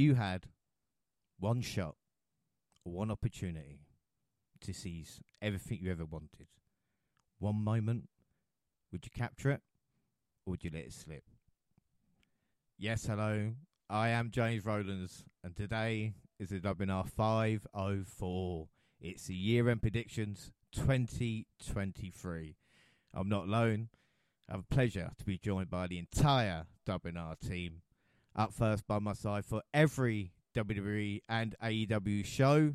you had one shot one opportunity to seize everything you ever wanted, one moment, would you capture it or would you let it slip? Yes, hello. I am James Rowlands, and today is the WNR 504. It's the year end predictions 2023. I'm not alone. I have a pleasure to be joined by the entire WNR team. Up first by my side for every WWE and AEW show.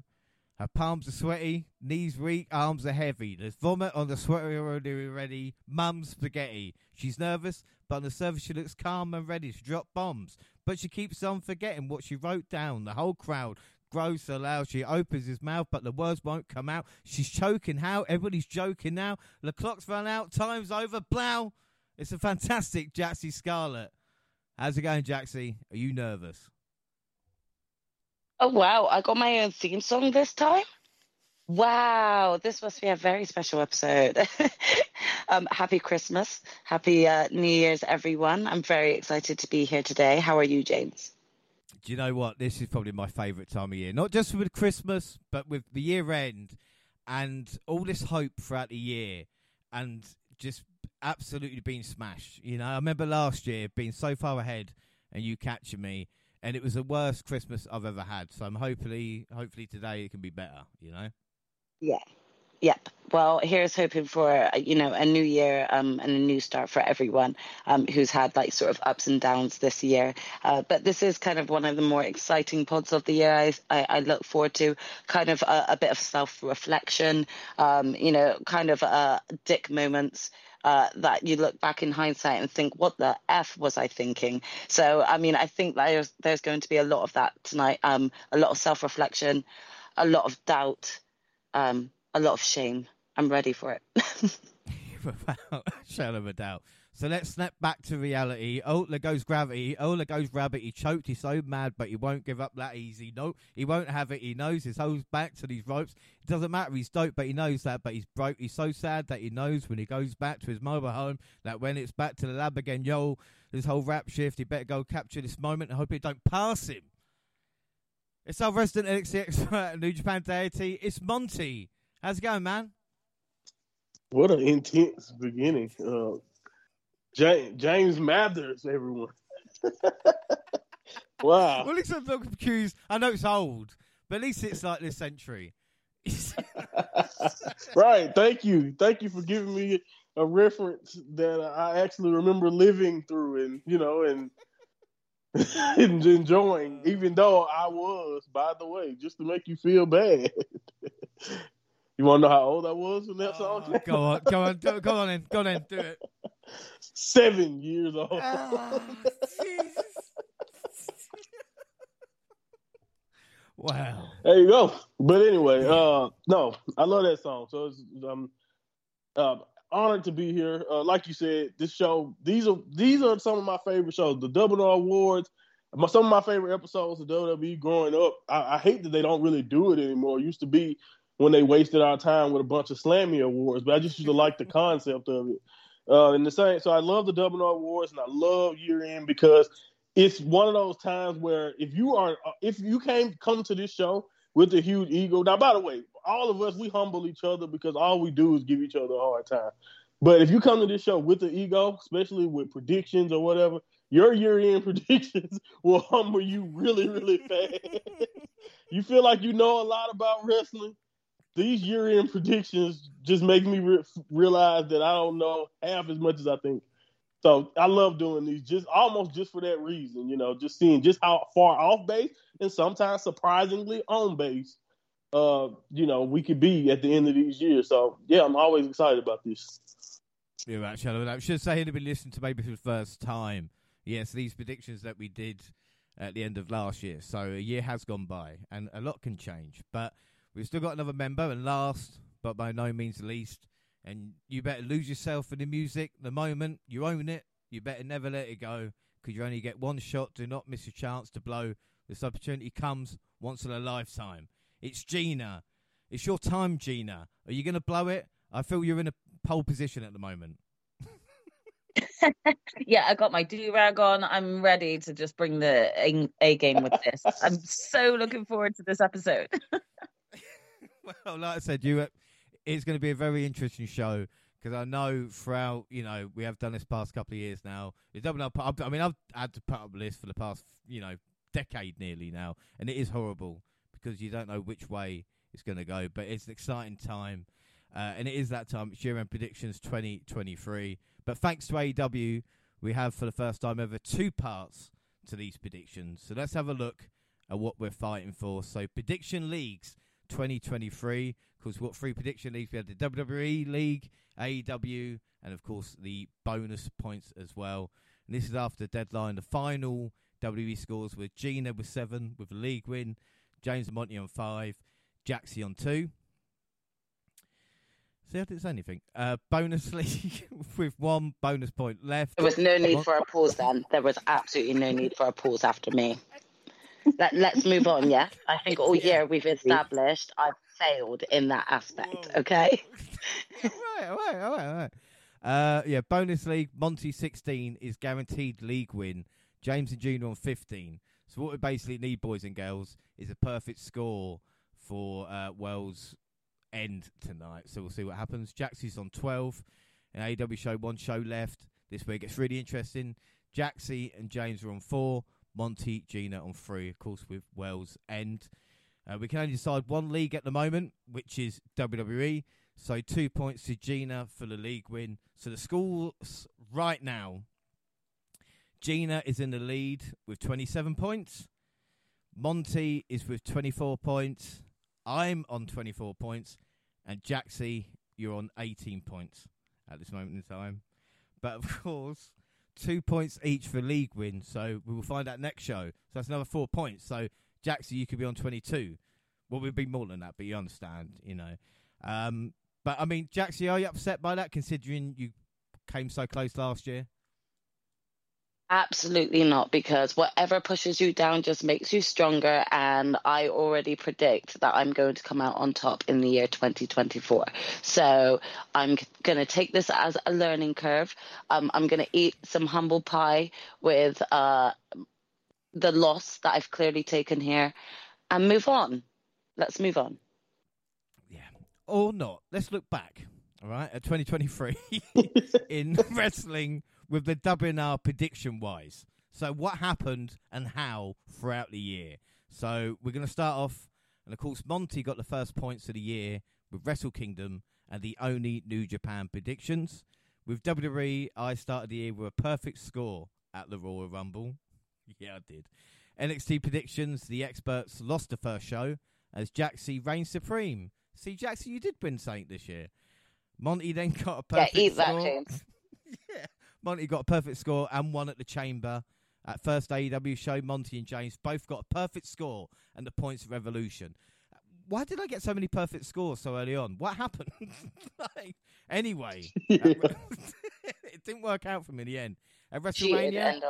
Her palms are sweaty, knees weak, arms are heavy. There's vomit on the sweaty already ready. Mum's spaghetti. She's nervous, but on the surface she looks calm and ready to drop bombs. But she keeps on forgetting what she wrote down. The whole crowd grows so loud she opens his mouth, but the words won't come out. She's choking how? Everybody's joking now. The clock's run out, time's over, blow. It's a fantastic Jaxie Scarlett. How's it going, Jaxie? Are you nervous? Oh wow, I got my own theme song this time. Wow, this must be a very special episode. um, happy Christmas, happy uh, New Year's, everyone. I'm very excited to be here today. How are you, James? Do you know what? This is probably my favourite time of year. Not just with Christmas, but with the year end and all this hope throughout the year and just absolutely being smashed. You know, I remember last year being so far ahead and you catching me and it was the worst Christmas I've ever had. So I'm hopefully, hopefully today it can be better. You know. Yeah. Yep. Well, here's hoping for uh, you know a new year um, and a new start for everyone um, who's had like sort of ups and downs this year. Uh, but this is kind of one of the more exciting pods of the year. I I, I look forward to kind of a, a bit of self reflection. Um, you know, kind of uh, dick moments uh, that you look back in hindsight and think, what the f was I thinking? So, I mean, I think there's there's going to be a lot of that tonight. Um, a lot of self reflection, a lot of doubt, um, a lot of shame. I'm ready for it. Without a shadow of a doubt. So let's snap back to reality. Oh, there goes gravity. Oh, there goes rabbit. He choked. He's so mad, but he won't give up that easy. No, he won't have it. He knows his whole back to these ropes. It doesn't matter. He's dope, but he knows that. But he's broke. He's so sad that he knows when he goes back to his mobile home that when it's back to the lab again, yo, this whole rap shift, he better go capture this moment and hope it don't pass him. It's our resident NXT expert, New Japan deity. It's Monty. How's it going, man? What an intense beginning. Uh, James, James Mathers, everyone. wow. Well, at least I'm not confused. I know it's old, but at least it's like this century. right. Thank you. Thank you for giving me a reference that I actually remember living through and, you know, and, and enjoying, even though I was, by the way, just to make you feel bad. You want to know how old I was when that song oh, Go on, go on, go, go on in, go on in, do it seven years old. Oh, wow. There you go. But anyway, uh, no, I love that song. So it's, I'm uh, honored to be here. Uh, like you said, this show these are these are some of my favorite shows. The Double R Awards. Some of my favorite episodes of WWE growing up. I, I hate that they don't really do it anymore. It used to be when they wasted our time with a bunch of Slammy awards, but I just used to like the concept of it. Uh, and the same, so I love the Double R Awards and I love year end because it's one of those times where if you are, if you came come to this show with a huge ego. Now, by the way, all of us we humble each other because all we do is give each other a hard time. But if you come to this show with the ego, especially with predictions or whatever, your year end predictions will humble you really, really fast. you feel like you know a lot about wrestling, these year end predictions just make me re- realize that I don't know half as much as I think. So I love doing these just almost just for that reason, you know, just seeing just how far off base and sometimes surprisingly on base, uh, you know, we could be at the end of these years. So yeah, I'm always excited about this. Yeah, actually, I should say anybody listening to maybe for the first time. Yes, these predictions that we did at the end of last year. So a year has gone by, and a lot can change, but We've still got another member, and last but by no means least, and you better lose yourself in the music the moment you own it. You better never let it go because you only get one shot. Do not miss a chance to blow. This opportunity comes once in a lifetime. It's Gina. It's your time, Gina. Are you going to blow it? I feel you're in a pole position at the moment. yeah, I got my do rag on. I'm ready to just bring the a game with this. I'm so looking forward to this episode. well, like I said, you it's going to be a very interesting show because I know throughout, you know, we have done this past couple of years now. It's double up. I mean, I've had to put up a list for the past, you know, decade nearly now, and it is horrible because you don't know which way it's going to go. But it's an exciting time, uh, and it is that time. It's year-end predictions 2023. But thanks to AEW, we have for the first time ever two parts to these predictions. So let's have a look at what we're fighting for. So prediction leagues 2023. Because what three prediction leagues we had the WWE League, AEW, and of course the bonus points as well. And this is after deadline. The final WWE scores with Gina with seven with a league win, James Monty on five, Jaxie on two. See, I didn't say anything. Uh, bonus league with one bonus point left. There was no need for a pause then. There was absolutely no need for a pause after me. Let, us move on, yeah? I think all year we've established I've failed in that aspect, Whoa. okay? right, right, right, right. Uh, yeah, bonus league, Monty 16 is guaranteed league win. James and Junior on 15. So what we basically need, boys and girls, is a perfect score for uh, Worlds End tonight. So we'll see what happens. Jaxie's on 12. And AW show one show left. This week it's really interesting. Jaxie and James are on four. Monty, Gina on three, of course, with Worlds End. Uh, we can only decide one league at the moment, which is WWE. So two points to Gina for the league win. So the scores right now Gina is in the lead with 27 points. Monty is with 24 points. I'm on 24 points. And Jaxie, you're on 18 points at this moment in time. But of course, two points each for league win. So we will find out next show. So that's another four points. So Jaxie, you could be on 22. Well, we'd be more than that, but you understand, you know. Um, but I mean, Jaxie, are you upset by that considering you came so close last year? Absolutely not, because whatever pushes you down just makes you stronger. And I already predict that I'm going to come out on top in the year 2024. So I'm going to take this as a learning curve. Um, I'm going to eat some humble pie with uh, the loss that I've clearly taken here and move on. Let's move on. Yeah. Or not. Let's look back, all right, at 2023 in wrestling with the WNR uh, prediction wise. So, what happened and how throughout the year? So, we're going to start off, and of course, Monty got the first points of the year with Wrestle Kingdom and the only New Japan predictions. With WWE, I started the year with a perfect score at the Royal Rumble. Yeah, I did. NXT predictions, the experts lost the first show as Jaxie reigned supreme. See, Jaxie, you did win something this year. Monty then got a perfect yeah, eat score. that, James. yeah. Monty got a perfect score and one at the Chamber. At first AEW show, Monty and James both got a perfect score and the points of Revolution. Why did I get so many perfect scores so early on? What happened? like, anyway, uh, it didn't work out for me in the end. At WrestleMania,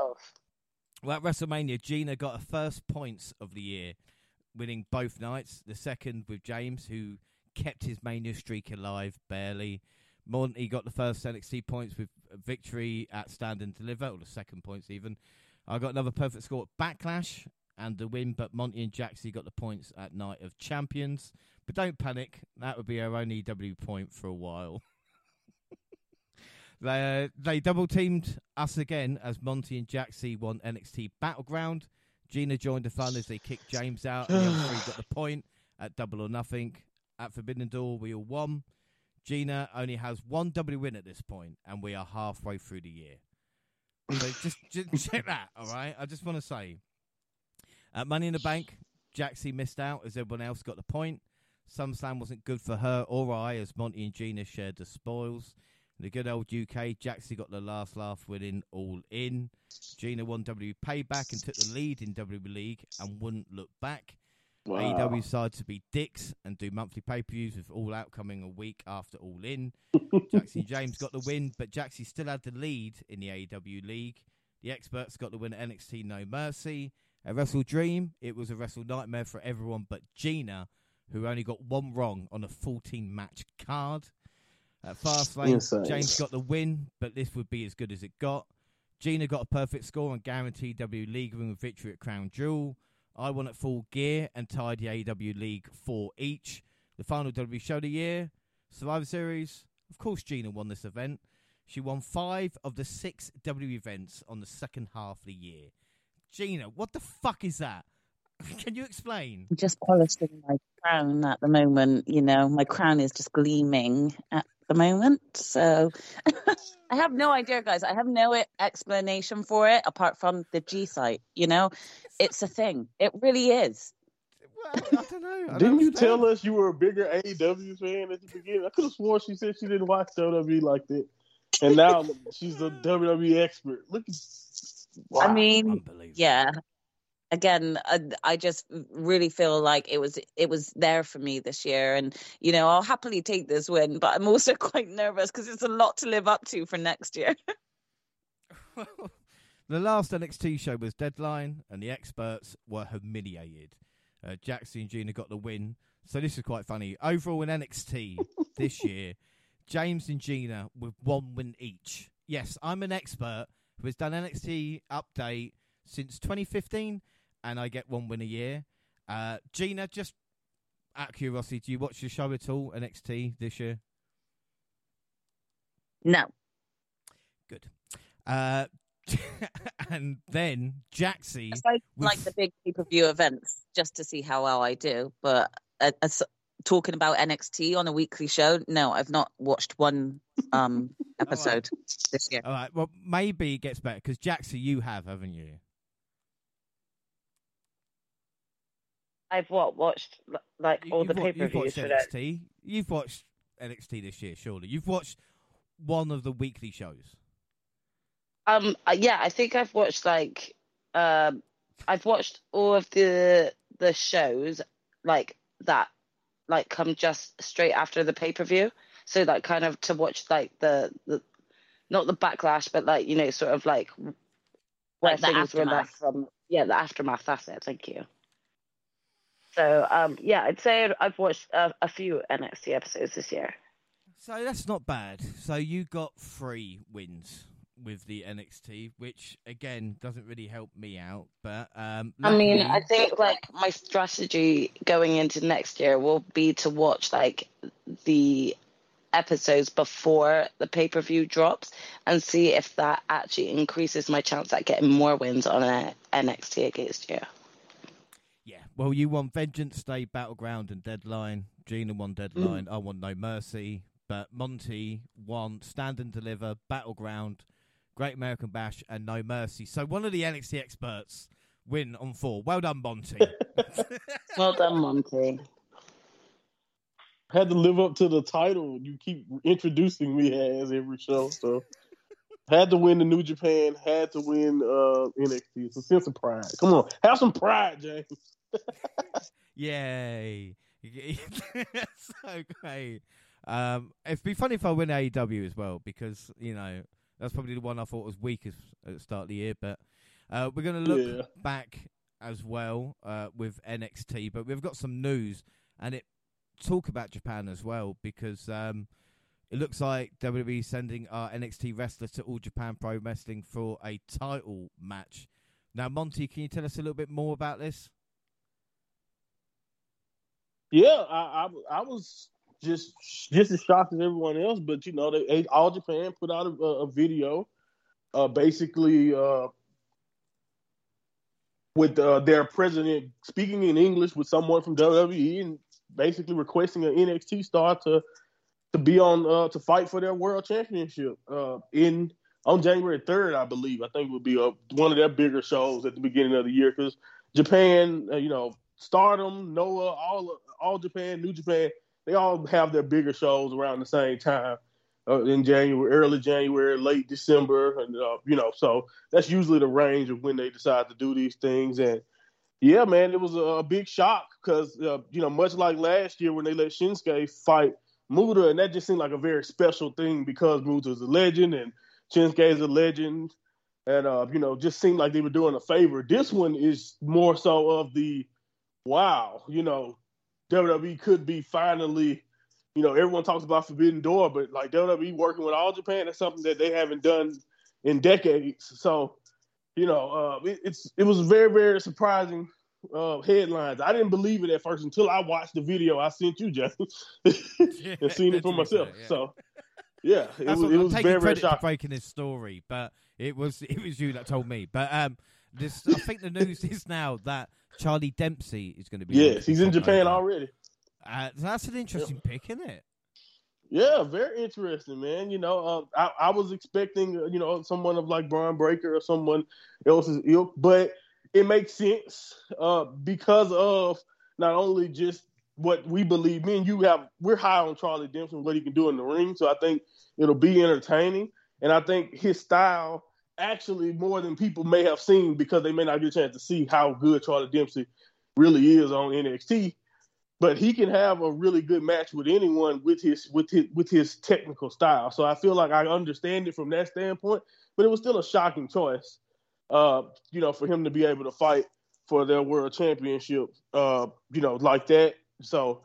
well, at WrestleMania, Gina got her first points of the year, winning both nights. The second with James, who kept his mania streak alive barely. Monty got the first NXT points with victory at Stand and Deliver, or the second points even. I got another perfect score at Backlash and the win, but Monty and Jaxie got the points at Night of Champions. But don't panic, that would be our only W point for a while. they, uh, they double teamed us again as Monty and Jaxie won NXT Battleground. Gina joined the fun as they kicked James out, and the got the point at Double or Nothing. At Forbidden Door, we all won. Gina only has one W win at this point, and we are halfway through the year. So just, just check that, all right? I just want to say, at Money in the Bank, Jaxie missed out as everyone else got the point. SummerSlam wasn't good for her or I as Monty and Gina shared the spoils. In the good old UK, Jaxie got the last laugh winning all in. Gina won W Payback and took the lead in W League and wouldn't look back. Wow. AEW decided to be dicks and do monthly pay per views with All Out coming a week after All In. Jaxie James got the win, but Jaxie still had the lead in the AEW League. The experts got the win at NXT No Mercy. At Wrestle Dream, it was a Wrestle Nightmare for everyone but Gina, who only got one wrong on a 14 match card. At Fastlane, Insane. James got the win, but this would be as good as it got. Gina got a perfect score and guaranteed W League win with victory at Crown Jewel. I won at Full Gear and tied the AW League for each. The final W show of the year, Survivor Series. Of course, Gina won this event. She won five of the six W events on the second half of the year. Gina, what the fuck is that? Can you explain? I'm just polishing my crown at the moment. You know, my crown is just gleaming at the moment. So I have no idea, guys. I have no explanation for it apart from the G site. You know, it's a thing. It really is. Well, I don't know. I Didn't you tell us you were a bigger AEW fan at the beginning? I could have sworn she said she didn't watch WWE like that, and now she's a WWE expert. Look, at, I mean, yeah. Again, I, I just really feel like it was it was there for me this year, and you know I'll happily take this win, but I'm also quite nervous because it's a lot to live up to for next year. the last NXT show was Deadline, and the experts were humiliated. Uh, Jaxie and Gina got the win, so this is quite funny. Overall in NXT this year, James and Gina with one win each. Yes, I'm an expert who has done NXT update since 2015, and I get one win a year. Uh, Gina, just out of curiosity, do you watch the show at all, NXT this year? No, Good. Uh, and then Jaxie. I with- like the big pay per view events just to see how well I do. But uh, as, talking about NXT on a weekly show, no, I've not watched one um episode this year. All right. Well, maybe it gets better because Jaxie, you have, haven't you? I've what watched like all you've the wa- pay per views watched for that. NXT. You've watched NXT this year, surely. You've watched one of the weekly shows. Um, uh, yeah, I think I've watched like um, I've watched all of the the shows like that, like come just straight after the pay per view. So like kind of to watch like the the not the backlash, but like you know sort of like where Like the things were left from. Yeah, the aftermath. That's it. Thank you. So um, yeah, I'd say I've watched a, a few NXT episodes this year. So that's not bad. So you got three wins with the NXT, which again doesn't really help me out. But um, I mean, luckily- I think like my strategy going into next year will be to watch like the episodes before the pay per view drops and see if that actually increases my chance at getting more wins on a NXT against you. Yeah. Well, you won Vengeance Day, Battleground, and Deadline. Gina won Mm. Deadline. I won No Mercy. But Monty won Stand and Deliver, Battleground, Great American Bash, and No Mercy. So one of the NXT experts win on four. Well done, Monty. Well done, Monty. had to live up to the title you keep introducing me as every show. So had to win the New Japan, had to win uh, NXT. It's a sense of pride. Come on, have some pride, James. Yay. so great. Um, it'd be funny if I win AEW as well because, you know, that's probably the one I thought was weakest at the start of the year. But uh, we're going to look Yeah. back as well uh, with NXT, but we've got some news and it talk about Japan as well because um, it looks like WWE sending our NXT wrestler to All Japan Pro Wrestling for a title match. Now, Monty, can you tell us a little bit more about this? Yeah, I, I I was just just as shocked as everyone else, but you know, they all Japan put out a, a video, uh, basically uh, with uh, their president speaking in English with someone from WWE and basically requesting an NXT star to to be on uh, to fight for their world championship uh, in on January third, I believe. I think it would be a, one of their bigger shows at the beginning of the year because Japan, uh, you know, Stardom, Noah, all all Japan, New Japan, they all have their bigger shows around the same time uh, in January, early January, late December, and uh, you know, so that's usually the range of when they decide to do these things. And yeah, man, it was a, a big shock because uh, you know, much like last year when they let Shinsuke fight Muta, and that just seemed like a very special thing because Muta's a legend and Shinsuke is a legend. And uh, you know, just seemed like they were doing a favor. This one is more so of the wow, you know, WWE could be finally you know, everyone talks about Forbidden Door, but like WWE working with All Japan, that's something that they haven't done in decades. So, you know, uh, it, it's it was very very surprising uh, headlines. I didn't believe it at first until I watched the video I sent you, Jeff, and seen it for myself. yeah. So, yeah, it That's was, it I'm was taking very very shocking. breaking this story, but it was it was you that told me. But um, this I think the news is now that Charlie Dempsey is going to be. Yes, he's in Japan already. Uh, that's an interesting pick, isn't it? Yeah, very interesting, man. You know, um, I, I was expecting, uh, you know, someone of like Bron Breakker or someone else's ilk, but it makes sense uh, because of not only just what we believe. Me and you have, we're high on Charlie Dempsey, what he can do in the ring. So I think it'll be entertaining, and I think his style actually more than people may have seen because they may not get a chance to see how good Charlie Dempsey really is on NXT but he can have a really good match with anyone with his with his with his technical style. So I feel like I understand it from that standpoint, but it was still a shocking choice, uh, you know, for him to be able to fight for their world championship, uh, you know, like that. So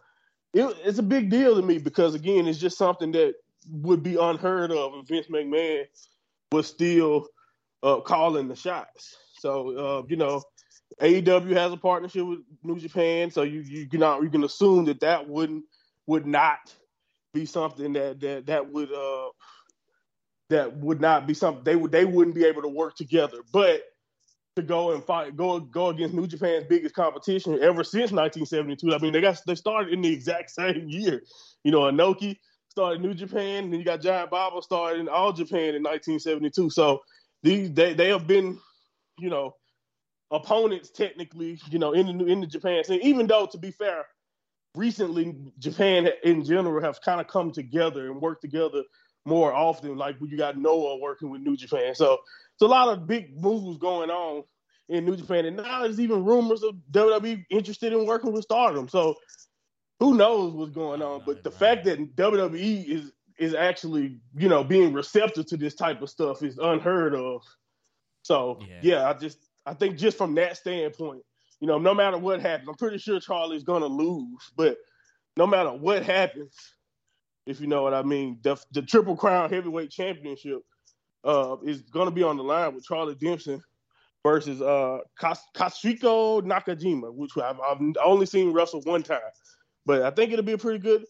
it, it's a big deal to me because again, it's just something that would be unheard of if Vince McMahon was still uh, calling the shots. So uh, you know, AEW has a partnership with New Japan, so you you can you can assume that that wouldn't would not be something that that that would uh that would not be something they would they wouldn't be able to work together. But to go and fight go go against New Japan's biggest competition ever since 1972. I mean, they got they started in the exact same year. You know, Inoki started New Japan, and then you got Giant Baba started in All Japan in 1972. So these they they have been, you know, opponents technically, you know, in the in the Japan scene. Even though, to be fair, recently Japan in general have kind of come together and worked together more often. Like when you got Noah working with New Japan, so it's a lot of big moves going on in New Japan, and now there's even rumors of WWE interested in working with Stardom. So who knows what's going on? But the fact that WWE is is actually you know being receptive to this type of stuff is unheard of. So Yeah. yeah, I just I think just from that standpoint, you know, no matter what happens, I'm pretty sure Charlie's gonna lose. But no matter what happens, if you know what I mean, the the Triple Crown Heavyweight Championship uh, is gonna be on the line with Charlie Dempsey versus uh, Kas- Nakajima, which I've, I've only seen wrestle one time, but I think it'll be a pretty good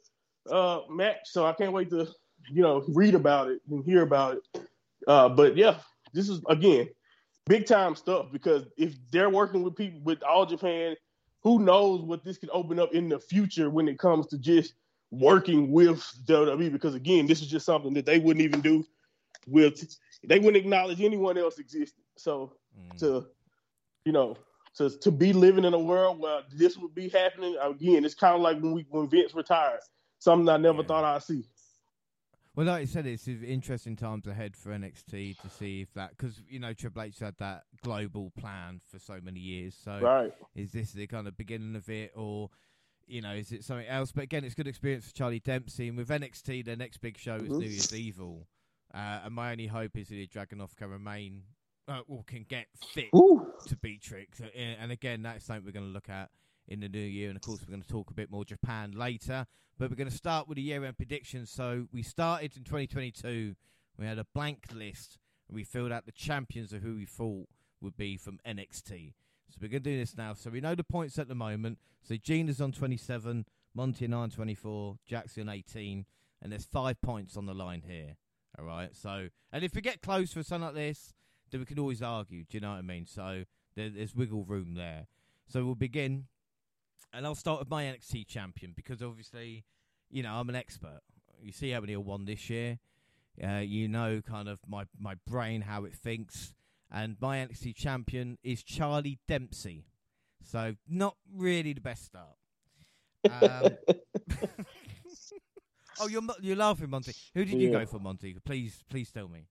uh, match. So I can't wait to you know read about it and hear about it. Uh, but yeah, this is again big time stuff because if they're working with people with All Japan, who knows what this could open up in the future when it comes to just working with WWE? Because again, this is just something that they wouldn't even do with. They wouldn't acknowledge anyone else existed. So Mm. to you know to to be living in a world where this would be happening again, it's kind of like when we when Vince retired, something I never Yeah. thought I'd see. Well, like I said, it's interesting times ahead for NXT to see if that because you know Triple H had that global plan for so many years. So Right. is this the kind of beginning of it, or you know, is it something else? But again, it's good experience for Charlie Dempsey, and with NXT, their next big show is. New Year's Evil, uh, and my only hope is that Dragunov can remain, uh, or can get fit Ooh. to beat Trick. So, uh, and again, that's something we're going to look at in the new year. And of course, we're going to talk a bit more Japan later. But we're going to start with the year end predictions. So we started in 2022. We had a blank list, and we filled out the champions of who we thought would be from NXT. So we're going to do this now. So we know the points at the moment. So Gina's on 27, Monty and I on 24, Jackson 18, and there's five points on the line here. All right. So, and if we get close for something like this, then we can always argue. Do you know what I mean? So there, there's wiggle room there. So we'll begin, and I'll start with my NXT champion because obviously, you know, I'm an expert. You see how many I won this year. Uh, you know, kind of my my brain how it thinks, and my NXT champion is Charlie Dempsey. So not really the best start. Um, oh, you're you're laughing, Monty. Who did you Yeah. go for, Monty? Please, please tell me.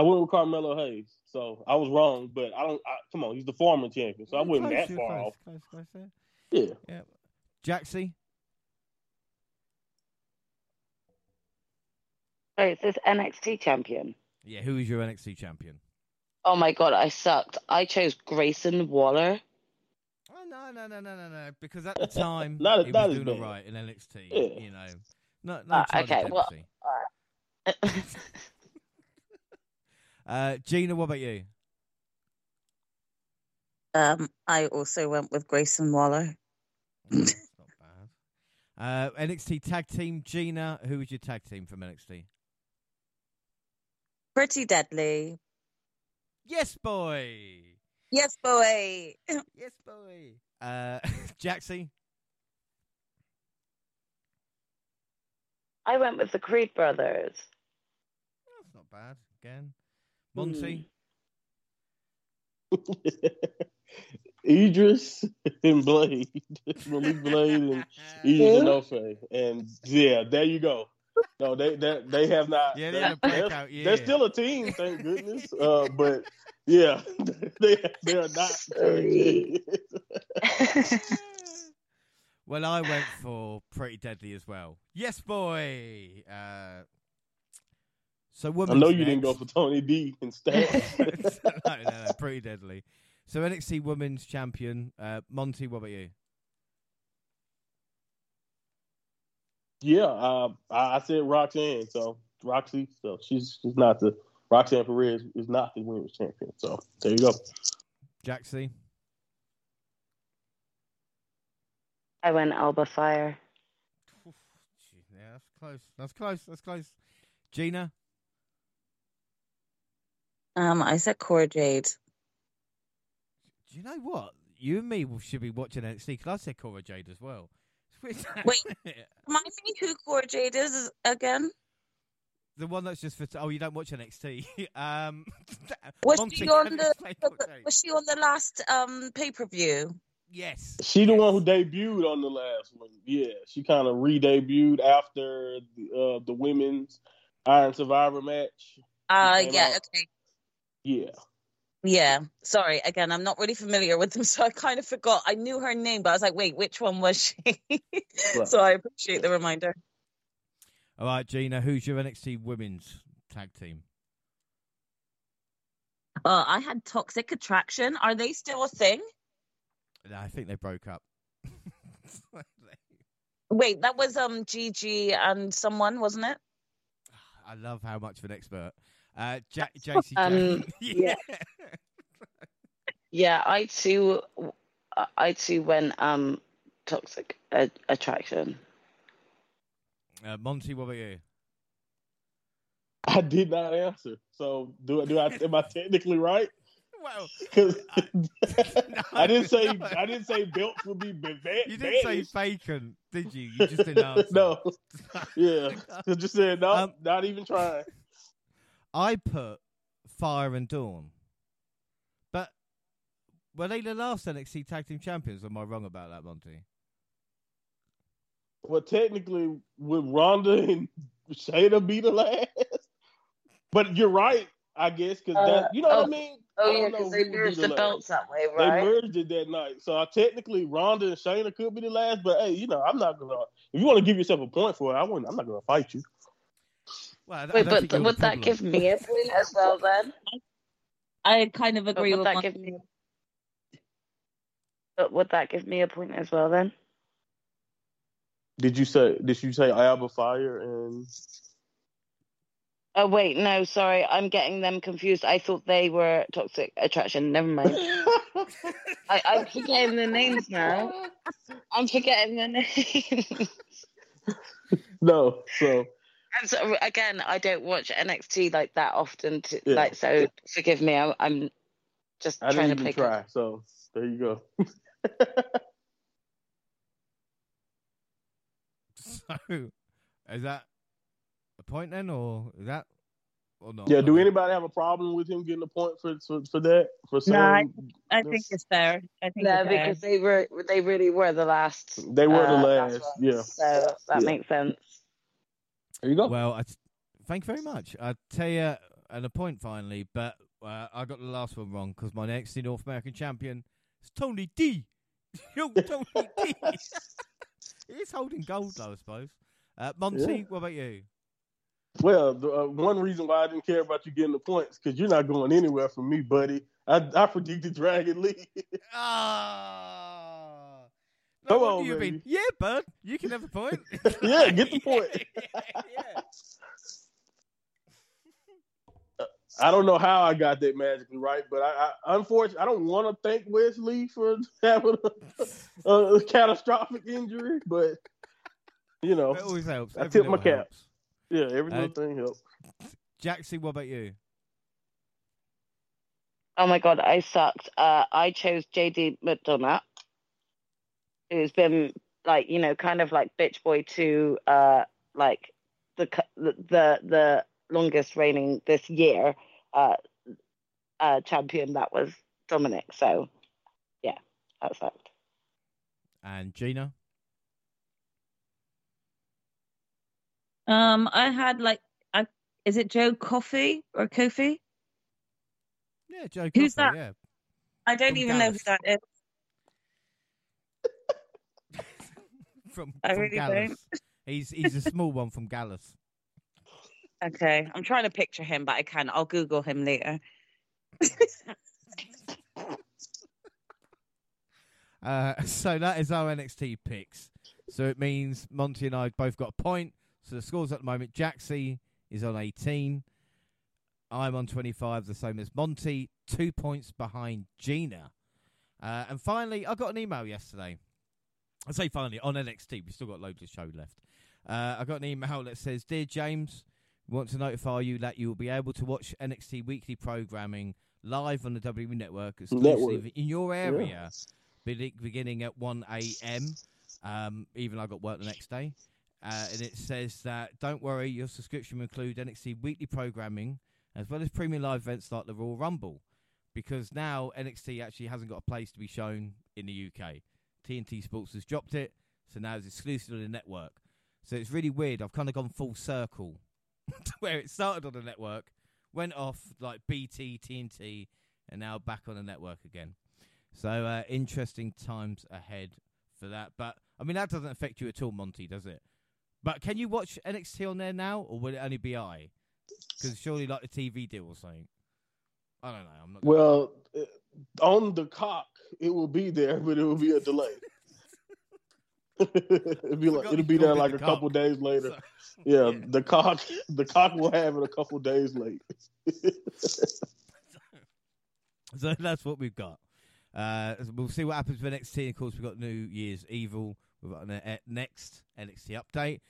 I went with Carmelo Hayes, so I was wrong. But I don't. I, come on, he's the former champion, so I wasn't Close, that far close, off. Close, close there. Yeah. Yeah. Jaxie? Oh, is this NXT champion? Yeah, who is your NXT champion? Oh my god, I sucked. I chose Grayson Waller. Oh, no, no, no, no, no, no. Because at the time, Not- he not was as doing all right in NXT. Yeah. You know, no, no. Charlie okay, well- Dempsey. Uh, Gina, what about you? Um, I also went with Grayson Waller. That's not bad. Uh, NXT tag team, Gina. Who was your tag team from NXT? Pretty deadly. Yes, boy. Yes, boy. Yes, boy. Uh, Jaxie. I went with the Creed brothers. That's not bad. Again, Monty. Edris and Blade, Malik Blade and Edris Enofé, and yeah, there you go. No, they they, they have not. Yeah, they, they're in they're, breakout year. they're still a team, thank goodness. Uh, but yeah, they they are not. Well, I went for Pretty Deadly as well. Yes, boy. Uh, so I know you didn't go for Tony D instead. no, no, no, Pretty Deadly. So NXT Women's Champion, uh, Monty. What about you? yeah, uh, I, I said Roxanne, so Roxy, so she's she's not the Roxanne Perez is not the women's champion. So there you go. Jaxie. I went Alba Fyre. Oof, Yeah, that's close. That's close. That's close. Gina. Um, I said Cora Jade. Do you know what? You and me should be watching NXT because I said Cora Jade as well. Wait. Remind me who Cora Jade is again. the one that's just for. oh, you don't watch NXT. um, Was Monty, she on the, played the- Cora Jade? Was she on the last um pay per view? Yes. She the one who debuted on the last one. Yeah, she kind of re-debuted after the, uh, the women's Iron Survivor match. Uh, yeah, out. okay. Yeah, Yeah, sorry. Again, I'm not really familiar with them, so I kind of forgot. I knew her name, but I was like, wait, which one was she? so I appreciate the reminder. All right, Gina. Who's your NXT Women's Tag Team? Uh, I had Toxic Attraction. Are they still a thing? I think they broke up. Wait, that was um Gigi and someone, wasn't it? I love how much of an expert. Uh, ja- Jacy Um, Jane. yeah. Yeah, I too, I too went um toxic uh, attraction. Uh, Monty, what about you? I did not answer. So do I? Do I? Am I technically right? Well, 'Cause No, I didn't say no. I didn't say belts would be ba- you didn't say banished. vacant, did you? You just didn't answer. no, yeah, I just said no, Um, not even trying. I put Fyre and Dawn. But were they the last NXT Tag Team Champions? Am I wrong about that, Monty? Well, technically, would Ronda and Shayna be the last? But you're right, I guess, because Uh, that you know what oh, I mean. Oh I yeah, don't know because they would be merged the last. belts that way, They merged it that night, so uh, technically Ronda and Shayna could be the last. But hey, you know, I'm not gonna. If you want to give yourself a point for it, I wouldn't. I'm not gonna fight you. Well, I don't- I Wait, but think you're would that give me a point as well then? I kind of agree with that Mon- give me? But would that give me a point as well then? Did you say? Did you say Alba Fyre and? Oh wait, no, sorry, I'm getting them confused. I thought they were toxic attraction. Never mind. I, I'm forgetting the names now. I'm forgetting the names. no, so And so again, I don't watch NXT like that often. To, Yeah. Like, so forgive me. I, I'm just I trying didn't to even pick. try. So there you go. So, is that a point then, or is that or no, yeah. Do Okay. anybody have a problem with him getting a point for for, for that? For saying No, I- I think it's fair. I think No, it's fair. because they were they really were the last. They were the uh, last, ones, yeah. So that Yeah. makes sense. There you go. Well, I t- thank you very much. I tell you, and a point finally, but uh, I got the last one wrong because my next North American champion is Tony D. Yo, Tony D. He's holding gold, though, I suppose. Uh, Monty, Yeah. what about you? Well, the, uh, one reason why I didn't care about you getting the points because you're not going anywhere from me, buddy. I, I predicted Dragon Lee. Ah, No Come wonder on, you've baby. been. Yeah, bud. You can have a point. Yeah, get the point. yeah. I don't know how I got that magically right, but I, I unfortunately I don't want to thank Wes Lee for having a, a catastrophic injury, but you know, It always helps. I Every tip my little cap. helps. yeah, every Uh, little thing helps. Jaxie, what about you? Oh my god, I sucked. Uh, I chose JD McDonagh, who's been like you know kind of like bitch boy to uh like the the the, the longest reigning this year uh uh champion that was Dominic. So yeah, that's that. And Gina? Um, I had like, I, is it Joe Coffey or Kofi? Yeah, Joe. Who's Coffey, that? I don't From even know who that is. From I from really Gallus. don't. He's he's a small one from Gallus. Okay, I'm trying to picture him, but I can't. I'll Google him later. Uh, so that is our NXT picks. So it means Monty and I both got a point. So the scores at the moment: Jaxie is on 18. I'm on 25, the same as Monty. Two points behind Gina. Uh, and finally, I got an email yesterday. I say finally on NXT. We've still got loads of show left. Uh, I got an email that says, "Dear James, we want to notify you that you will be able to watch NXT weekly programming live on the WWE Network exclusively Network. in your area, be- beginning at 1 a.m. Um, even I got work the next day." Uh, and it says that don't worry, your subscription will include NXT weekly programming as well as premium live events like the Royal Rumble, because now NXT actually hasn't got a place to be shown in the UK. TNT Sports has dropped it, so now it's exclusive on the network. So it's really weird. I've kind of gone full circle to where it started on the network, went off like BT, TNT, and now back on the network again. So uh, interesting times ahead for that. But I mean, that doesn't affect you at all, Monty, does it? But can you watch NXT on there now, or will it only be I? Because surely like the TV deal or something. I don't know. I'm not. Well, on the cock, it will be there, but it will be a delay. it'll be like it'll be there like a couple days later. So- Yeah, Yeah. the cock, the cock will have it a couple days late. So that's what we've got. Uh, we'll see what happens with NXT. Of course, we've got New Year's Evil. We've got an next NXT update.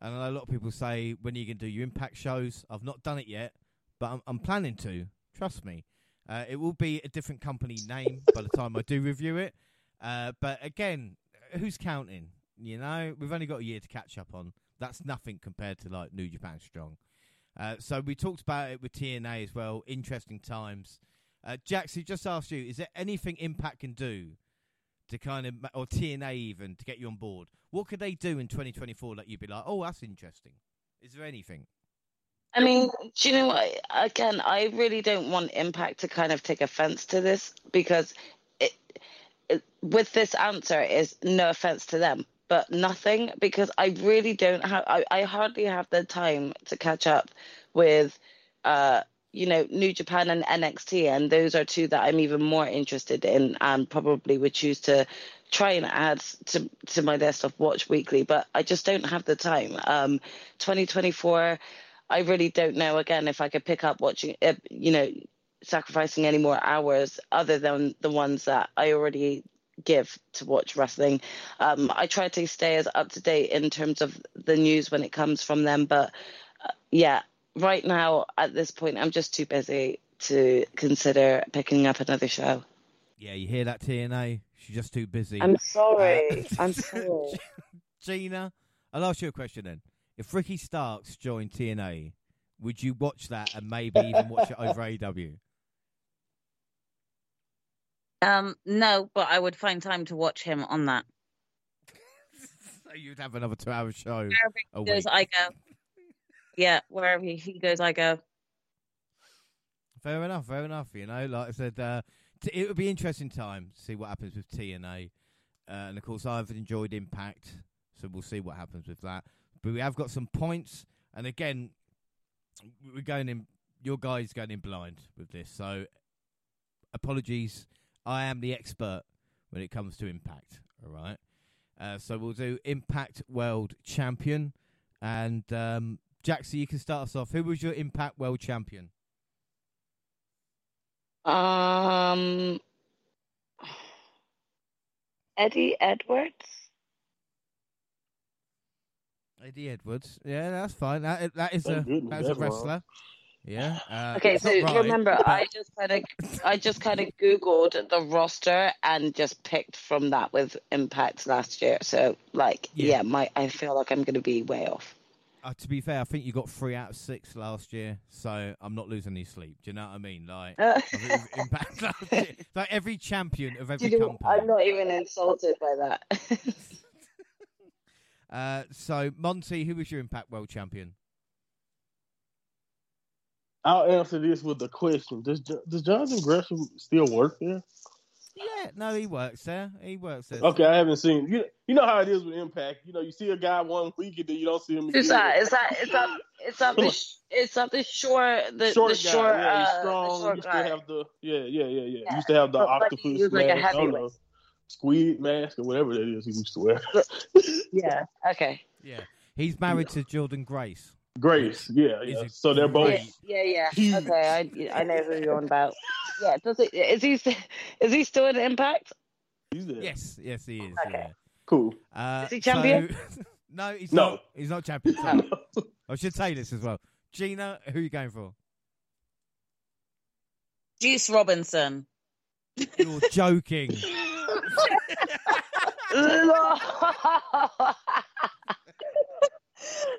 And I know a lot of people say, when are you going to do your Impact shows? I've not done it yet, but I'm, I'm planning to. Trust me. Uh, it will be a different company name by the time I do review it. Uh, but again, who's counting? You know, we've only got a year to catch up on. That's nothing compared to like New Japan Strong. Uh, so we talked about it with TNA as well. Interesting times. Uh, Jax, just asked you: Is there anything Impact can do to kind of, or TNA even, to get you on board? What could they do in 2024 that you'd be like, "Oh, that's interesting"? Is there anything? I mean, do you know what? Again, I really don't want Impact to kind of take offense to this because it, it, with this answer is no offense to them, but nothing because I really don't have, I, I hardly have the time to catch up with, uh, you know, New Japan and NXT, and those are two that I'm even more interested in and probably would choose to try and add to to my list of watch weekly, but I just don't have the time. Um, 2024. I really don't know again if I could pick up watching, uh, you know, sacrificing any more hours other than the ones that I already give to watch wrestling. Um, I try to stay as up to date in terms of the news when it comes from them, but uh, yeah, right now at this point, I'm just too busy to consider picking up another show. Yeah, you hear that, TNA? She's just too busy. I'm sorry. Uh, I'm sorry. Gina, I'll ask you a question then. If Ricky Starks joined TNA, would you watch that and maybe even watch it over AW? Um, no, but I would find time to watch him on that. so you'd have another two-hour show Wherever he goes. I go. Yeah, wherever he, he goes, I go. Fair enough, fair enough. You know, like I said, uh, t- it would be interesting time to see what happens with TNA. Uh, and of course, I've enjoyed Impact, so we'll see what happens with that. But we have got some points, and again, we're going in. Your guy's going in blind with this, so apologies. I am the expert when it comes to Impact. All right. Uh, so we'll do Impact World Champion. And um, you can start us off. Who was your Impact World Champion? Um, Eddie Edwards. Eddie Edwards. Yeah, that's fine. That that is Thank a that's a wrestler. Yeah. Uh, Okay, so right, remember, but- I just kind of, I just kind of googled the roster and just picked from that with Impact last year. So, like, Yeah. yeah, my, I feel like I'm going to be way off. uh, to be fair, I think you got three out of six last year, so I'm not losing any sleep. Do you know what I mean? Like, Uh, I think with Impact last year, like every champion of every you know, company. I'm not even insulted by that. Uh, so Monty, who was your Impact World Champion? I'll answer this with a question: Does does Jonathan Gresham still work there? Yeah, no, he works there. He works there. Okay, I haven't seen. You you know how it is with Impact. You know, you see a guy one week and then you don't see him. Who's again. that? Is that is that is that the sh- is that the short the short the guy, short yeah, he's uh, strong. the short used guy? to have the yeah, yeah, yeah, yeah. Yeah. Used to have the But, like, octopus he was like a mask, I don't heavyweight. Know, squid mask or whatever that is he used to wear. Yeah. Okay. Yeah, he's married to Jordan Grace. Grace, yeah, yeah. it So they're both. Yeah, yeah, yeah. Okay, I I know who you're on about. Yeah. Does it? Is he is he still in Impact? He's there. Yes, yes, he is. Okay. Cool. Uh, Is he champion? so- no, he's No. not. He's not champion. sorry. I should say this as well. Gina, who are you going for? Juice Robinson. You're joking.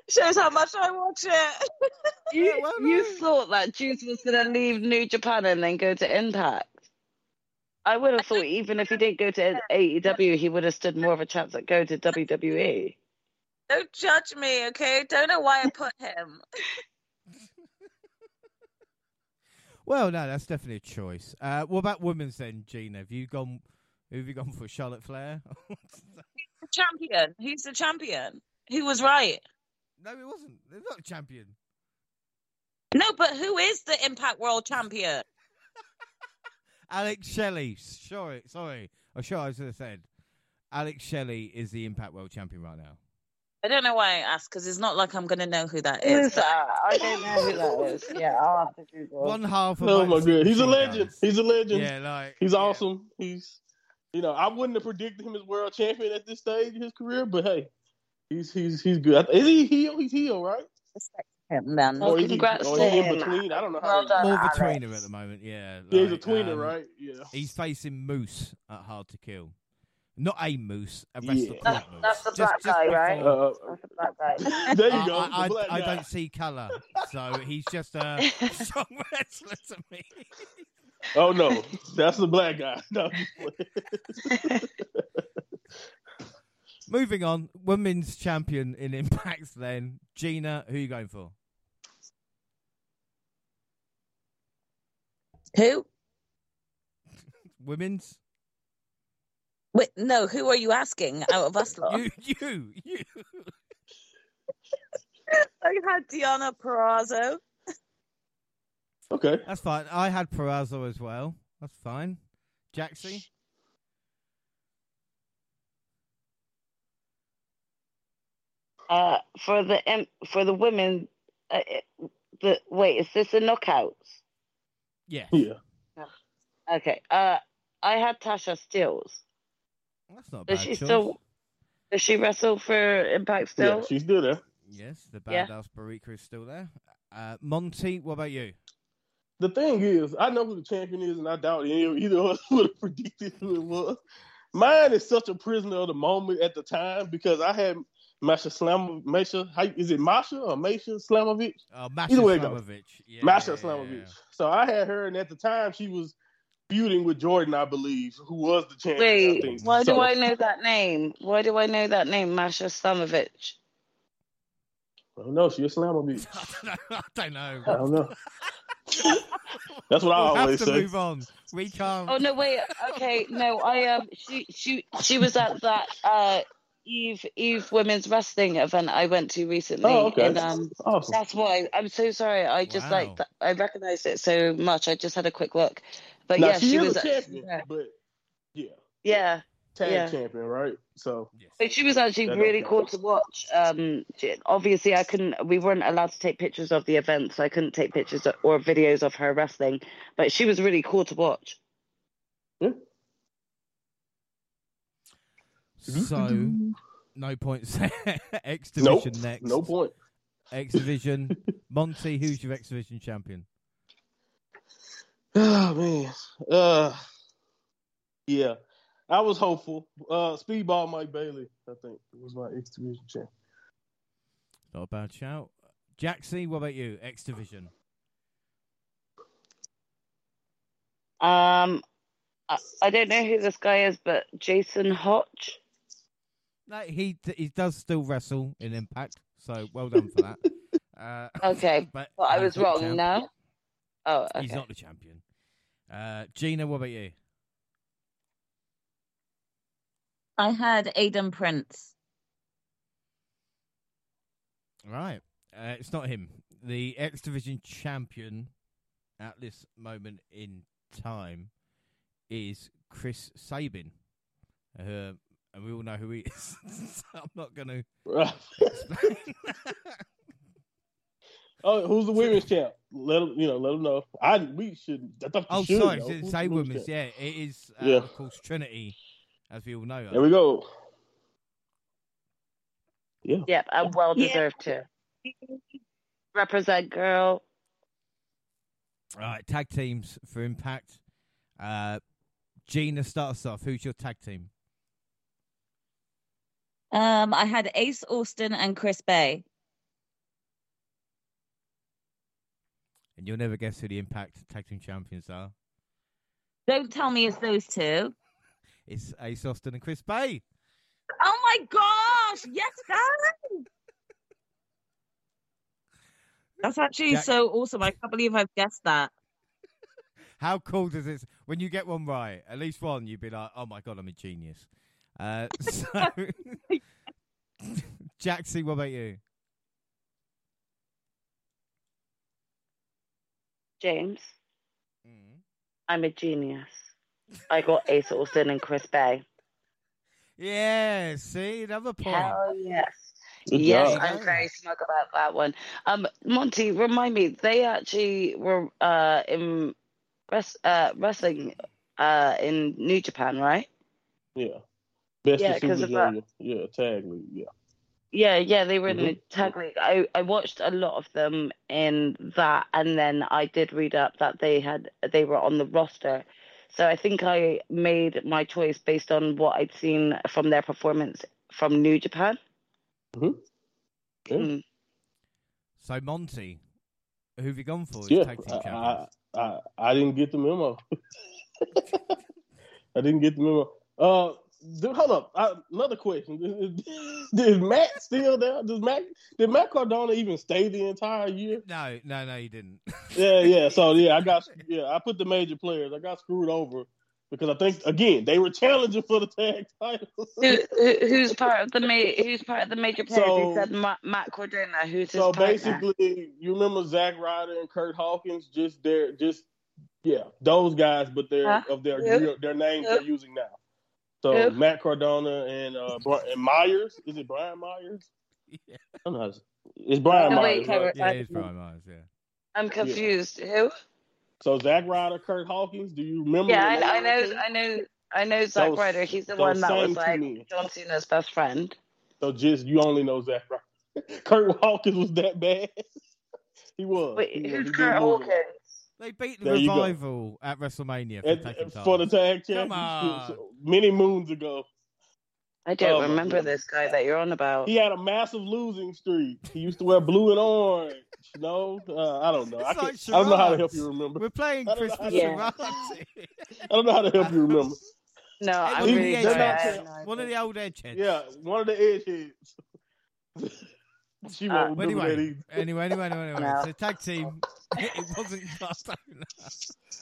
Shows how much I watch it. you well, you thought that Juice was going to leave New Japan and then go to Impact? I would have thought even if he didn't go to AEW, he would have stood more of a chance at going to. WWE. Don't judge me, okay? Don't know why I put him. well, no, that's definitely a choice. Uh, what about women's then, Gina? Have you gone? Who have you gone for? Charlotte Flair? Champion. Who's the champion? Who was right? no, it wasn't. They're not a champion. No, but who is the Impact World Champion? Alex Shelley. Sorry, sorry. I'm sure I should have said. Alex Shelley is the Impact World Champion right now. I don't know why I asked because it's not like I'm going to know who that Who's I don't know who that is. Yeah, I'll have to Google. One half of Oh my god, he's a legend. Guns. He's a legend. Yeah, like He's yeah. awesome. He's, you know, I wouldn't have predicted him as world champion at this stage of his career, but hey, he's he's he's good. Is he heel? He's heel, right? Respect him, then. Oh, or is he, or to is he in him. between? I don't know. How Well he- done. More of a tweener at the moment. Yeah, yeah, he's a like, tweener, um, right? Yeah. He's facing Moose at Hard to Kill. Not a moose, a Yeah. wrestler That's- called that's the Just- black just guy, right? Uh, That's a black guy. there you I, go. I, the I, I don't see colour, so he's just a strong wrestler to me. Oh no, that's the black guy. No, Moving on, women's champion in Impacts. Then Gina, who are you going for? Who? Women's? Wait, no, who are you asking out of us lot? You, you, you. I had Deonna Purrazzo. Okay. That's fine. I had Purrazzo as well. That's fine. Jaxie? Uh, for the im- for the women, uh, the wait, is this a knockouts? Yeah. Yeah. Okay. Uh, I had Tasha Steelz. That's not a Does bad she choice. still? Does she wrestle for Impact still? Yeah, she's still there. Yes, the Yeah. badass Barika is still there. Uh, Monty, what about you? The thing is, I know who the champion is, and I doubt any, either of us would have predicted who it was. Mine is such a prisoner of the moment at the time because I had Masha Slam, Masha, how, is it Masha or Masha Slamovich? Oh, Masha Either way it goes. Slamovich. Yeah, Masha yeah, Slamovich. yeah. So I had her, and at the time she was feuding with Jordan, I believe, who was the champion. I Wait, think. why So- do I know that name? Why do I know that name, Masha Slamovich? I don't know. She a Slamovich. I don't know. I don't know. That's what I we'll always have to say. move on. We can't. Oh no, wait. Okay, no, I um, she she she was at that uh Eve Eve women's wrestling event I went to recently. Oh, okay. And, um, awesome. that's why I'm so sorry. I just Wow. like th- I recognized it so much. I just had a quick look, but now yeah, she, she was. a champion, yeah. but yeah. Yeah. Tag Yeah. champion, right? So But she was actually really cool to watch. Um, she- obviously, I couldn't. We weren't allowed to take pictures of the event, so I couldn't take pictures or videos of her wrestling. But she was really cool to watch. So no points. X nope, next. no point. X division. Monty, who's your X division champion? Oh man, uh, yeah, I was hopeful. Uh, Speedball Mike Bailey, I think, was my X Division champ. Not a bad shout. Jaxie, what about you? X division. Um, I, I don't know who this guy is, but Jason Hotch. No, he he does still wrestle in Impact, so well done for that. Uh, Okay, but Well, I was wrong. champ. No. Oh, okay. He's not the champion. Uh, Gina, what about you? I had Aiden Prince. Right. Uh, it's not him. The X Division champion at this moment in time is Chris Sabin. Uh, and we all know who he is. so I'm not going to explain. oh, who's the women's champ? Let him, you know, let him know. I we should. I thought you oh, should sorry. know. Didn't Who's say women's women's. champ? Yeah, it is, uh, Yeah. of course, Trinity, as we all know. her. There we go. Yeah. Yep, and well Yeah. deserved too. Represent girl. All right, tag teams for Impact. Uh, Gina, start us off. Who's your tag team? Um, I had Ace Austin and Chris Bey. And you'll never guess who the Impact tag team champions are. Don't tell me it's those two. It's Ace Austin and Chris Bey. Oh my gosh! Yes, guys! That's actually Jack- so awesome. I can't believe I've guessed that. How cool does it? When you get one right, at least one, you'd be like, "Oh my god, I'm a genius." Uh, so, Jaxie, what about you? James, Mm. I'm a genius. I got Ace Austin and Chris Bey. Yeah, see another point. Hell yes. Good yes, job. I'm very smug about that one. Um, Monty, remind me, they actually were uh in res- uh, wrestling uh in New Japan, right? Yeah. Best Yeah, of 'cause Super of that. Junior. Yeah, tag league. Yeah. Yeah, yeah, they were in the Mhm. tag league. I, I watched a lot of them in that, and then I did read up that they had they were on the roster. So I think I made my choice based on what I'd seen from their performance from New Japan. Mhm. Yeah. Mm. So Monty, who have you gone for? Yeah. tag team I, I. I, I didn't get the memo. I didn't get the memo. Uh, dude, hold up. I, another question: is, is Matt still there? Does Matt did Matt Cardona even stay the entire year? No, no, no, he didn't. Yeah, yeah. So yeah, I got yeah. I put the major players. I got screwed over because I think again they were challenging for the tag titles. Who, who, who's part of the ma- who's part of the major players? So- you said Matt, Matt Cardona. Who's his so partner? basically, you remember Zack Ryder and Kurt Hawkins? Just their just yeah, those guys, but they're Huh? of their Who? real, their names Who? they're using now. So Who? Matt Cardona and uh Bri- and Myers. Is it Brian Myers? Yeah. I don't know. how to- It's Brian No, Myers. wait, right? Yeah, it's Brian Myers. Yeah. I'm confused. Who? So Zack Ryder, Kurt Hawkins. Do you remember? Yeah, I, I know, I know, I know Zack Those- Ryder. He's the those one that was like men. John Cena's best friend. So just you only know Zack Ryder. Kurt Hawkins was that bad. he was. Wait, He was. He who's did Kurt. Hawkins? They beat the There revival at WrestleMania for And- tag team for the tag Come championship many moons ago. I don't my remember this guy that you're on about. He had a massive losing streak. He used to wear blue and orange. No, uh, I don't know. I, can't, like I don't know how to help you remember. We're playing I don't Christmas how to- charades. I don't know how to help you remember. No, I'm One of really the they're not I saying- have no One of the old edgeheads. Yeah, one of the edgeheads. she Uh, won't Well, remember that anyway, anyway, anyway, anyway, anyway. No. So tag team, it wasn't Cardona.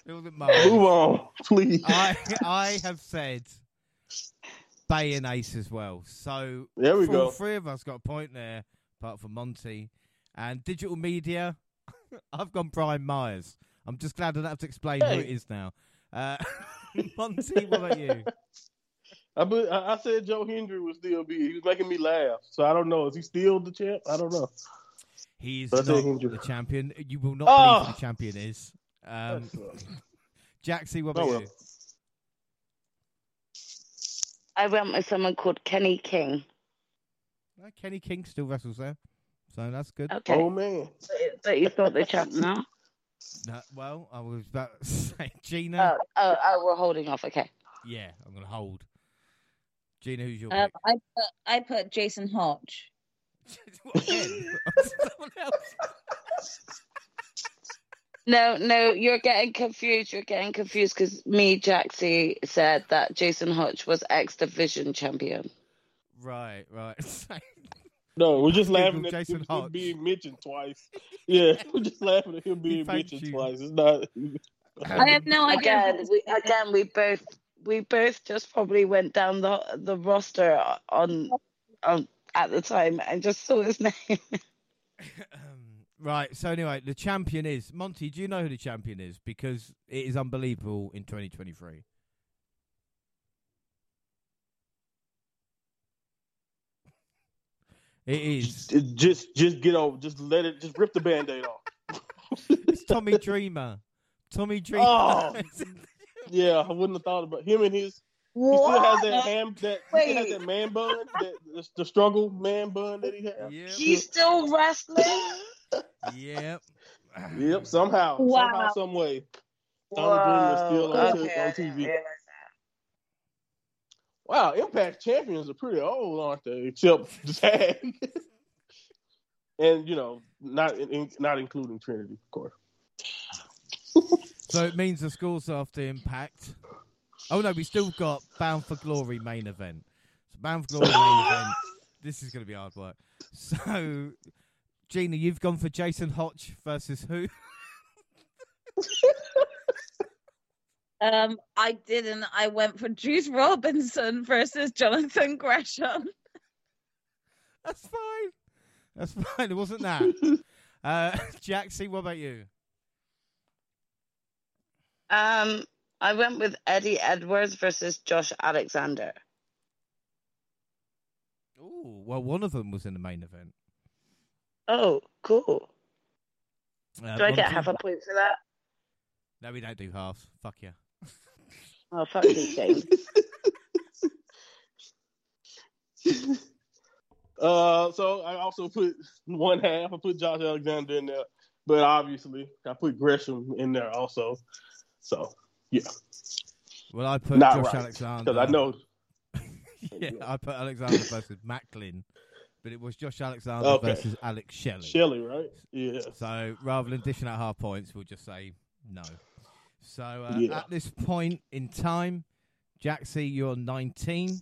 It wasn't Myers. Move on, please. I I have said Bey and Ace as well. So There we all go. three of us got a point there, apart from Monty. And digital media, I've gone Brian Myers. I'm just glad I don't have to explain who it is now. Uh, Monty, what about you? I, be, I I said Joe Hendry would still be. He was making me laugh. So I don't know. Is he still the champ? I don't know. He's is But I think not he- the champion. You will not Oh! believe who the champion is. Um, That. Jaxie, what Oh, about well. you? I went with someone called Kenny King. Uh, Kenny King still wrestles there, so that's good. Okay, Oh man. but, but you thought the champ now? No, well, I was about to say Gina. Oh, oh, oh, we're holding off. Okay. yeah, I'm gonna hold. Gina, who's your Um. I put I put Jason Hotch. Again, someone else. No, no, you're getting confused. You're getting confused because me, Jaxie, said that Jason Hotch was X Division champion. Right, right. No, we're just laughing at Jason him, Hotch. him being mentioned twice. Yeah, we're just laughing at him being thanked mentioned you. twice. It's not. I have no idea. Again, we again we both we both just probably went down the the roster on on at the time and just saw his name. right. So anyway, the champion is Monty. Do you know who the champion is? Because it is unbelievable in 2023. It is. Just, just get over. Just let it. Just rip the band-aid off. It's Tommy Dreamer. Tommy oh, Dreamer. Oh. Yeah, I wouldn't have thought about him and his. He still has that ham. That he has that man bun. That the, the struggle man bun that he has. Yep. He's still wrestling. Yep. Yep. Somehow, wow. somehow, Wow. some way. Tommy Dreamer is still on, okay, on TV. realize Wow, Impact champions are pretty old, aren't they? Except the tag. and you know, not in, not including Trinity, of course. So it means the scores after Impact. Oh no, we still got Bound for Glory main event. So Bound for Glory main event. This is going to be hard work. So, Gina, you've gone for Jason Hotch versus who? Um, I didn't. I went for Juice Robinson versus Jonathan Gresham. That's fine. That's fine. It wasn't that. Uh, Jaxie, what about you? Um, I went with Eddie Edwards versus Josh Alexander. Oh, well, one of them was in the main event. Oh, cool. Uh, Do I get Monty? half a point for that? No, we don't do halves. Fuck yeah. Oh, fuck you, Shane. Uh, so I also put one half. I put Josh Alexander in there, but obviously I put Gresham in there also. So yeah. Well, I put not Josh right Alexander. because I know. yeah, I put Alexander versus Maclin, but it was Josh Alexander Okay. versus Alex Shelley. Shelley, right? Yeah. So rather than dishing out half points, we'll just say no. So uh, Yeah. at this point in time, Jaxie, you're 19,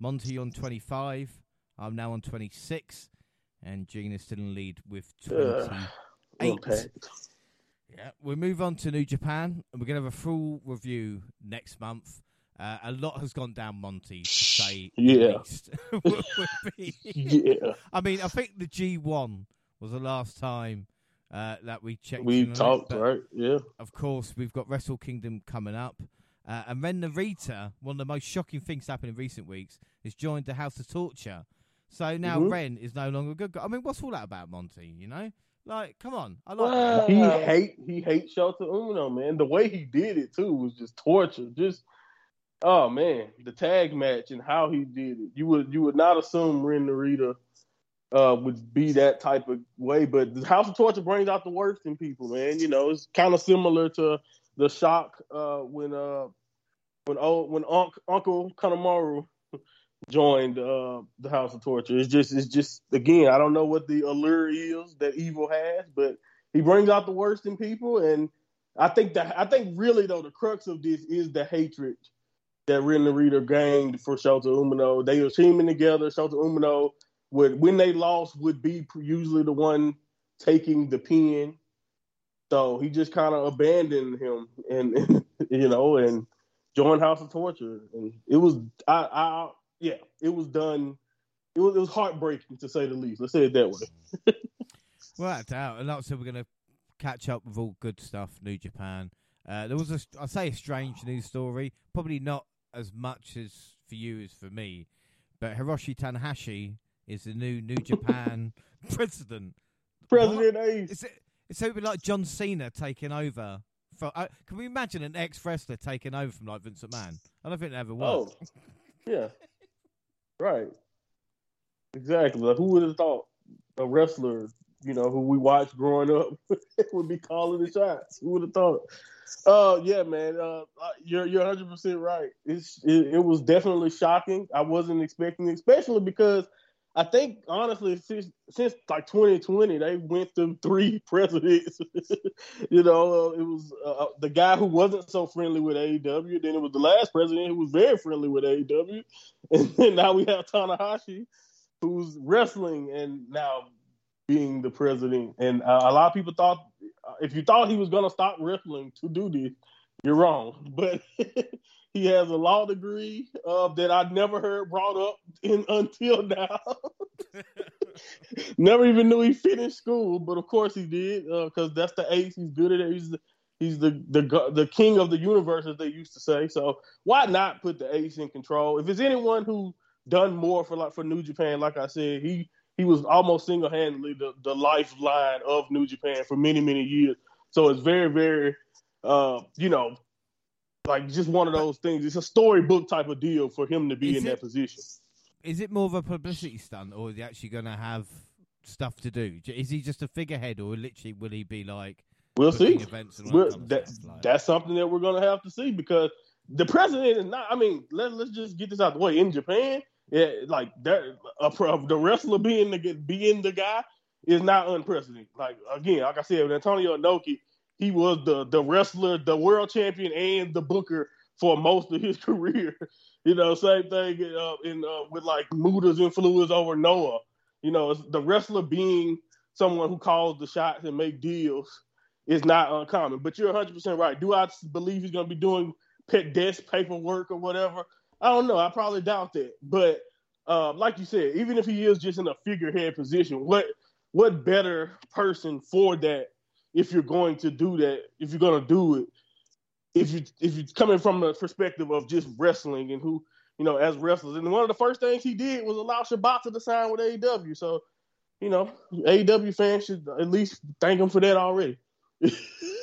Monty on 25, I'm now on 26, and Gina's still in the lead with 28. Impact. Yeah, we'll move on to New Japan, and we're going to have a full review next month. Uh, a lot has gone down Monty, to say Yeah. Would Yeah, I mean, I think the G1 was the last time uh, that we checked. we in on it, talked, but right? Yeah. Of course, we've got Wrestle Kingdom coming up. Uh, and Ren Narita, one of the most shocking things to happen in recent weeks, is joined the House of Torture. So now Mhm. Ren is no longer a good guy. I mean, what's all that about, Monty? You know? Like, come on. I like Whoa. He hate he hates Shota Umino, man. The way he did it too was just torture. Just oh man, the tag match and how he did it. You would you would not assume Ren Narita uh would be that type of way, but the House of Torture brings out the worst in people, man. You know, it's kind of similar to the shock uh when uh when old when Unc, Uncle Kanemaru joined uh the House of Torture. It's just it's just again, I don't know what the allure is that evil has, but he brings out the worst in people and I think that I think really though the crux of this is the hatred that Ren Narita gained for Shota Umino. They were teaming together. Shota Umino would when they lost would be usually the one taking the pin. So he just kind of abandoned him and, and you know and joined House of Torture and it was I, I yeah it was done it was it was heartbreaking to say the least. Let's say it that way. Without doubt. And like I said, we're going to catch up with all good stuff, New Japan. Uh, there was a, I say a strange news story. Probably not as much as for you as for me, but Hiroshi Tanahashi is the new New Japan president. President Ace. Is it? It's it'd be like John Cena taking over. For, uh, can we imagine an ex wrestler taking over from like Vince McMahon? I don't think it ever Oh, yeah, right. Exactly. Like, who would have thought a wrestler, you know, who we watched growing up, would be calling the shots? Who would have thought? Uh, yeah, man. Uh, you're you're 100 percent right. It's it, it was definitely shocking. I wasn't expecting, it, especially because I think honestly, since since like 2020, they went through three presidents. you know, uh, it was uh, uh, the guy who wasn't so friendly with AEW. Then it was the last president who was very friendly with AEW, and then now we have Tanahashi, who's wrestling and now being the president. And uh, a lot of people thought uh, if you thought he was going to stop wrestling to do this, you're wrong. But he has a law degree uh, that I never heard brought up in until now. never even knew he finished school, but of course he did because uh, that's the ace. He's good at it. He's the, he's the, the the king of the universe, as they used to say. So why not put the ace in control? If it's anyone who done more for like for New Japan, like I said, he he was almost single handedly the, the lifeline of New Japan for many many years. So it's very very uh, you know like just one of those things. It's a storybook type of deal for him to be Is in it- that position. Is it more of a publicity stunt, or is he actually going to have stuff to do? Is he just a figurehead, or literally will he be like We'll see. events and We're, that kind of that, stuff? Like, that's something that we're gonna have to see because the president is not. I mean, let let's just get this out the way. In Japan, yeah, like that, a, pro- the wrestler being the being the guy is not unprecedented. Like again, like I said, with Antonio Inoki, he was the the wrestler, the world champion, and the booker for most of his career. You know, same thing uh, in uh, with like Muta's influence over Noah. You know, the wrestler being someone who calls the shots and make deals is not uncommon. But you're 100 percent right. Do I believe he's going to be doing pet desk paperwork or whatever? I don't know. I probably doubt that. But uh, like you said, even if he is just in a figurehead position, what what better person for that? If you're going to do that, if you're going to do it, if you if you're coming from the perspective of just wrestling and who you know as wrestlers, and one of the first things he did was allow Shibata to sign with AEW. So you know, AEW fans should at least thank him for that already.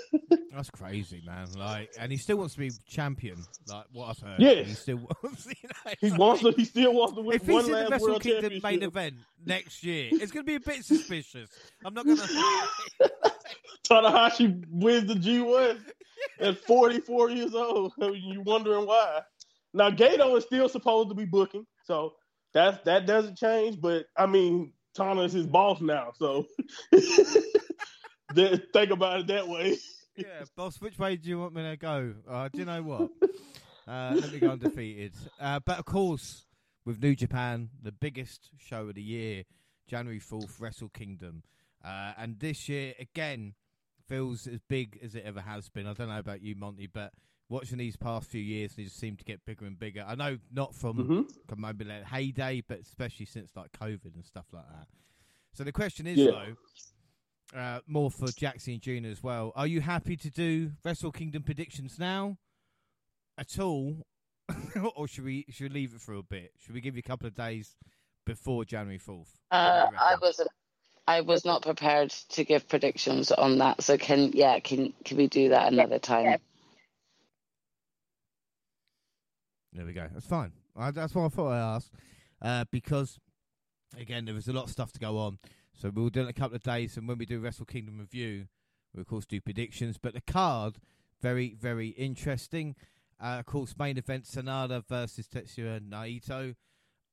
That's crazy, man. Like, and he still wants to be champion. Like what I've heard. Yeah, he still wants. You know, he it's wants to. He still wants to win If one he's in the Wrestle Kingdom main event next year, it's going to be a bit suspicious. I'm not going to. Tanahashi wins the G1 at 44 years old. You're wondering why? Now Gedo is still supposed to be booking, so that that doesn't change. But I mean, Tana is his boss now, so think about it that way. Yeah, boss. Which way do you want me to go? Uh, do you know what? Uh, let me go undefeated. Uh, but of course, with New Japan, the biggest show of the year, January fourth, Wrestle Kingdom, uh, and this year again feels as big as it ever has been. I don't know about you, Monty, but watching these past few years, they just seem to get bigger and bigger. I know not from Mm-hmm. from maybe like heyday, but especially since like COVID and stuff like that. So the question is Yeah. though, uh, more for Jackson Jr. as well. Are you happy to do Wrestle Kingdom predictions now, at all, or should we should we leave it for a bit? Should we give you a couple of days before January fourth? Uh, I wasn't. I was not prepared to give predictions on that. So can yeah, can can we do that another time? There we go. That's fine. I, that's what I thought I asked. Uh, because, again, there was a lot of stuff to go on. So we'll do it in a couple of days. And when we do Wrestle Kingdom review, we, of course, do predictions. But the card, very, very interesting. Uh, of course, main event Sanada versus Tetsuya Naito.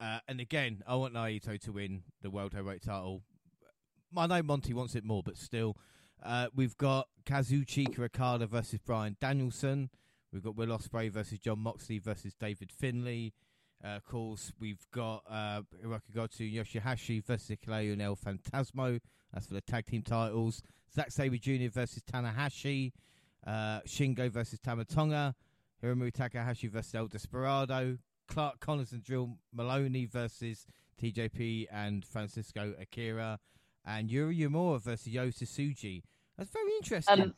Uh, and again, I want Naito to win the World Heavyweight title. I know Monty wants it more, but still. Uh, we've got Kazuchika Okada versus Bryan Danielson. We've got Will Ospreay versus Jon Moxley versus David Finlay. Uh, of course, we've got uh, Hirooki Goto Yoshihashi versus Hikuleo and El Fantasmo. That's for the tag team titles. Zack Sabre Jr. versus Tanahashi. Uh, Shingo versus Tama Tonga. Hiromu Takahashi versus El Desperado. Clark Connors and Drill Moloney versus TJP and Francisco Akira. And Yuya Uemura versus Yota Tsuji. That's very interesting. Um,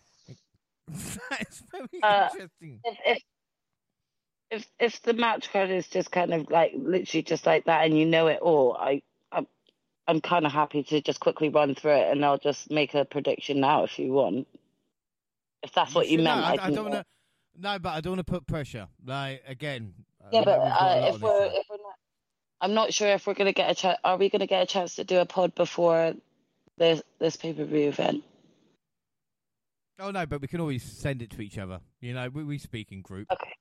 That's very Uh, interesting. If, if if if the match card is just kind of like literally just like that, and you know it all, I I'm I'm kind of happy to just quickly run through it, and I'll just make a prediction now if you want. If that's what you should- meant, No, I, I, I don't want. No, but I don't want to put pressure. Like again. Yeah, but we've got a uh, if we're if we're not, I'm not sure if we're gonna get a chance. Are we gonna get a chance to do a pod before this this pay per view event? Oh no, but we can always send it to each other. You know, we, we speak in group, Okay.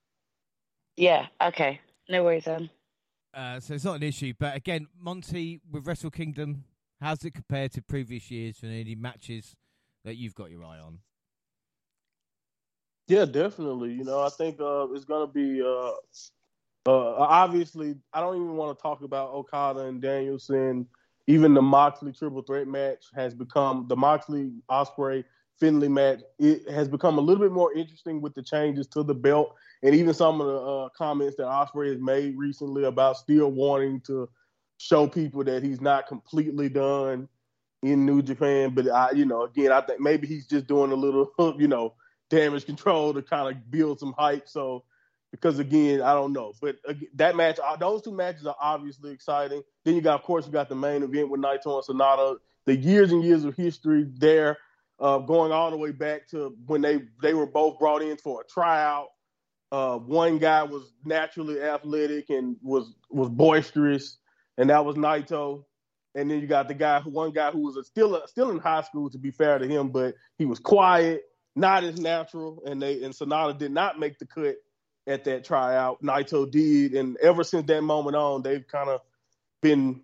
Yeah. Okay. No worries then. uh, so it's not an issue. But again, Monty with Wrestle Kingdom, how's it compared to previous years and any matches that you've got your eye on? Yeah, definitely. You know, I think uh, it's gonna be uh, uh, obviously. I don't even want to talk about Okada and Danielson. Even the Moxley triple threat match has become the Moxley Ospreay Finlay match. It has become a little bit more interesting with the changes to the belt, and even some of the uh, comments that Ospreay has made recently about still wanting to show people that he's not completely done in New Japan. But I, you know, again, I think maybe he's just doing a little, you know damage control to kind of build some hype. So, because again, I don't know, but again, that match, uh, those two matches are obviously exciting. Then you got, of course, you got the main event with Naito and Sanada. The years and years of history there, uh, going all the way back to when they they were both brought in for a tryout. Uh, one guy was naturally athletic and was was boisterous, and that was Naito. And then you got the guy, one guy who was a, still still in high school, to be fair to him, but he was quiet not as natural, and they and Sanada did not make the cut at that tryout. Naito did, and ever since that moment on, they've kind of been,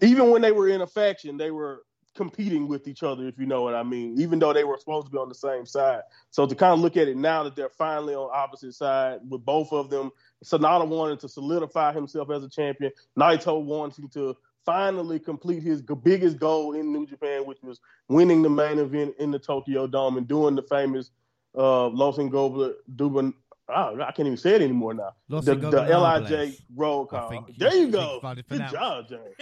even when they were in a faction, they were competing with each other, if you know what I mean. Even though they were supposed to be on the same side, so to kind of look at it now that they're finally on opposite side with both of them, Sanada wanted to solidify himself as a champion. Naito wanting to finally complete his biggest goal in New Japan, which was winning the main event in the Tokyo Dome and doing the famous uh, Los Ingobla Duban. Oh, I can't even say it anymore now. Los the, the. Lij roll call. There you- go. Good job, James.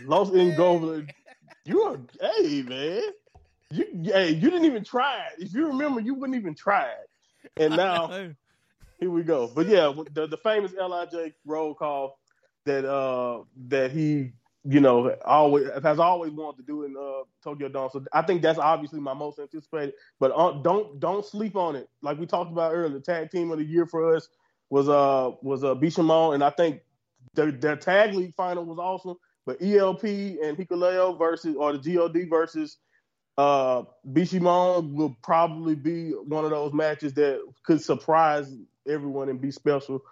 Los Ingobla. You are, hey man. You, hey, you didn't even try it. If you remember, you wouldn't even try it. And now here we go. But yeah, the the famous Lij roll call that uh that he you know always has always wanted to do in uh Tokyo Dome. So I think that's obviously my most anticipated. But uh, don't don't sleep on it. Like we talked about earlier, the tag team of the year for us was uh was uh Bishamon, and I think their their tag league final was awesome. But ELP and Hikuleo versus or the God versus uh Bishamon will probably be one of those matches that could surprise everyone and be special.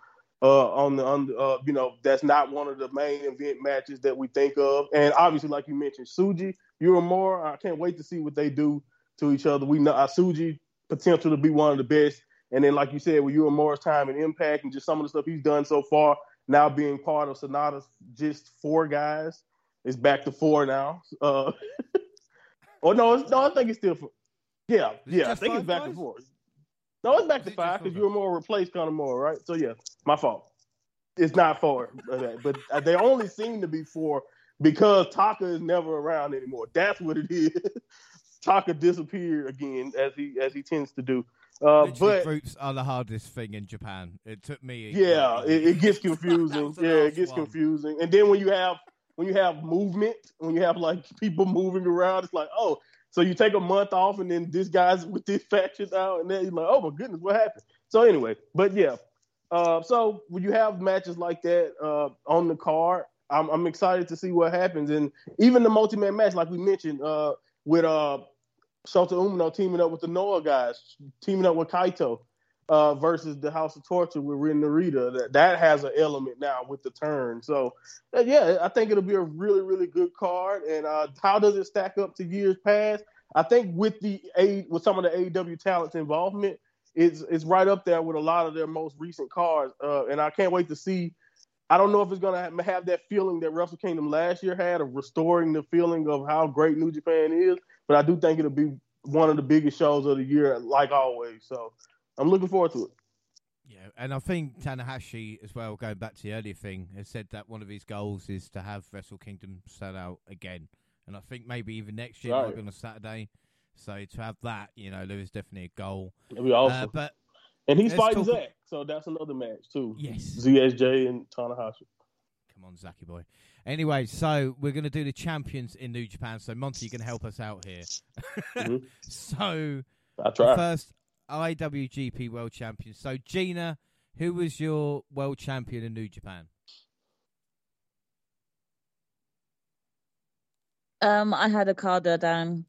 Uh, on the on the, uh, you know that's not one of the main event matches that we think of, and obviously, like you mentioned, Tsuji, Uemura, I can't wait to see what they do to each other. We know uh, Tsuji potential to be one of the best, and then like you said, with Uemura's time and impact, and just some of the stuff he's done so far, now being part of Sanada's just four guys, it's back to four now. Uh, or no, it's, no, I think it's still four. Yeah, yeah, I think it's back to guys? four. No, it's back to five because you were more replaced Connor Moore, right? So yeah, my fault. It's not four, but they only seem to be four because Taka is never around anymore. That's what it is. Taka disappeared again as he as he tends to do. Uh, but groups are the hardest thing in Japan. It took me. yeah, it, it gets confusing. That was the yeah, it gets one. confusing. And then when you have when you have movement, when you have like people moving around, it's like, oh, so you take a month off and then this guy's with this faction out, and then you're like, oh my goodness, what happened? So anyway, but yeah. Uh, so when you have matches like that uh, on the card, I'm, I'm excited to see what happens. And even the multi-man match, like we mentioned, uh, with Shota Umino teaming up with the Noah guys, teaming up with Kaito uh, versus the House of Torture with Ren Narita. That that has an element now with the turn. So uh, yeah, I think it'll be a really really good card. And uh, how does it stack up to years past? I think with the a with some of the AEW talent's involvement, it's it's right up there with a lot of their most recent cards. Uh, and I can't wait to see. I don't know if it's gonna have that feeling that Wrestle Kingdom last year had of restoring the feeling of how great New Japan is, but I do think it'll be one of the biggest shows of the year, like always. So I'm looking forward to it. Yeah, and I think Tanahashi as well, going back to the earlier thing, has said that one of his goals is to have Wrestle Kingdom sell out again. And I think maybe even next year, Right. on a Saturday. So to have that, you know, there is definitely a goal. It'll be Uh, but and he's fighting talk- Zack, so that's another match too. Yes. ZSJ and Tanahashi. Come on, Zaki boy. Anyway, so we're going to do the champions in New Japan. So Monty, you can help us out here. Mhm. so I try. first IWGP World Champion. So Gina, who was your world champion in New Japan? Um, I had Okada down.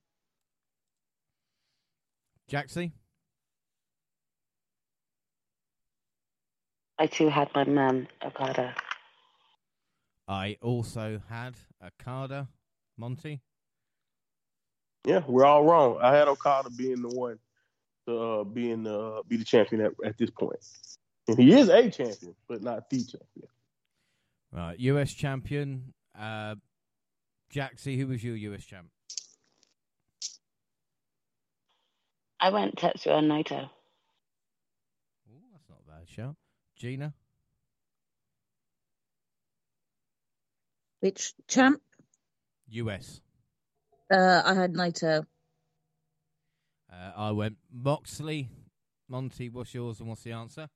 Jaxie? I too had my man Okada. I also had Okada. Monty? Yeah, we're all wrong. I had Okada being the one to uh, being uh, be the champion at, at this point, and he is a champion, but not the champion. Right, US champion. Uh, Jaxie, who was your US champ? I went Tetsuya Naito. Ooh, that's not a bad shout. Gina? Which champ? US. Uh, I had Naito. Uh, I went Moxley. Monty, what's yours and what's the answer?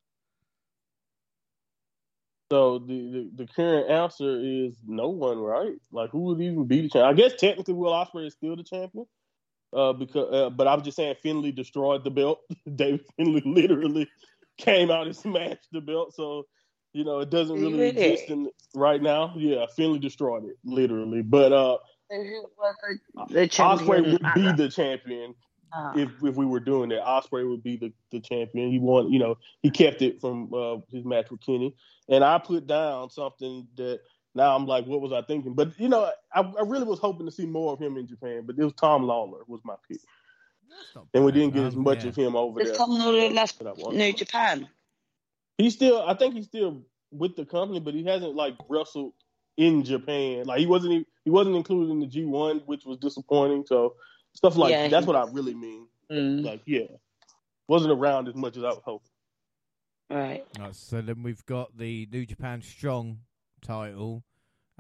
So the, the, the current answer is no one, right? Like who would even be the champion? I guess technically Will Ospreay is still the champion, uh, because uh, but I'm just saying Finlay destroyed the belt. David Finlay literally came out and smashed the belt, so you know it doesn't really Really? exist in, right now. Yeah, Finlay destroyed it literally, but uh, So who was the, the champion? Ospreay would be the champion Ah. if if we were doing that. Ospreay would be the, the champion. He won, you know, he kept it from uh, his match with Kenny. And I put down something that now I'm like, what was I thinking? But you know, I, I really was hoping to see more of him in Japan. But it was Tom Lawlor was my pick, and we didn't get as much yeah. of him over Has there. Tom Lawlor left that I wanted. New Japan? He's still, I think he's still with the company, but he hasn't like wrestled in Japan. Like he wasn't, e- he wasn't included in the G1, which was disappointing. So stuff like Yeah, that's he- what I really mean. Mm, Like, yeah, wasn't around as much as I was hoping. right. Right, so then we've got the New Japan Strong title.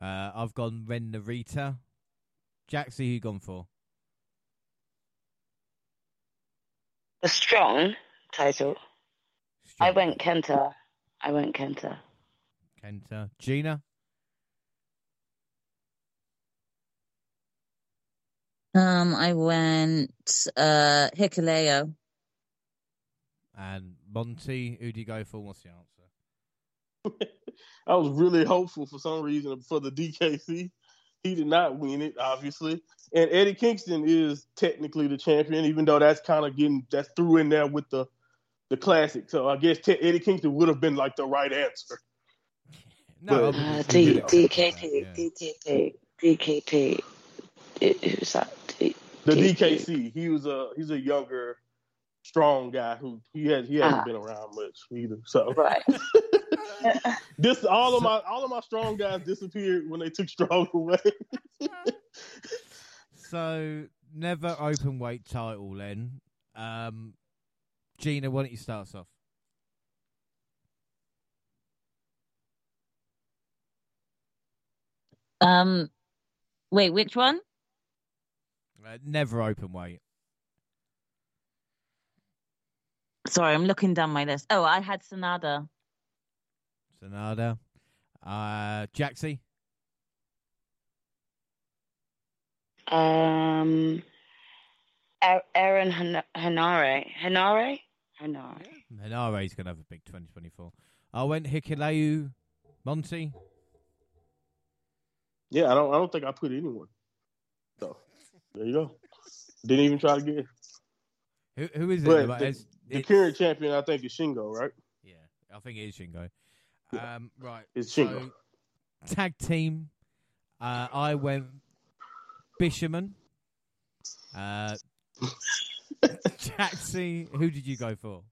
Uh, I've gone Ren Narita. Jaxie, who you gone for? The strong title. I went Kenta. I went Kenta. Kenta. Gina? Um, I went uh Hikuleo. And Monty, who do you go for? What's the answer? I was really hopeful for some reason for the DKC. He did not win it, obviously. And Eddie Kingston is technically the champion, even though that's kind of getting that's through in there with the the classic. So I guess te- Eddie Kingston would have been like the right answer. No, But- I Uh, wouldn't D- say. DKP. DKP. DKP. I- Who's that? D- The DKP. DKC, he was a he's a younger, strong guy who he has he hasn't Ah. been around much either. So Right. this all of my all of my strong guys disappeared when they took strong away. So, never open weight title then. Um, Gina, why don't you start us off? Um, wait, which one? Uh, never open weight. Sorry, I'm looking down my list. Oh, I had Sanada. Sanada. Uh, Jaxie? Um, Aaron Han- Henare. Henare? Henare. Henare's going to have a big 2024. I went Hikuleo. Monty? Yeah, I don't I don't think I put anyone. So there you go. Didn't even try to get Who, who is it? But But the- it's- the it's- current champion. I think is Shingo, right? Yeah, I think it is Shingo. Yeah. Um, right. It's so, Shingo. tag team. Uh, I went Bishamon. Uh, Jaxie, who did you go for?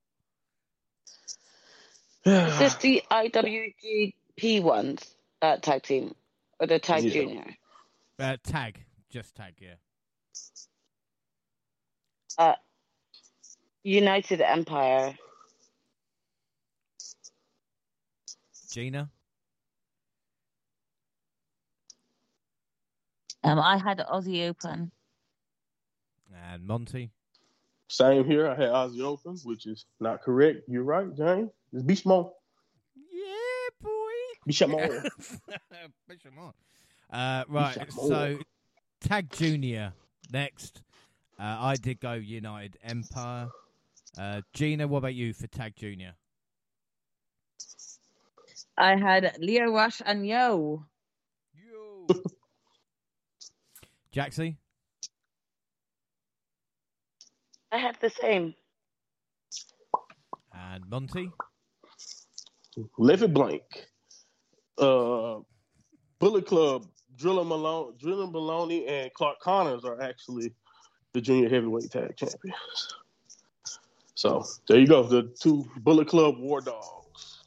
Is this the IWGP ones? Uh, tag team? Or the tag Yeah. junior? Uh, tag, just tag, yeah. Uh, United Empire. Gina, Um, I had Aussie Open. and Monty. Same here. I had Aussie Open, which is not correct. You're right, James. It's Beast Mode. Yeah, boy. Beast Mode. Push 'em on. Uh, right, Push 'em so Tag Junior next. Uh, I did go United Empire. Uh, Gina, what about you for Tag Junior? I had Lio Rush and Yo. Yo. Jaxie? I had the same. And Monty? Left it blank. Uh, Bullet Club, Driller Malone, Drilla Moloney, and Clark Connors are actually the junior heavyweight tag champions. So there you go, the two Bullet Club War Dogs.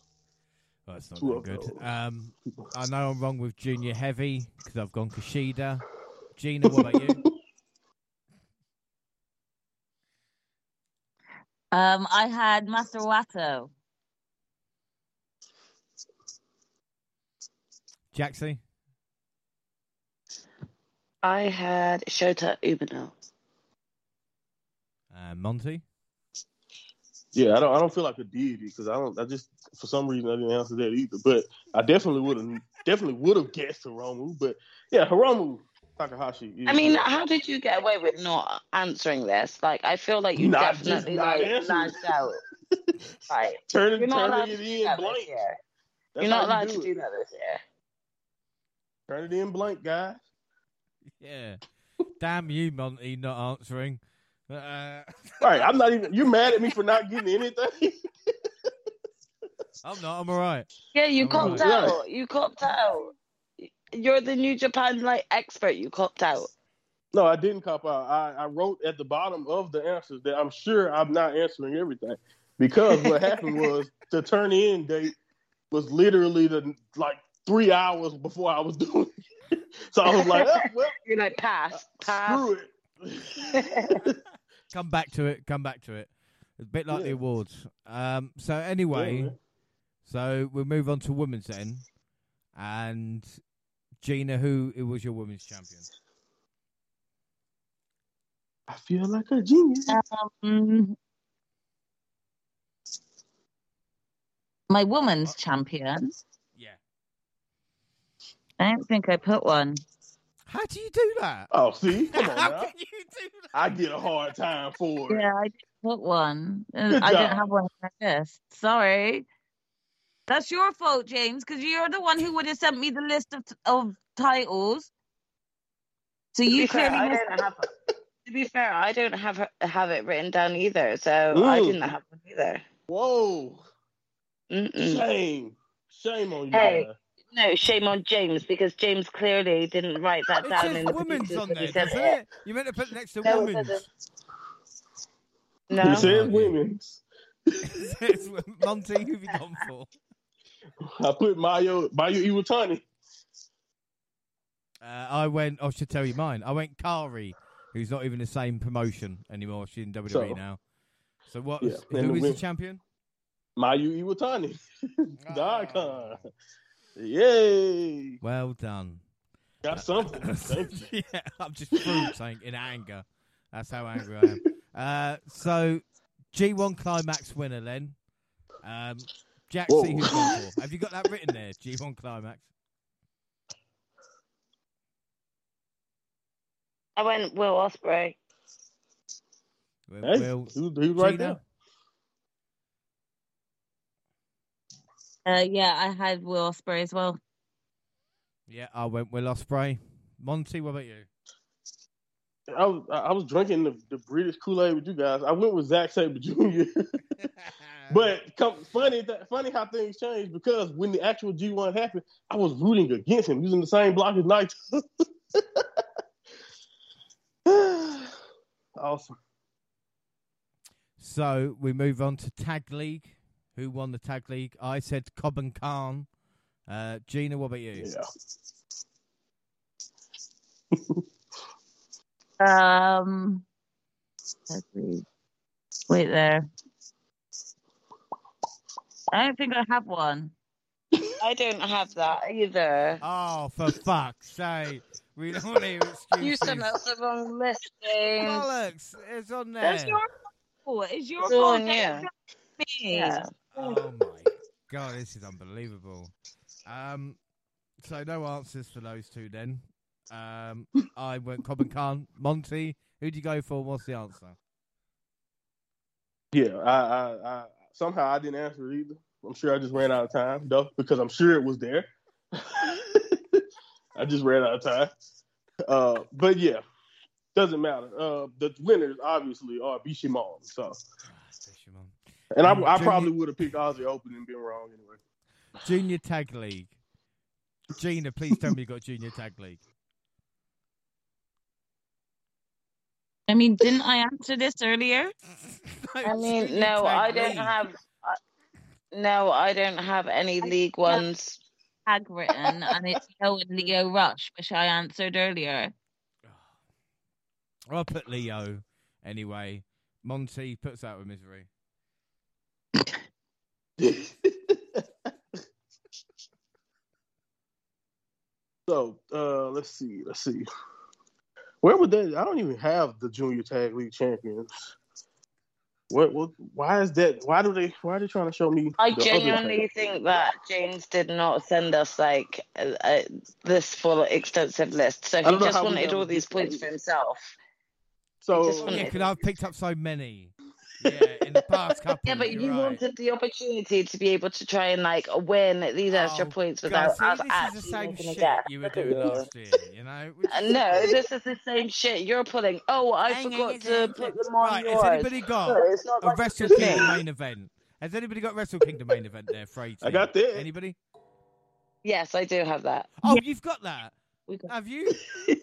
Oh, that's not Two good. Um, I know I'm wrong with Junior Heavy because I've gone Kushida. Gina, what about you? Um, I had Master Wato. Jaxie? I had Shota Umino. And Monty? Yeah, I don't. I don't feel like a deity because I don't. I just for some reason I didn't answer that either. But I definitely would have. Definitely would have guessed Hiromu. But yeah, Hiromu Takahashi. Is, I mean, how did you get away with not answering this? Like, I feel like you Not just definitely not like answering. lashed out. Right. turning You're not allowed turning to do in that this blank. year. That's You're not allowed you to do do that this year. Turn it in blank, guys. Yeah. Damn you, Monty, not answering. Uh, Right, I'm not even. You mad at me for not getting anything? I'm not. I'm all right. Yeah, you Oh, copped right. out. You copped out. You're the New Japan like expert. You copped out. no, I didn't cop out. I, I wrote at the bottom of the answers that I'm sure I'm not answering everything because what happened was the turn in date was literally the like three hours before I was doing it. So I was like, oh, well, You're like pass, pass. screw it. Come back to it. Come back to it. It's a bit like the awards. Um. So anyway, man. so we'll move on to women's then. And Gina, who who was your women's champion? I feel like a genius. Um, my woman's champion. Yeah. I don't think I put one. How do you do that? Oh, see, come on How now. can you do that? I get a hard time for it. Yeah, I didn't put one. Uh, Good I didn't have one on my list. Sorry. That's your fault, James, because you're the one who would have sent me the list of of titles. So To you be fair, clearly I missed don't have. To be fair, I don't have have it written down either, so I didn't have one either. Whoa, Mm-mm. shame, shame on you. Hey. No, shame on James because James clearly didn't write that It down in says the women's on there, said doesn't it. it? You meant to put next to No, women's. doesn't. It No, says Oh, women's. It's Monty, who have you gone for? I put Mayu Mayu Iwatani. Uh, I went. I should tell you mine. I went Kairi, who's not even the same promotion anymore. She's in WWE So- now. So what? Yeah, who is the champion? Mayu Iwatani. the Ah. icon. Yay. Well done. Got something. Thank yeah, I'm just saying in anger. That's how angry I am. Uh, so G1 climax winner then. Um, Jack, Whoa. see who's gone for. Have you got that written there? G1 climax. I went Will Ospreay. Will, Hey, Will who, who's right now? Uh, yeah, I had Will Ospreay as well. Yeah, I went Will Ospreay. Monty, what about you? I was I was drinking the, the British Kool Aid with you guys. I went with Zack Sabre Jr. but come, funny that funny how things change because when the actual G one happened, I was rooting against him using the same block as Naito. awesome. So we move on to tag league. Who won the tag league? I said Cobb and Khan. Uh, Gina, what about you? Yeah. Um, let's wait there. I don't think I have one. I don't have that either. Oh, for fuck's sake! We don't want to hear excuses. You sent us the wrong list, James. Bollocks! It's on there. That's your fault. It's your It's fault. on that you. it's me. Yeah. Oh my god, this is unbelievable. Um, so no answers for those two then. Um, I went Cobb and Khan. Monty, who do you go for? What's the answer? Yeah, I, I, I somehow I didn't answer either. I'm sure I just ran out of time, though, because I'm sure it was there. I just ran out of time. Uh, but yeah, doesn't matter. Uh, the winners obviously are Bishamon. So, Ah, and I, Um, I probably would have picked Aussie Open and been wrong anyway. Junior Tag League. Gina, please tell me you got Junior Tag League. I mean, didn't I answer this earlier? I mean, no, I don't League. have. Uh, no, I don't have any league ones. Tag written, and it's Leo and Lio Rush, which I answered earlier. I'll put Leo anyway. Monty puts out with misery. so, uh, let's see, let's see. Where would they? I don't even have the Junior Tag League champions. What? What? Why is that? Why do they? Why are they trying to show me? I genuinely think that James did not send us like uh, uh, this full extensive list, so he just wanted all these points for himself. So just wanted- Yeah, because I've picked up so many. Yeah, in the past couple. Yeah, but you're right. wanted the opportunity to be able to try and like win these extra Oh, points God, without see, us this is actually the same making a shit guess. you were Look doing last year, you know? which Uh, is- No, this is the same shit you're pulling. Oh, I Hang forgot hang to on, put hang them on Right, yours. has anybody got No, it's not a like Wrestle it's just Kingdom main event? Has anybody got Wrestle Kingdom main event there for 18? I got that. Anybody? Yes, I do have that. Oh, Yeah. you've got that. Got- Have you?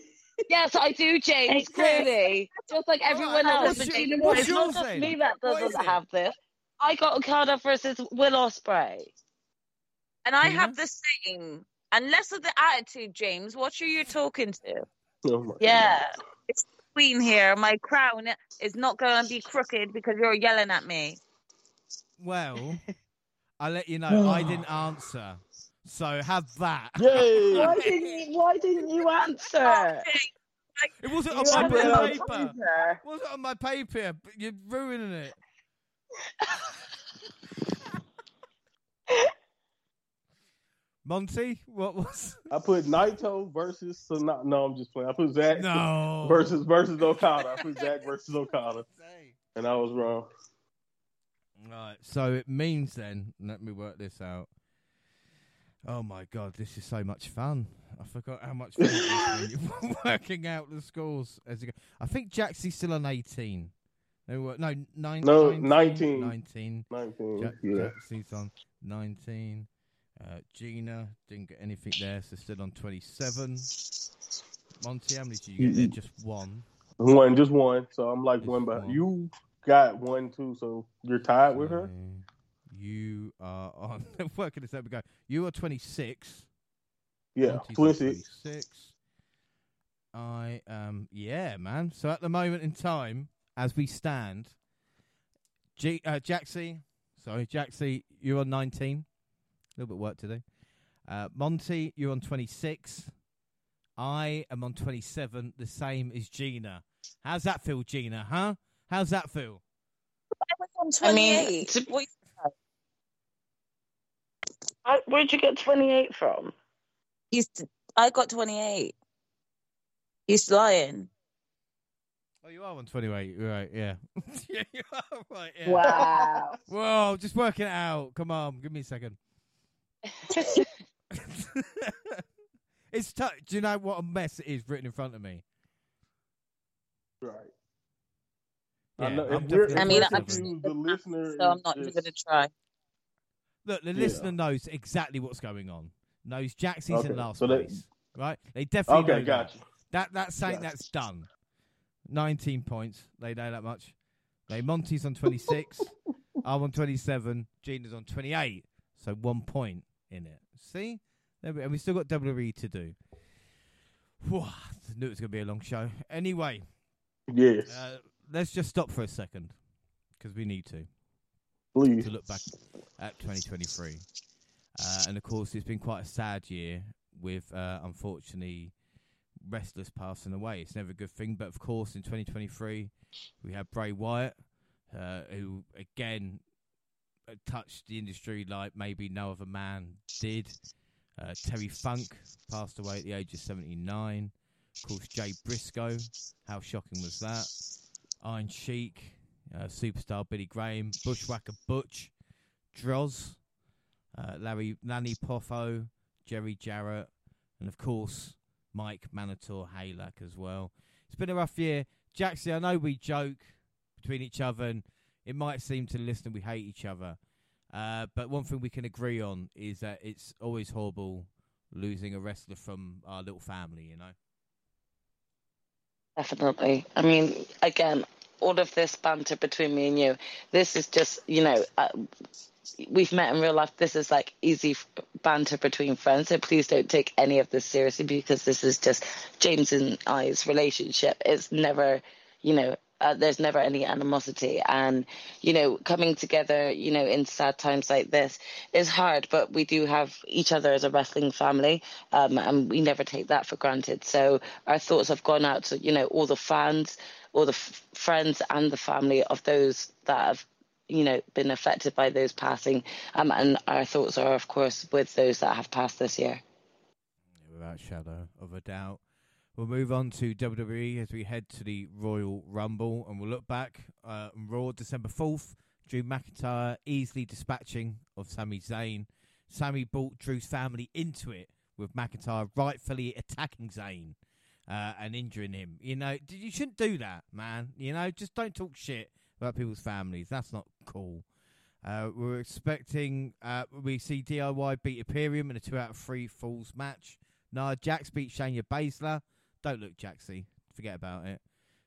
Yes, I do, James. Hey, Clearly, just like oh, everyone right, else. what's But your- James, what's it's not yours just me that doesn't have this. I got Okada versus Will Ospreay. And I Tina? have the same. And less of the attitude, James. What are you talking to? Oh my Yeah. Queen here. My crown is not going to be crooked because you're yelling at me. Well, I'll let you know. I didn't answer. So have that. Yay! Why didn't you? Why didn't you answer? It wasn't on You my had been it bit on of on paper. It wasn't on my paper. but You're ruining it. Monty, what was? I put Naito versus so not, no, I'm just playing. I put Zack No. versus versus Okada. I put Zack versus Okada, and I was wrong. Right, so it means then, let me work this out. Oh my god, this is so much fun. I forgot how much fun it is when you're working out the scores as you go. I think Jaxie's still on 18. No, no, nine, No, 19. 19. 19. Nineteen. Ja- yeah. Jaxie's on 19. Uh, Gina didn't get anything there, so still on 27. Monty, how many did you get there? Just one. One, just one. So I'm like Just one, but one. you got one too. So you're tied with her. So You are on. working this out. We go. You are 26. Yeah, Monty's twenty six. 26. I um yeah, man. So at the moment in time, as we stand, G uh, Jaxie, sorry, Jaxie, you're on 19. A little bit of work to do. Uh, Monty, you're on 26. I am on 27, the same as Gina. How's that feel, Gina? Huh? How's that feel? I was on I mean, 28. to- What- I- Where'd you get 28 from? He's, I got 28. He's lying. Oh, you are on 28, right? Yeah. yeah, you are right. Yeah. Wow. Whoa, just working it out. Come on, give me a second. it's tough. Do you know what a mess it is written in front of me? Right. Yeah, I know. I'm If we're, definitely if I mean, I'm- confused, the listener. So I'm is- not even going to try. Look, the Yeah. listener knows exactly what's going on. Knows Jaxie's Okay, in last so that- place, right? They definitely know Okay, that. gotcha. That that's saying Gotcha. that's done. Nineteen points. They know that much. They Monty's on twenty six. I'm on twenty seven. Gina's on twenty eight. So one point in it. See, there we, and we still got WWE to do. Whew, I knew it was going to be a long show. Anyway, Yes, uh, let's just stop for a second because we need to please. to look back at 2023. Uh, and of course, it's been quite a sad year with, uh, unfortunately, wrestlers passing away. It's never a good thing. But of course, in 2023, we had Bray Wyatt, uh, who again uh, touched the industry like maybe no other man did. Uh, Terry Funk passed away at the age of 79. Of course, Jay Briscoe. How shocking was that? Iron Sheik, uh, superstar Billy Graham, Bushwhacker Butch, Droz, uh, Larry Lanny Poffo, Jerry Jarrett, and of course Mike Mantaur Halac as well. It's been a rough year. Jackson, I know we joke between each other and it might seem to the listener we hate each other. Uh, but one thing we can agree on is that it's always horrible losing a wrestler from our little family, you know? Definitely. I mean, again, all of this banter between me and you, this is just, you know, uh, we've met in real life. This is like easy banter between friends. So please don't take any of this seriously because this is just James and I's relationship. It's never, you know, uh, there's never any animosity. And you know coming together you know in sad times like this is hard but we do have each other as a wrestling family um, and we never take that for granted. So our thoughts have gone out to you know all the fans all the f- friends and the family of those that have you know been affected by those passing. Um, and our thoughts are of course with those that have passed this year. Without shadow of a doubt We'll move on to WWE as we head to the Royal Rumble, and we'll look back uh, on Raw December 4th. Drew McIntyre easily dispatching of Sami Zayn. Sami brought Drew's family into it, with McIntyre rightfully attacking Zayn uh, and injuring him. You know, you shouldn't do that, man. You know, just don't talk shit about people's families. That's not cool. Uh, we're expecting, uh, we see DIY beat Imperium in a two out of three falls match. Nia Jax beat Shayna Baszler. Don't look Jaxie. Forget about it.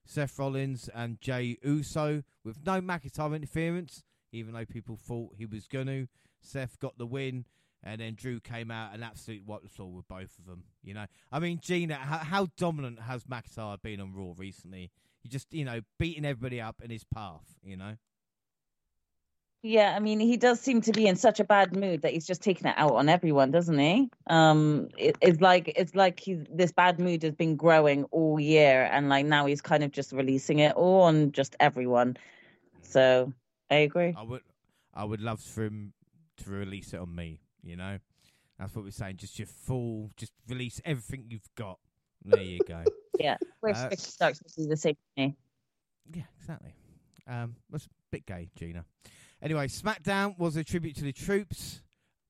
Seth Rollins and Jey Uso with no McIntyre interference, even though people thought he was going to. Seth got the win, and then Drew came out and absolutely wiped the floor with both of them. You know, I mean, Gina, how, how dominant has McIntyre been on Raw recently? He just, you know, beating everybody up in his path. You know. Yeah, I mean, he does seem to be in such a bad mood that he's just taking it out on everyone, doesn't he? Um, it, it's like it's like he's this bad mood has been growing all year, and like now he's kind of just releasing it all on just everyone. So I agree. I would, I would love for him to release it on me. You know, that's what we're saying. Just your full, just release everything you've got. There you go. yeah, where uh, starts to do the same thing. Yeah, exactly. Um, that's a bit gay, Gina. Anyway, SmackDown was a tribute to the troops.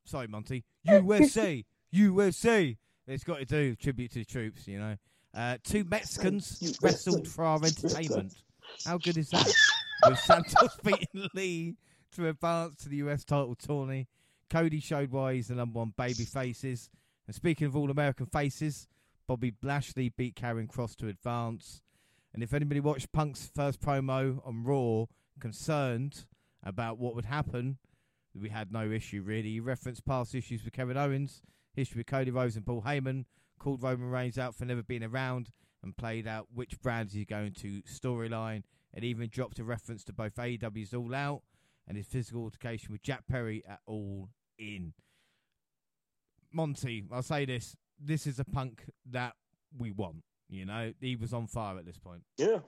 Sorry, Monty. USA, USA. It's got to do tribute to the troops, you know. Uh, two Mexicans wrestled for our entertainment. How good is that? With Santos beating Lee to advance to the US title tourney. Cody showed why he's the number one baby faces. And speaking of all American faces, Bobby Lashley beat Karrion Kross to advance. And if anybody watched Punk's first promo on Raw, concerned about what would happen, we had no issue really. He referenced past issues with Kevin Owens, history with Cody Rhodes and Paul Heyman, called Roman Reigns out for never being around, and played out which brands he's going to storyline, and even dropped a reference to both AEW's All Out and his physical altercation with Jack Perry at All In. Monty, I'll say this: this is a punk that we want. You know, he was on fire at this point. Yeah,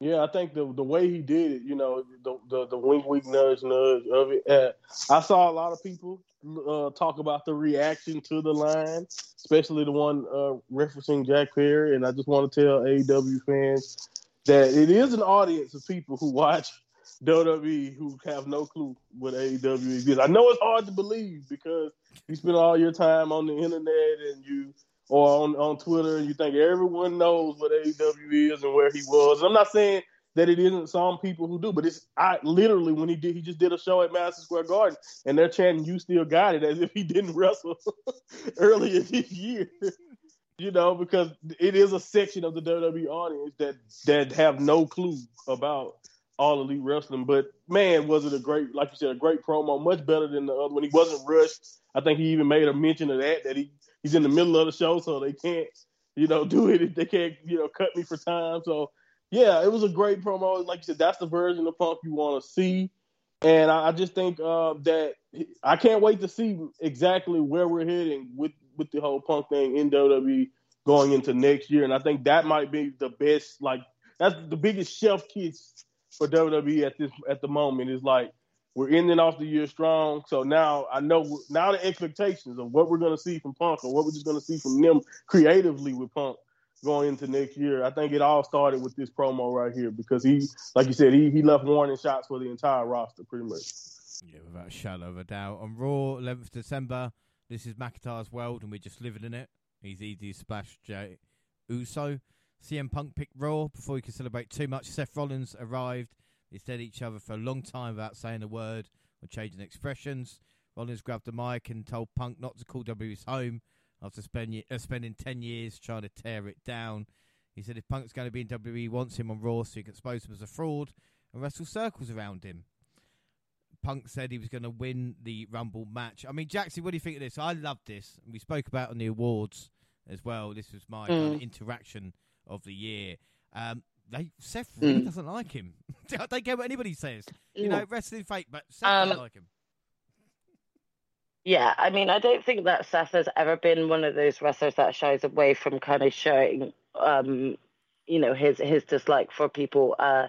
yeah, I think the the way he did it, you know, the the, the wink, wink, nudge, nudge of it. Uh, I saw a lot of people uh, talk about the reaction to the line, especially the one uh, referencing Jack Perry. And I just want to tell AEW fans that it is an audience of people who watch WWE who have no clue what AEW is. I know it's hard to believe because you spend all your time on the internet and you or on, on Twitter and you think everyone knows what AEW is and where he was. I'm not saying that it isn't some people who do, but it's I literally when he did he just did a show at Madison Square Garden and they're chanting you still got it as if he didn't wrestle earlier this year. you know, because it is a section of the WWE audience that that have no clue about all elite wrestling. But man, was it a great, like you said, a great promo, much better than the other one. He wasn't rushed. I think he even made a mention of that that he he's in the middle of the show, so they can't, you know, do it. They can't, you know, cut me for time. So yeah, it was a great promo. Like you said, that's the version of Punk you want to see. And I, I just think uh, that I can't wait to see exactly where we're heading with with the whole Punk thing in WWE going into next year. And I think that might be the best, like that's the biggest chef kiss for WWE at this at the moment is like we're ending off the year strong. So now I know now the expectations of what we're going to see from Punk or what we're just going to see from them creatively with Punk going into next year. I think it all started with this promo right here because he, like you said, he he left warning shots for the entire roster pretty much. Yeah, without a shadow of a doubt. On Raw, 11th December, this is McIntyre's world and we're just living in it. He's easy to splash Jey Uso. CM Punk picked Raw before he could celebrate too much. Seth Rollins arrived. At each other for a long time without saying a word or changing expressions. Rollins grabbed the mic and told Punk not to call W his home after spend, uh, spending 10 years trying to tear it down. He said if Punk's going to be in WWE, he wants him on Raw so he can expose him as a fraud and wrestle circles around him. Punk said he was going to win the Rumble match. I mean, Jackson, what do you think of this? I love this. We spoke about on the awards as well. This was my mm. kind of interaction of the year. Um, they Seth really mm. doesn't like him. I don't care what anybody says. You know, wrestling fake, but Seth um, doesn't like him. Yeah, I mean, I don't think that Seth has ever been one of those wrestlers that shies away from kind of showing, um, you know, his his dislike for people. Uh,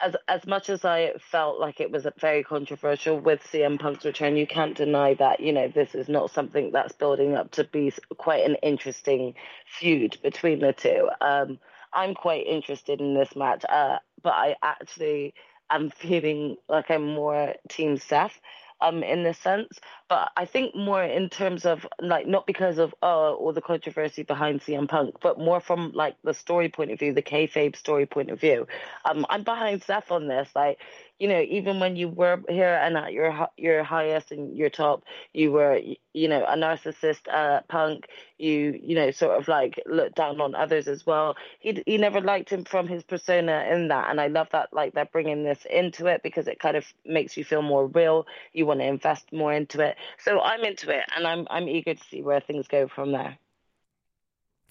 as as much as I felt like it was very controversial with CM Punk's return, you can't deny that you know this is not something that's building up to be quite an interesting feud between the two. Um, I'm quite interested in this match, uh, but I actually am feeling like I'm more Team Seth um in this sense. But i think more in terms of like not because of uh all the controversy behind cm punk but more from like the story point of view the kayfabe story point of view. Um i'm behind seth on this like you know, even when you were here and at your your highest and your top, you were, you know, a narcissist, uh, punk. You, you know, sort of like looked down on others as well. He he never liked him from his persona in that, and I love that. Like they're bringing this into it because it kind of makes you feel more real. You want to invest more into it. So I'm into it, and I'm I'm eager to see where things go from there.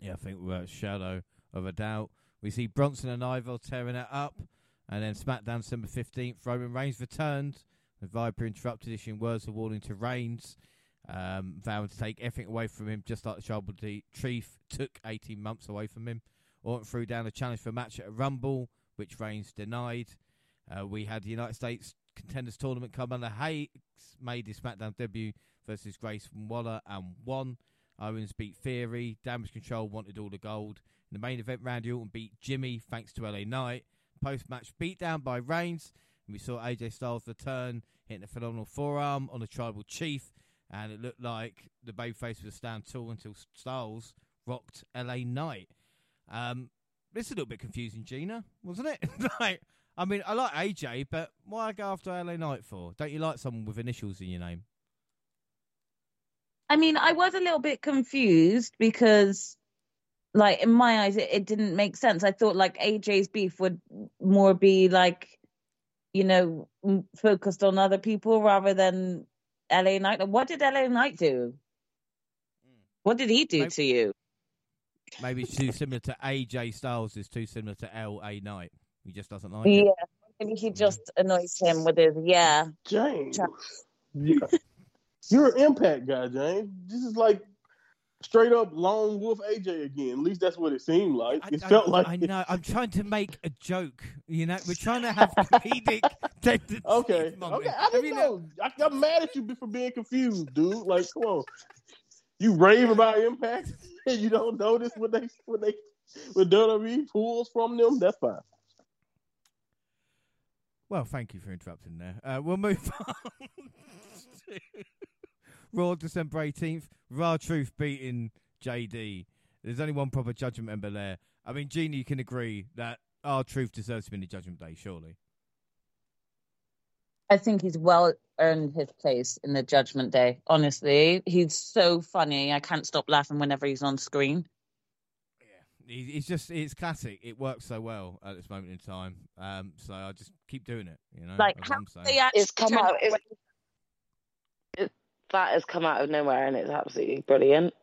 Yeah, I think we're shadow of a doubt. We see Bronson and Ivar tearing it up. And then SmackDown December 15th, Roman Reigns returned. The Viper interrupted issuing words of warning to Reigns, um, vowing to take everything away from him, just like the Tribal Chief took 18 months away from him. Orton threw down a challenge for a match at a Rumble, which Reigns denied. Uh, we had the United States Contenders Tournament Carmelo Hayes, made his SmackDown debut versus Grayson Waller and won. Owens beat Theory. Damage Control wanted all the gold. In the main event, Randy Orton beat Jimmy thanks to LA Knight post match beatdown by Reigns. And we saw AJ Styles return, hitting a phenomenal forearm on the Tribal Chief. And it looked like the babyface would stand tall until Styles rocked LA Knight. Um, this is a little bit confusing, Gina, wasn't it? like, I mean, I like AJ, but why go after LA Knight for? Don't you like someone with initials in your name? I mean, I was a little bit confused because like in my eyes it, it didn't make sense. I thought like aj's beef would more be like you know focused on other people rather than la knight. What did la knight do? Hmm. What did he do maybe, to you? Maybe it's too similar to aj styles is too similar to la knight. He just doesn't like yeah. it. maybe he hmm. just annoys him with his yeah. James. Yeah. you're an impact guy james. This is like straight up lone wolf AJ again. At least that's what it seemed like. It I, felt I, like I know. I'm trying to make a joke. You know, we're trying to have comedic. Okay, okay. I know. I, am mad at you for being confused, dude. Like, come on. You rave about Impact and you don't notice when they when they when WWE pulls from them. That's fine. Well, thank you for interrupting there. Uh, we'll move on. Raw December 18th. R-Truth beating JD. There's only one proper judgment member there. I mean, Genie, you can agree that R-Truth deserves to be in the Judgment Day, surely. I think he's well earned his place in the Judgment Day. Honestly, he's so funny. I can't stop laughing whenever he's on screen. Yeah, he's just it's classic. It works so well at this moment in time. Um, so I just keep doing it. You know, like how they actually it's come out. It's, that has come out of nowhere and it's absolutely brilliant.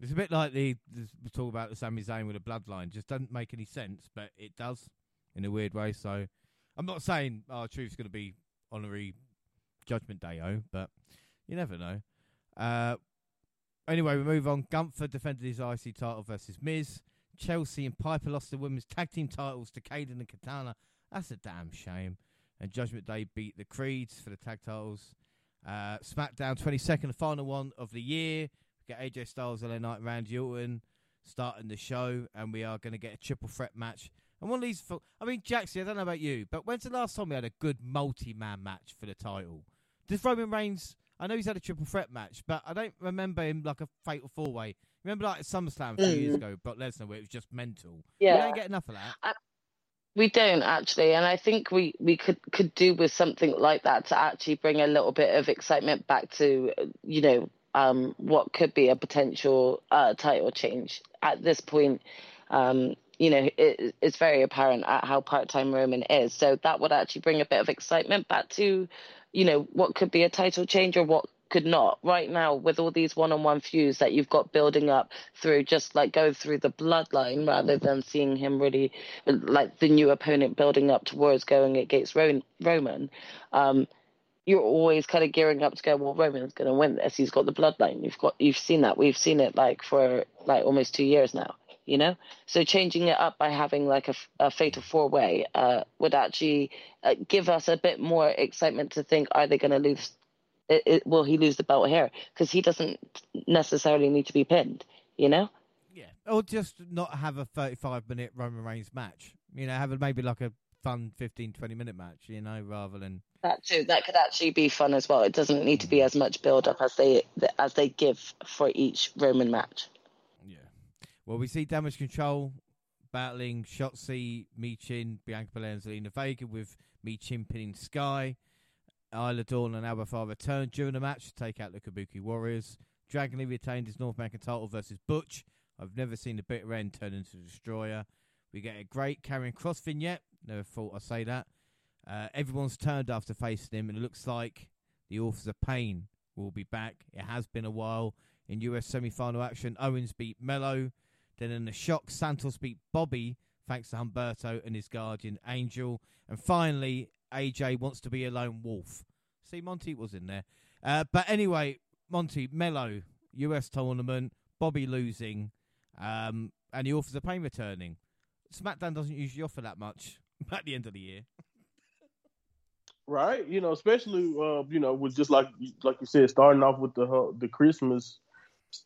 It's a bit like the, the talk about the Sami Zayn with a bloodline. Just doesn't make any sense, but it does in a weird way. So I'm not saying our oh, truth's going to be honorary Judgment Day, oh, but you never know. Uh, anyway, we move on. Gunther defended his IC title versus Miz. Chelsea and Piper lost the women's tag team titles to Kayden and Katana. That's a damn shame. And Judgment Day beat the Creeds for the tag titles. Uh, SmackDown 22nd, the final one of the year. We get AJ Styles, LA Knight, and Randy Orton starting the show, and we are going to get a triple threat match. And one of these, I mean, Jackson, I don't know about you, but when's the last time we had a good multi-man match for the title? Does Roman Reigns? I know he's had a triple threat match, but I don't remember him like a fatal four way. Remember like SummerSlam a few mm. years ago, Brock Lesnar, where it was just mental. Yeah, we don't get enough of that. I- we don't actually, and I think we, we could, could do with something like that to actually bring a little bit of excitement back to you know um, what could be a potential uh, title change at this point. Um, you know, it, it's very apparent at how part time Roman is. So that would actually bring a bit of excitement back to, you know, what could be a title change or what could not. Right now, with all these one on one feuds that you've got building up through just like go through the bloodline rather than seeing him really like the new opponent building up towards going against Roman. Um, you're always kind of gearing up to go, well, Roman's going to win this. He's got the bloodline. You've got, you've seen that. We've seen it like for like almost two years now you know so changing it up by having like a, a fatal four way uh, would actually uh, give us a bit more excitement to think are they going to lose it, it, will he lose the belt here because he doesn't necessarily need to be pinned you know? Yeah. Or just not have a 35 minute roman reigns match you know have a, maybe like a fun 15 20 minute match you know rather than that too that could actually be fun as well. It doesn't need to be as much build up as they as they give for each roman match. Yeah. well, we see Damage Control battling Shotzi, Michin, Bianca Belair, and Zelina Vega with Michin pinning Sky. Isla Dawn and Alba Fyre returned during the match to take out the Kabuki Warriors. Dragon Lee retained his North American title versus Butch. I've never seen the bitter end turn into a destroyer. We get a great Karrion Kross vignette. Never thought I'd say that. Uh, everyone's turned after facing him, and it looks like the Authors of Pain will be back. It has been a while. In US semi final action, Owens beat Melo. Then in the shock, Santos beat Bobby thanks to Humberto and his guardian Angel. And finally, AJ wants to be a lone wolf. See, Monty was in there. Uh, but anyway, Monty, Melo, US tournament, Bobby losing, um, and the Authors of Pain returning. SmackDown doesn't usually offer that much at the end of the year. Right, you know, especially uh, you know, with just like like you said, starting off with the uh, the Christmas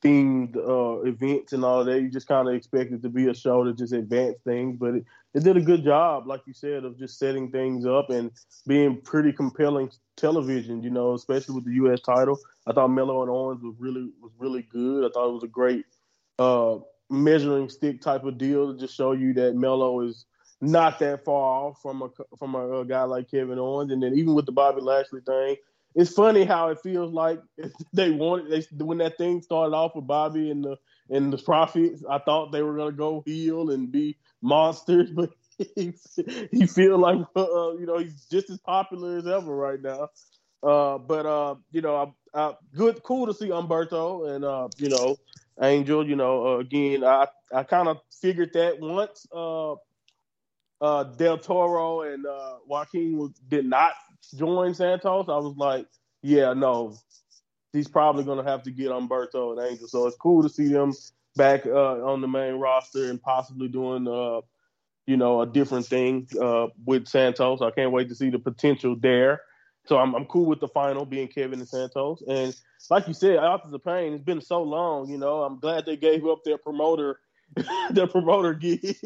themed uh, events and all that. You just kind of expect it to be a show to just advance things, but it, it did a good job, like you said, of just setting things up and being pretty compelling television. You know, especially with the U.S. title. I thought Melo and Owens was really was really good. I thought it was a great uh, measuring stick type of deal to just show you that Melo is not that far off from a from a, a guy like Kevin Owens. And then even with the Bobby Lashley thing, it's funny how it feels like they wanted they, when that thing started off with Bobby and the and the Profits. I thought they were gonna go heel and be monsters, but he, he feel like uh, you know he's just as popular as ever right now. Uh, but uh, you know, I, I, good, cool to see Humberto and uh, you know Angel. You know, uh, again, I I kind of figured that once uh, uh, Del Toro and Joaquin did not join Santos, I was like, yeah, no, he's probably going to have to get Humberto and Angel. So it's cool to see them back uh, on the main roster and possibly doing, uh, you know, a different thing uh, with Santos. I can't wait to see the potential there. So I'm, I'm cool with the final being Kevin and Santos. And like you said, Authors of Pain, it's been so long, you know, I'm glad they gave up their promoter the promoter gig,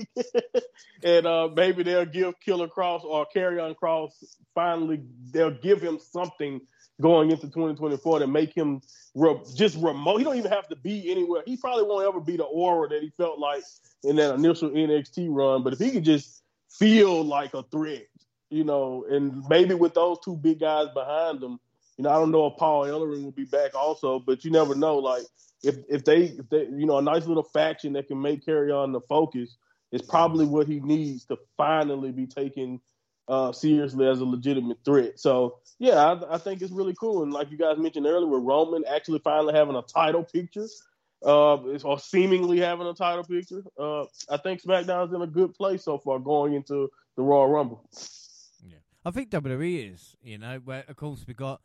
and uh, maybe they'll give Killer Kross or Carry On Cross. finally they'll give him something going into 2024 to make him re- just remote. He don't even have to be anywhere. He probably won't ever be the aura that he felt like in that initial NXT run. But if he could just feel like a threat, you know, and maybe with those two big guys behind him, you know, I don't know if Paul Ellering will be back also, but you never know. Like if if they if they you know a nice little faction that can make carry on the focus is probably what he needs to finally be taken uh, seriously as a legitimate threat. So yeah, I, I, think it's really cool. And like you guys mentioned earlier, with Roman actually finally having a title picture, uh, or seemingly having a title picture, uh, I think SmackDown's in a good place so far going into the Royal Rumble. Yeah, I think WWE is. You know, where of course we got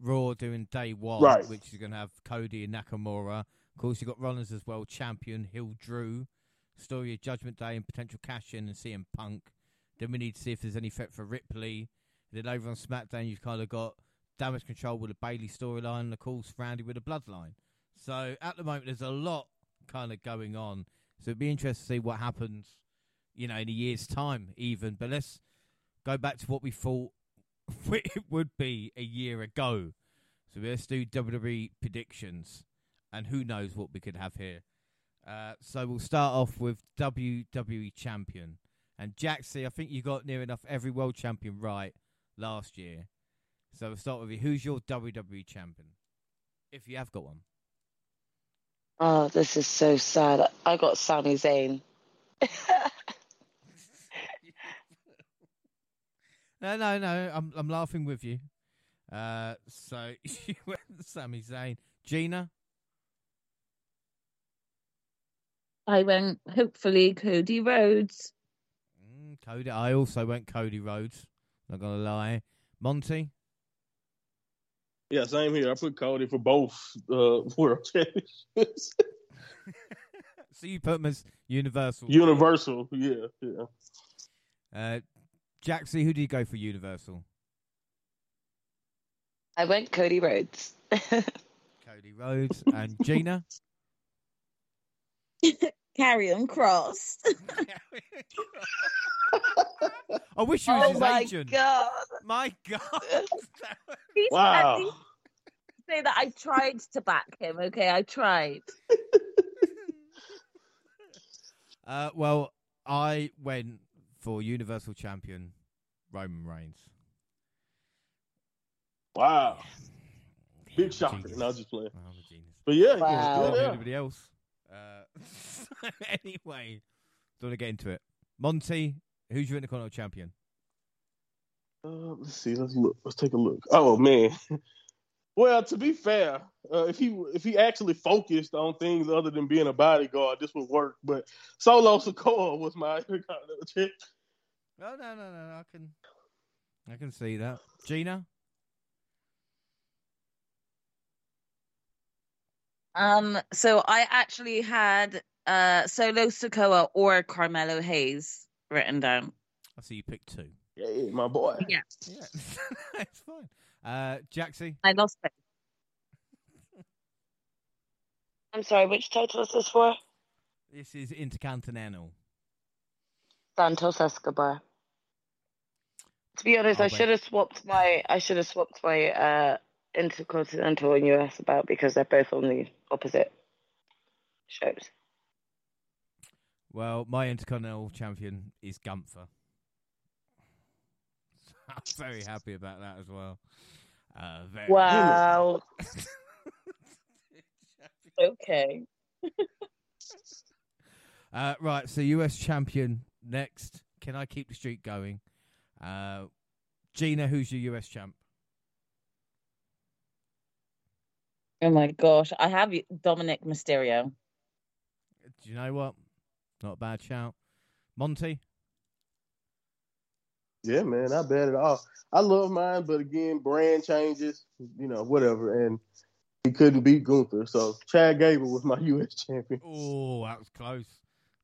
Raw doing day one, right. which is going to have Cody and Nakamura. Of course, you got Rollins as well, champion Hill Drew. story of Judgment Day and potential cash in and CM Punk. Then we need to see if there's any threat for Ripley. Then over on SmackDown, you've kind of got Damage Control with a Bayley storyline, and of course Randy with a Bloodline. So at the moment, there's a lot kind of going on. So it'd be interesting to see what happens, you know, in a year's time, even. But let's go back to what we thought it would be a year ago. So let's do WWE predictions, and who knows what we could have here. Uh, so we'll start off with WWE Champion. And Jaxie, I think you got near enough every world champion right last year. So we'll start with you. Who's your WWE champion? If you have got one. Oh, this is so sad. I got Sami Zayn. no, no, no. I'm I'm laughing with you. Uh, so you went Sami Zayn. Gina. I went hopefully Cody Rhodes. Cody. I also went Cody Rhodes. Not gonna lie. Monty. Yeah, same here. I put Cody for both uh, world championships. so you put him as Universal. Universal, yeah, yeah. Uh, Jaxie, who do you go for Universal? I went Cody Rhodes. Cody Rhodes and Gina. Karrion Kross. I wish you was oh his my agent. god! My God. Please, Wow. least Say that I tried to back him. Okay, I tried. uh, well, I went for Universal Champion Roman Reigns. Wow. Yeah, Big I'm shocker. genius. No, I'm just playing. I'm a genius. But yeah, Wow. yeah, Not yeah. anybody else. Uh, anyway, don't want to get into it. Monty, who's your Intercontinental Champion? Uh, let's see. Let's look. Let's take a look. Oh man. Well, to be fair, uh, if he if he actually focused on things other than being a bodyguard, this would work. But Solo Sikoa was my Intercontinental champ. No, no, no, no, I can, I can see that. Gina, Um, so I actually had uh Solo Sikoa or Carmelo Hayes written down. I see you picked two. Yeah, yeah, my boy. Yeah, Yeah, it's fine. Uh, Jaxie, I lost it. I'm sorry, which title is this for? this is Intercontinental. Santos Escobar. To be honest, I'll I should have swapped my I should have swapped my uh Intercontinental and US about because they're both on the opposite shows. Well, my Intercontinental Champion is Gunther. I'm very happy about that as well. Uh, very Wow. Okay. Uh, right, so US champion next. Can I keep the streak going? Uh, Gina, who's your US champ? Oh my gosh, I have Dominic Mysterio. Do you know what? Not a bad shout. Monty, Yeah, man, not bad at all. I love mine, but again, brand changes, you know, whatever. And he couldn't beat Gunther, so Chad Gable was my U.S. champion. oh, that was close.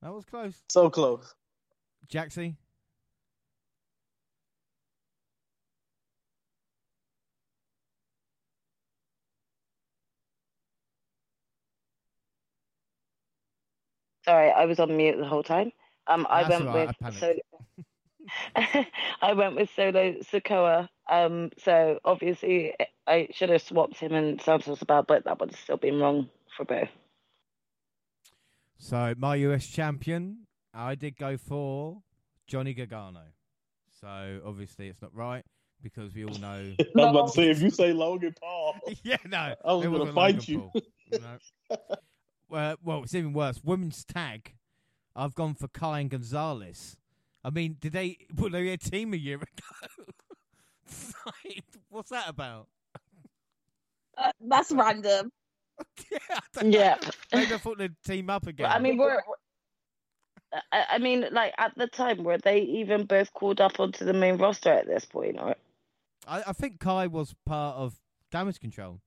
That was close. So close. Jaxie, Sorry, I was on mute the whole time. Um, I That's went all right, with I Solo. I went with Solo Sikoa. Um, so obviously I should have swapped him and Santos about, but that would have still been wrong for both. So my US champion, I did go for Johnny Gargano. So obviously it's not right because we all know. I was about to say, if you say Logan Paul, yeah, no, I was gonna wasn't fight Logan you. No. Well, well, it's even worse. Women's tag. I've gone for Kai and Gonzalez. I mean, did they? Were they a team a year ago? Like, What's that about? Uh, that's random. yeah, I Yeah. know. Maybe I thought they'd team up again. I mean, we're. we're- I, I mean, like at the time, were they even both called up onto the main roster at this point? Or I, I think Kai was part of Damage Control.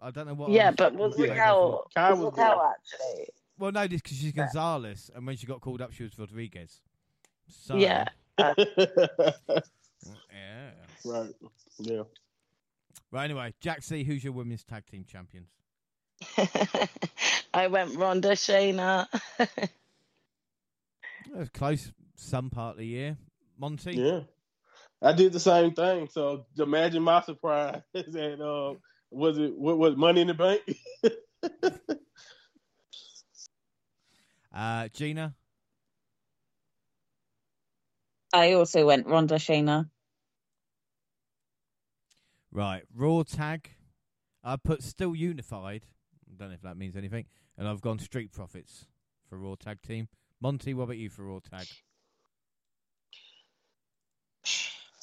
I don't know what. yeah, else but was they Yeah. go Raquel? Kai was was Raquel actually? Well, no, this because she's Gonzalez, and when she got called up, she was Rodriguez. So, Yeah. yeah. right. Yeah. Right. Anyway, Jack C, who's your women's tag team champions? I went Ronda Shayna. It was close some part of the year. Monty. Yeah. I did the same thing. So imagine my surprise and uh was it what was Money in the Bank? Uh, Gina. I also went Ronda Shayna. Right. Raw tag. I put still unified. I don't know if that means anything. And I've gone Street Profits for Raw tag team. Monty, what about you for Raw tag?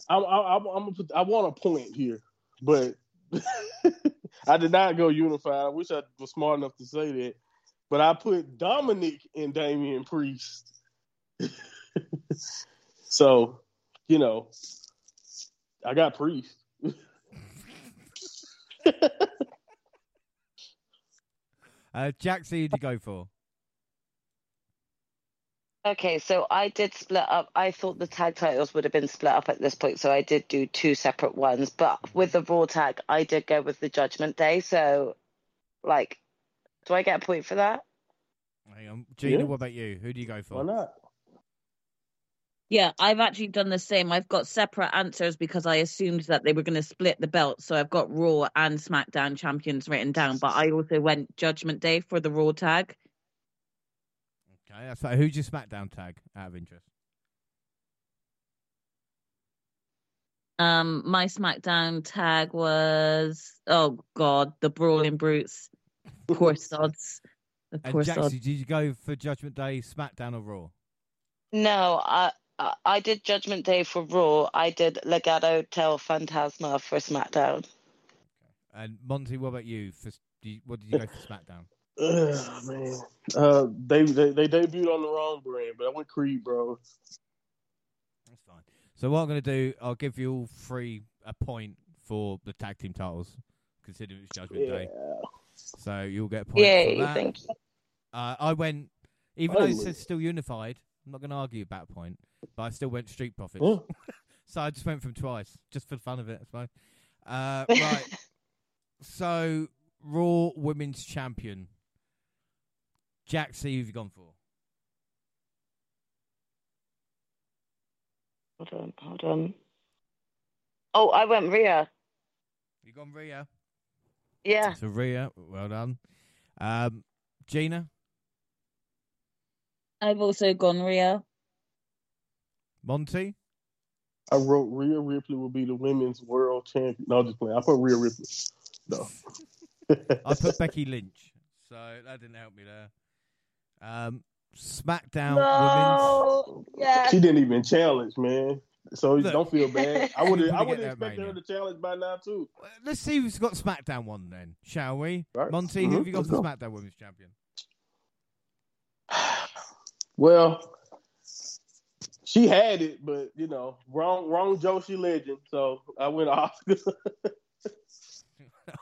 I, I, I'm, I'm gonna put, I want a point here, but I did not go unified. I wish I was smart enough to say that, but I put Dominic and Damian Priest. so, you know, I got Priest. Uh, Jack C, who'd you go for? Okay, so I did split up. I thought the tag titles would have been split up at this point, so I did do two separate ones. But with the Raw tag, I did go with the Judgment Day. So, like, do I get a point for that? Hang on. Gina, Yeah. what about you? Who do you go for? Why not? Yeah, I've actually done the same. I've got separate answers because I assumed that they were going to split the belt. So I've got Raw and SmackDown champions written down. But I also went Judgment Day for the Raw tag. Okay, that's right. Who's your SmackDown tag out of interest? Um, my SmackDown tag was oh god, the Brawling Brutes, poor sods, the And poor Jack sods. Did you go for Judgment Day, SmackDown, or Raw? No, I I- I did Judgment Day for Raw. I did Legado del Fantasma for SmackDown. And Monty, what about you? For do you- what did you go for SmackDown? Ugh, man, uh, they, they they debuted on the wrong brand, but I went Creed, bro. That's fine. So what I'm going to do, I'll give you all three a point for the tag team titles, considering it's Judgment Yeah, Day. So you'll get a point Yeah, for that. thank you. Uh, I went, even though it says still unified. I'm not going to argue about a point, but I still went Street Profits. Yeah. So I just went from twice, just for the fun of it, I suppose. Uh, right. so Raw Women's Champion, Jack C. Who've you gone for? hold on, hold on. Oh, I went Rhea. You gone Rhea? Yeah. So Rhea, well done. Um, Gina, I've also gone Rhea. Monty, I wrote Rhea Ripley will be the women's world champion. No, I'm just playing. I put Rhea Ripley. No. I put Becky Lynch, so that didn't help me there. Um, SmackDown Women's. No. Yeah. She didn't even challenge, man. So Look. don't feel bad. I would You're I would get have expected her to challenge by now too. Let's see who's got SmackDown one then, shall we? Right. Monty, who Mhm, have you got let's for go. SmackDown Women's Champion? Well, she had it, but you know, wrong, wrong Joshi legend. So I went Asuka.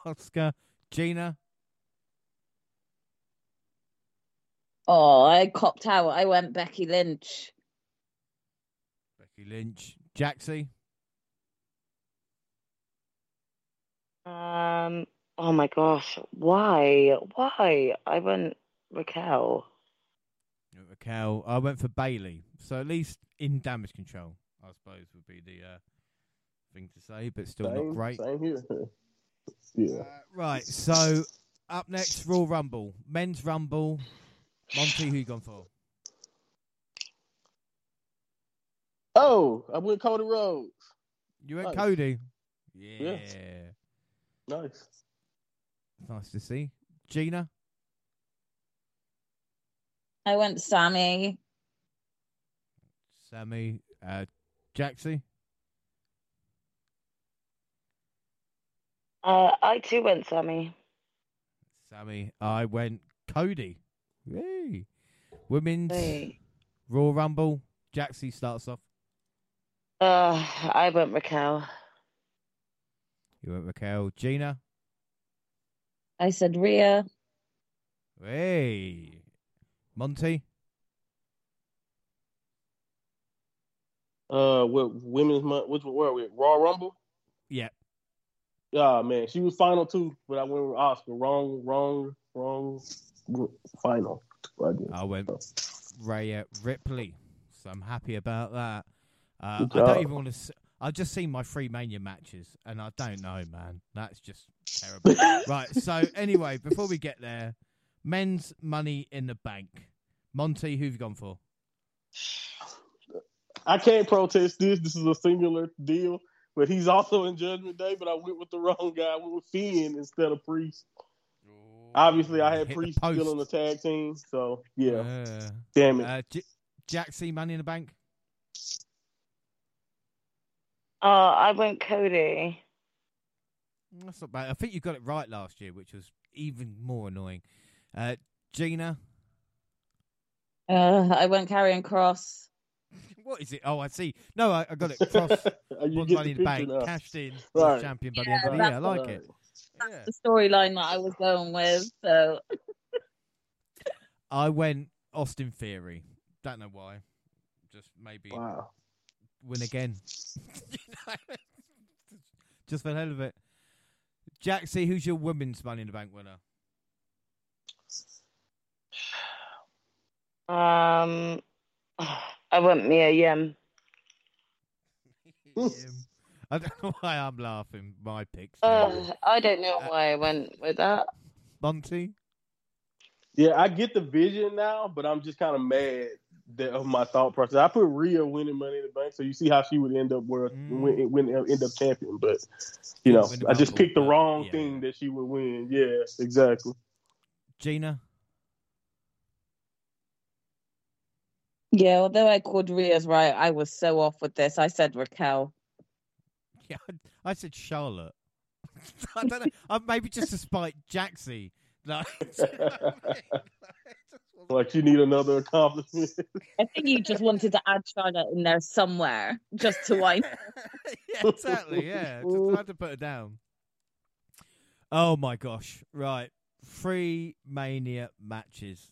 Asuka, Gina, Oh, I copped out. I went Becky Lynch. Becky Lynch, Jaxie, Um. Oh my gosh. Why? Why? I went Raquel. Raquel. I went for Bayley. So at least in damage control, I suppose would be the uh, thing to say, but still not great. Same here. yeah. Uh, right. So up next, Raw Rumble, Men's Rumble. Monty, who you gone for? Oh, I went Cody Rhodes. You went Nice. Cody. Yeah. Yes. Nice. Nice to see. Gina. I went Sami. Sami, uh, Jaxie, Uh, I too went Sami. Sami. I went Cody. Yay. Women's Hey. Raw Rumble. Jaxie starts off. Uh, I went Raquel. You went Raquel. Gina. I said Rhea. Hey. Monty. Uh, what women's month? Which one were we? Raw Rumble. Yeah. Yeah, man, she was final too, but I went with Asuka. Wrong, wrong, wrong. Final. I, went Rhea Ripley, so I'm happy about that. Uh, I don't even want to. S- I've just seen my three Mania matches, and I don't know, man. That's just terrible. right. So anyway, before we get there, men's Money in the Bank. Monty, who've you gone for? I can't protest this. This is a singular deal, but he's also in Judgment Day. But I went with the wrong guy. I went with Finn instead of Priest. Obviously, I had Hit the Priest still on the tag team, so yeah. Uh, Damn it. uh, J- Jack C. Money in the Bank. Uh, I went Cody. That's not bad. I think you got it right last year, which was even more annoying. Uh, Gina, Uh, I went Karrion Kross. what is it? Oh, I see. No, I, I got it. Kross you won get Money in the the Bank, now. cashed in, Right. champion by the end of the year. I like it. Right. Yeah. The storyline that I was going with. So I went Austin Theory. Don't know why. Just maybe Wow. win again. You know? Just for the hell of it. Jack C, who's your women's Money in the Bank winner? Um, I went Mia Yim. Um, I don't know why I'm laughing. My picks. Uh, I don't know why I went with that. Monty. Yeah, I get the vision now, but I'm just kind of mad that of my thought process. I put Rhea winning Money in the Bank, so you see how she would end up where Mm. win, win, end up champion. But you know, I just picked the wrong yeah. thing that she would win. Yeah, exactly. Gina. yeah, although I called Rhea's right, I was so off with this. I said Raquel. Yeah, I said Charlotte. I don't know. Uh, maybe just to spite Jaxie. Like, like you need another accomplishment. I think you just wanted to add Charlotte in there somewhere just to wind. yeah, exactly. Yeah, just had to put it down. Oh my gosh! Right, three Mania matches.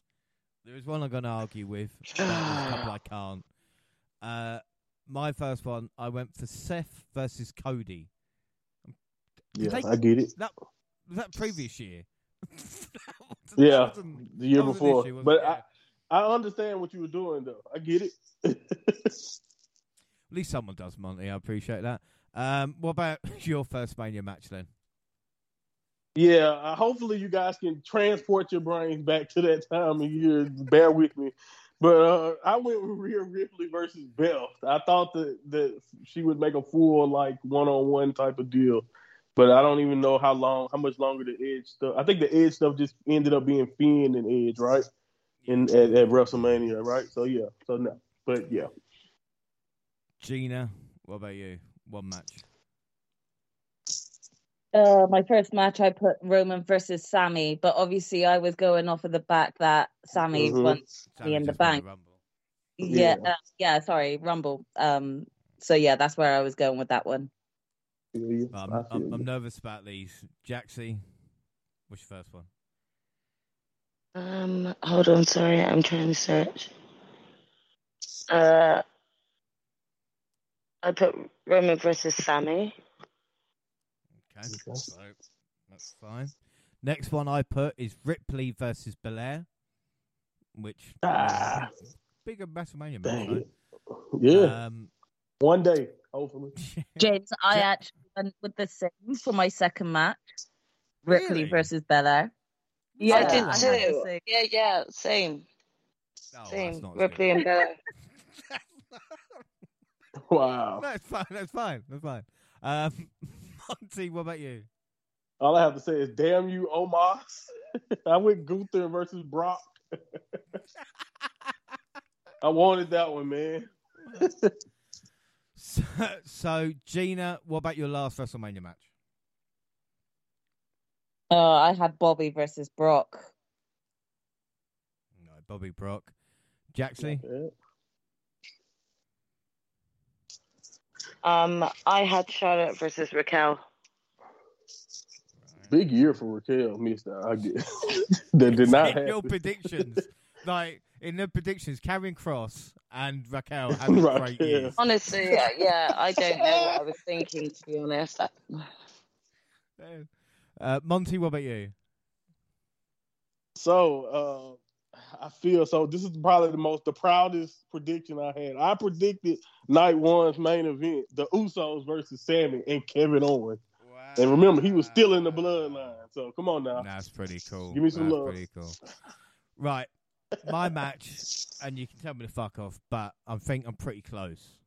There is one I'm going to argue with. but There's a couple I can't. Uh, my first one, I went for Seth versus Cody. yeah, They- I get it. That was that previous year. That Yeah, the year that was an before. issue, but. I, I understand what you were doing, though. I get it. At least someone does, Monty. I appreciate that. Um, what about your first Mania match then? Yeah, uh, hopefully you guys can transport your brains back to that time of year. Bear with me. But uh, I went with Rhea Ripley versus Beth. I thought that, that she would make a full like one on one type of deal. But I don't even know how long, how much longer the Edge stuff. I think the Edge stuff just ended up being Finn and Edge, right? In at, at WrestleMania, right? So yeah, so no, but yeah, Gina, what about you? One match. Uh, my first match, I put Roman versus Sami, but obviously I was going off of the back that Sami Mhm. won. Sami in the bank. Rumble. Yeah, Yeah. uh, yeah. Sorry, Rumble. Um, so yeah, that's where I was going with that one. Feel. I'm, I feel I'm. I'm nervous about these. Jaxie, what's your first one? Um, hold on, sorry, I'm trying to search. Uh, I put Roman versus Sami. Okay, Okay. so that's fine. Next one I put is Ripley versus Belair, which Ah. bigger WrestleMania match. Dang Yeah, Um, one day, hopefully. James, I Ja- actually went with the same for my second match. Ripley Really? versus Belair. Yeah, I had the too. same. Yeah, yeah, same, oh, same. Ripley good. and Belair. Wow. That's fine. That's fine. That's fine. Um, Monty, what about you? All I have to say is, damn you, Omos. I went Gunther versus Brock. I wanted that one, man. So, so, Gina, what about your last WrestleMania match? Uh, I had Bobby versus Brock. No, Bobby Brock. Jaxie? Yeah. Um, I had Charlotte versus Raquel. Big year for Raquel, Mister. that. I get that did not have Your predictions. like, in the predictions, Karrion Kross and Raquel have great Raquel. years. Honestly, yeah, yeah, I don't know what I was thinking to be honest. Uh, Monty, what about you? So uh, I feel so. This is probably the most the proudest prediction I had. I predicted night one's main event, the Usos versus Sami and Kevin Owens. And remember, he was still in the bloodline. So come on now. That's pretty cool. Give me some That's love. pretty cool. Right, my match, and you can tell me to fuck off, but I think I'm pretty close.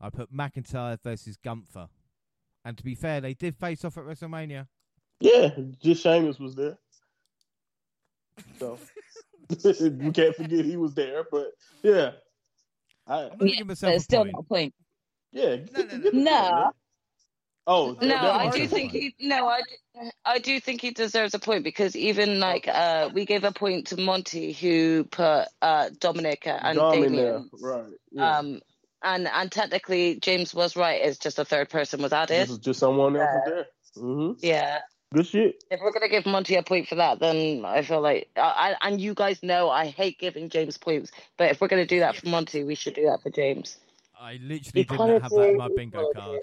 I put McIntyre versus Gunther, and to be fair, they did face off at WrestleMania. Yeah, just Sheamus was there. So you can't forget he was there. But yeah, I I'm gonna Yeah, give myself it's a still point. not a point. yeah. No, no, no. No. Oh No, I do Martin. think he. No, I, do- I do think he deserves a point because even like uh, we gave a point to Monty who put uh, Dominica and Dom Damian. right? Yeah. Um, and and technically James was right. It's just a third person was added. this is just someone else was there. hmm Yeah. Good shit. If we're gonna give Monty a point for that, then I feel like, I, I, and you guys know I hate giving James points, but if we're gonna do that for Monty, we should do that for James. I literally didn't have that in my bingo card.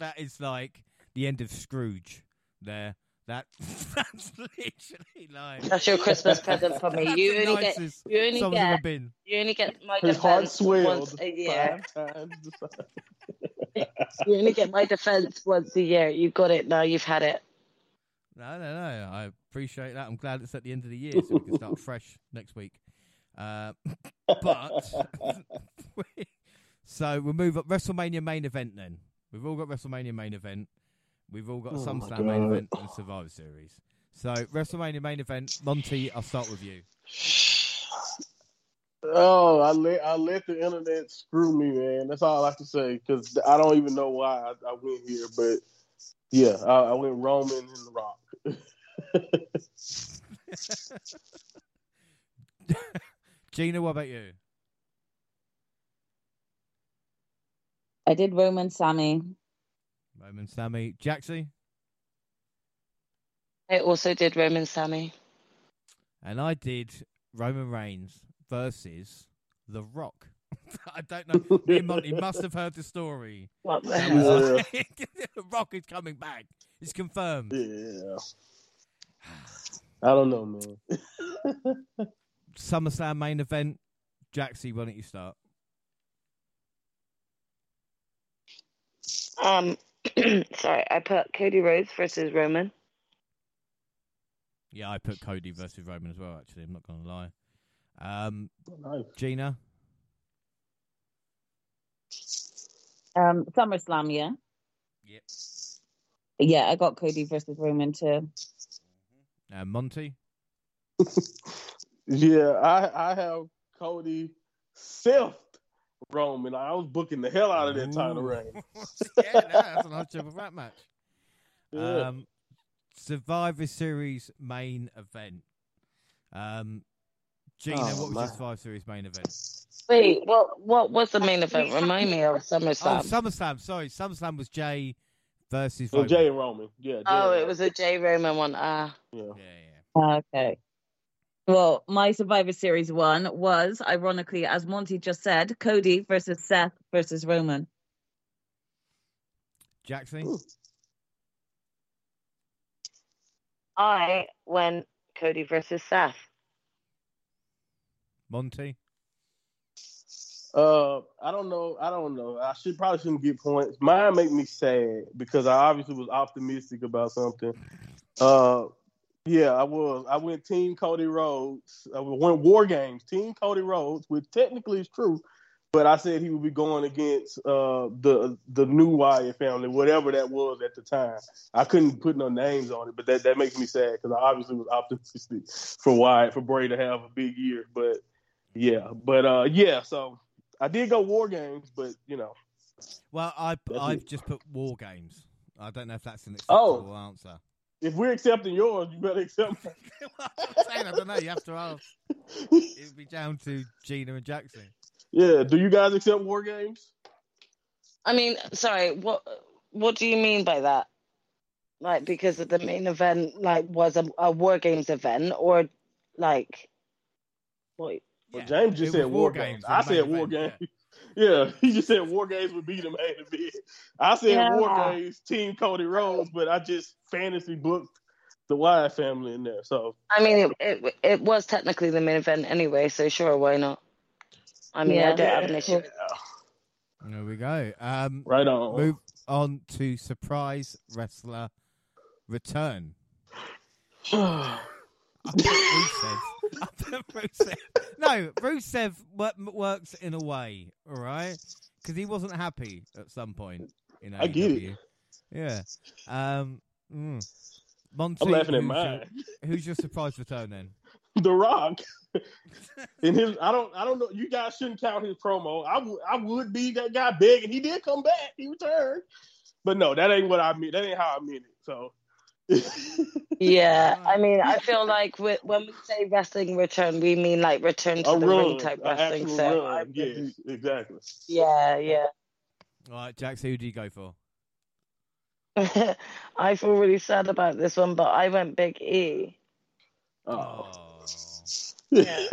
That is like the end of Scrooge. There, that that's literally like That's your Christmas present for me. You only get, you only song's get, ever been. you only get my His defense swelled once a year. five times. the size. You only get my defense once a year. You've got it now. You've had it. No, no, no. I appreciate that. I'm glad it's at the end of the year, so we can start fresh next week. Uh, but so we'll move up WrestleMania main event. Then we've all got WrestleMania main event. We've all got Oh my SummerSlam main event and Survivor Series. So WrestleMania main event. Monty, I'll start with you. Oh, I let I let the internet screw me, man. That's all I have to say because I don't even know why I, I went here, but yeah, I, I went Roman and The Rock. Gina, what about you? I did Roman Sami. Roman, Sami, Jaxie, I also did Roman Sami. and I did Roman Reigns versus The Rock. I don't know. Me and Monty must have heard the story. What the hell? like, Rock is coming back. It's confirmed. yeah, I don't know, man. SummerSlam main event. Jaxie, why don't you start? Um, sorry, I put Cody Rhodes versus Roman. Yeah, I put Cody versus Roman as well. Actually, I'm not going to lie. Um, Nice. Gina, Um, SummerSlam, yeah. Yep. Yeah, I got Cody versus Roman too. Uh, Monty, Yeah, I I have Cody self Roman. I was booking the hell out of that title Ooh. reign. yeah, no, that's a nice triple threat match. Yeah. Um, Survivor Series main event. Um, Gina, Oh, what was your man. Survivor Series main event? Wait, what? What was the main event? Remind me of Oh, SummerSlam. SummerSlam. Sorry, SummerSlam was Jey versus So Roman. Jey and Roman. Yeah. Jey Oh, and it was a J Roman one. Ah, Roman. Yeah, yeah. Okay. Well, my Survivor Series one was, ironically, as Monty just said, Cody versus Seth versus Roman. Jackson. Ooh. I went Cody versus Seth. Monty. Uh, I don't know. I don't know. I should probably shouldn't get points. Mine make me sad because I obviously was optimistic about something. Uh, yeah, I was. I went Team Cody Rhodes. I went War Games. Team Cody Rhodes, which technically is true, but I said he would be going against uh the the new Wyatt family, whatever that was at the time. I couldn't put no names on it, but that that makes me sad because I obviously was optimistic for Wyatt for Bray to have a big year. But yeah, but uh, yeah. So I did go War Games, but you know, Well, I I've it. just put War Games. I don't know if that's an Oh. acceptable answer. if we're accepting yours, you better accept. mine. I'm saying, I don't know. You have to ask. It would be down to Gina and Jackson. yeah. Do you guys accept War Games? I mean, sorry, what what do you mean by that? Like because of the main event like was a, a War Games event or like what Well, Yeah, James just it said was War Games Games. I said War Games. Yeah, he just said War Games would be the main event. I said Yeah. War Games, Team Cody Rhodes, but I just fantasy booked the Wyatt family in there. So I mean, it, it it was technically the main event anyway, so sure, why not? I mean, I Yeah. don't have an issue. There we go. Um, right on. move on to surprise wrestler return. I think Rusev. I Rusev. No, Rusev wo- works in a way, all right, because he wasn't happy at some point in AEW. I get it. Yeah. Um. mm. Monty, I'm laughing at who's mine. Your, who's your surprise return then? The Rock. In his, I don't, I don't know. You guys shouldn't count his promo. I would, I would be that guy big, and he did come back. He returned, but no, that ain't what I mean. That ain't how I mean it. So, Yeah, I mean, I feel like we, when we say wrestling return, we mean like return to a the run, ring type wrestling. So, I run. Yes, exactly. yeah, yeah. All right, Jax, who do you go for? I feel really sad about this one, but I went Big E. Oh. Yeah.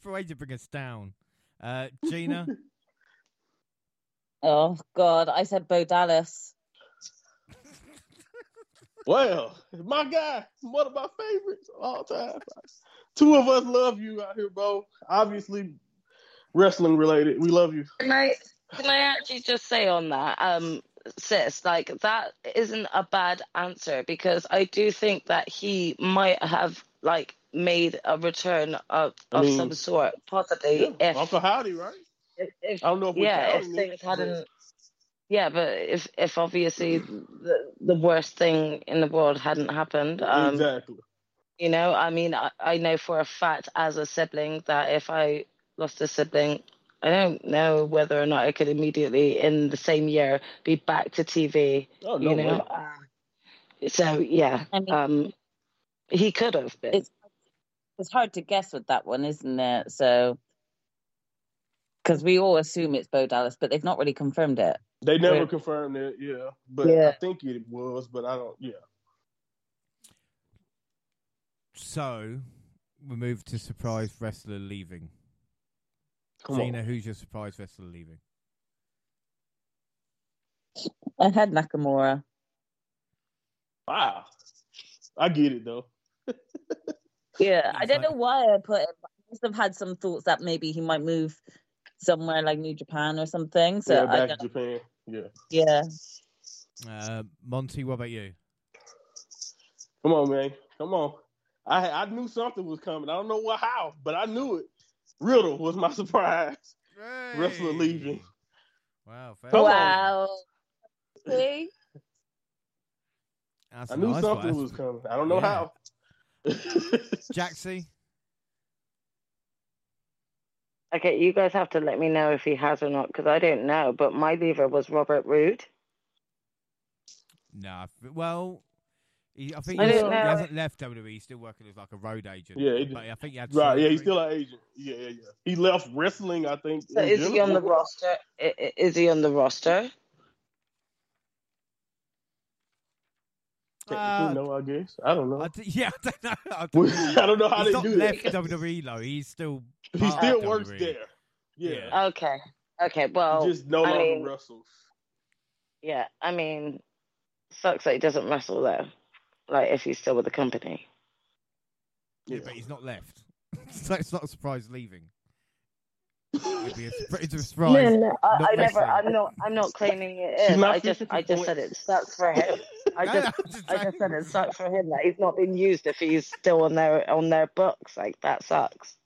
For way to bring us down. Uh, Gina. Oh God, I said Bo Dallas. Well, my guy, one of my favorites of all time. Two of us love you out here, bro. Obviously, wrestling related. We love you. Can I can I actually just say on that, um, sis, like that isn't a bad answer because I do think that he might have like made a return of, I of mean, some sort, possibly Yeah, if, Uncle Howdy, right? if, if I don't know if yeah, if things hadn't. Yeah, but if if obviously the the worst thing in the world hadn't happened, um, exactly. you know, I mean, I, I know for a fact as a sibling that if I lost a sibling, I don't know whether or not I could immediately in the same year be back to TV. Oh no you know, way. um, so yeah, I mean- um, he could have been. It's it's hard to guess with that one, isn't it? So because we all assume it's Bo Dallas, but they've not really confirmed it. They never Yeah. confirmed it, yeah. But I think it was, but I don't. Yeah. So we move to surprise wrestler leaving. Come Gina, on. who's your surprise wrestler leaving? I had Nakamura. Wow. I get it though. Yeah, I don't like- know why I put it. but I must have had some thoughts that maybe he might move somewhere like New Japan or something. So yeah, I back don't, to Japan. Yeah. yeah, Uh, Monty, what about you? Come on, man. Come on. I I knew something was coming. I don't know what how, but I knew it. Riddle was my surprise. Wrestler leaving. Wow, fair. Come on. wow. See? That's I a knew nice something one. was coming. I don't know Yeah. how. Jaxie? Okay, you guys have to let me know if he has or not because I don't know. But my leaver was Robert Roode. No, well, he, I think I he's, don't he know. hasn't left WWE. He's still working as like a road agent. Yeah, he- but I think he had right, yeah, he's surgery. still an agent. Yeah, yeah, yeah. He left wrestling, I think. So in is he on the roster? I- i- Is he on the roster? Technically, Uh, no, I guess. I don't know. I d- yeah, I don't know. I don't know. I don't know how he's they not do left that. WWE though. He's still He uh, still of works WWE. there. Yeah. Yeah. Okay. Okay. Well, He just no I longer mean- wrestles. yeah. I mean, sucks that he doesn't wrestle though. Like if he's still with the company. Yeah, but he's not left. so it's not a surprise leaving. It'd be a, it's a surprise. No, no, I, I never. I'm not. I'm not claiming it She's is. not I just. I just said it points. sucks for him. I just. I'm just I just said saying. it sucks for him that he's not been used if he's still on their on their books. Like that sucks.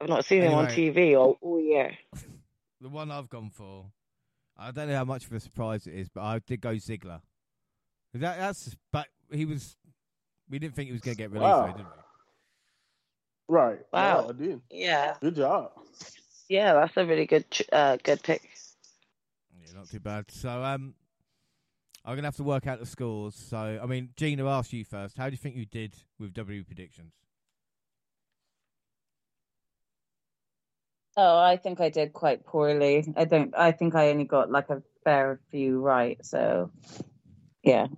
I've not seen him on TV all, all year. The one I've gone for, I don't know how much of a surprise it is, but I did go Ziggler. That, that's, but he was. We didn't think he was going to get released, Wow. though, did we? Right. Wow. Yeah, I did. Yeah. Good job. Yeah, that's a really good uh, good pick. Yeah, not too bad. So, um, I'm gonna have to work out the scores. So, I mean, Gina, I'll ask you first. How do you think you did with W predictions? Oh, I think I did quite poorly. I don't. I think I only got like a fair few right. So, yeah,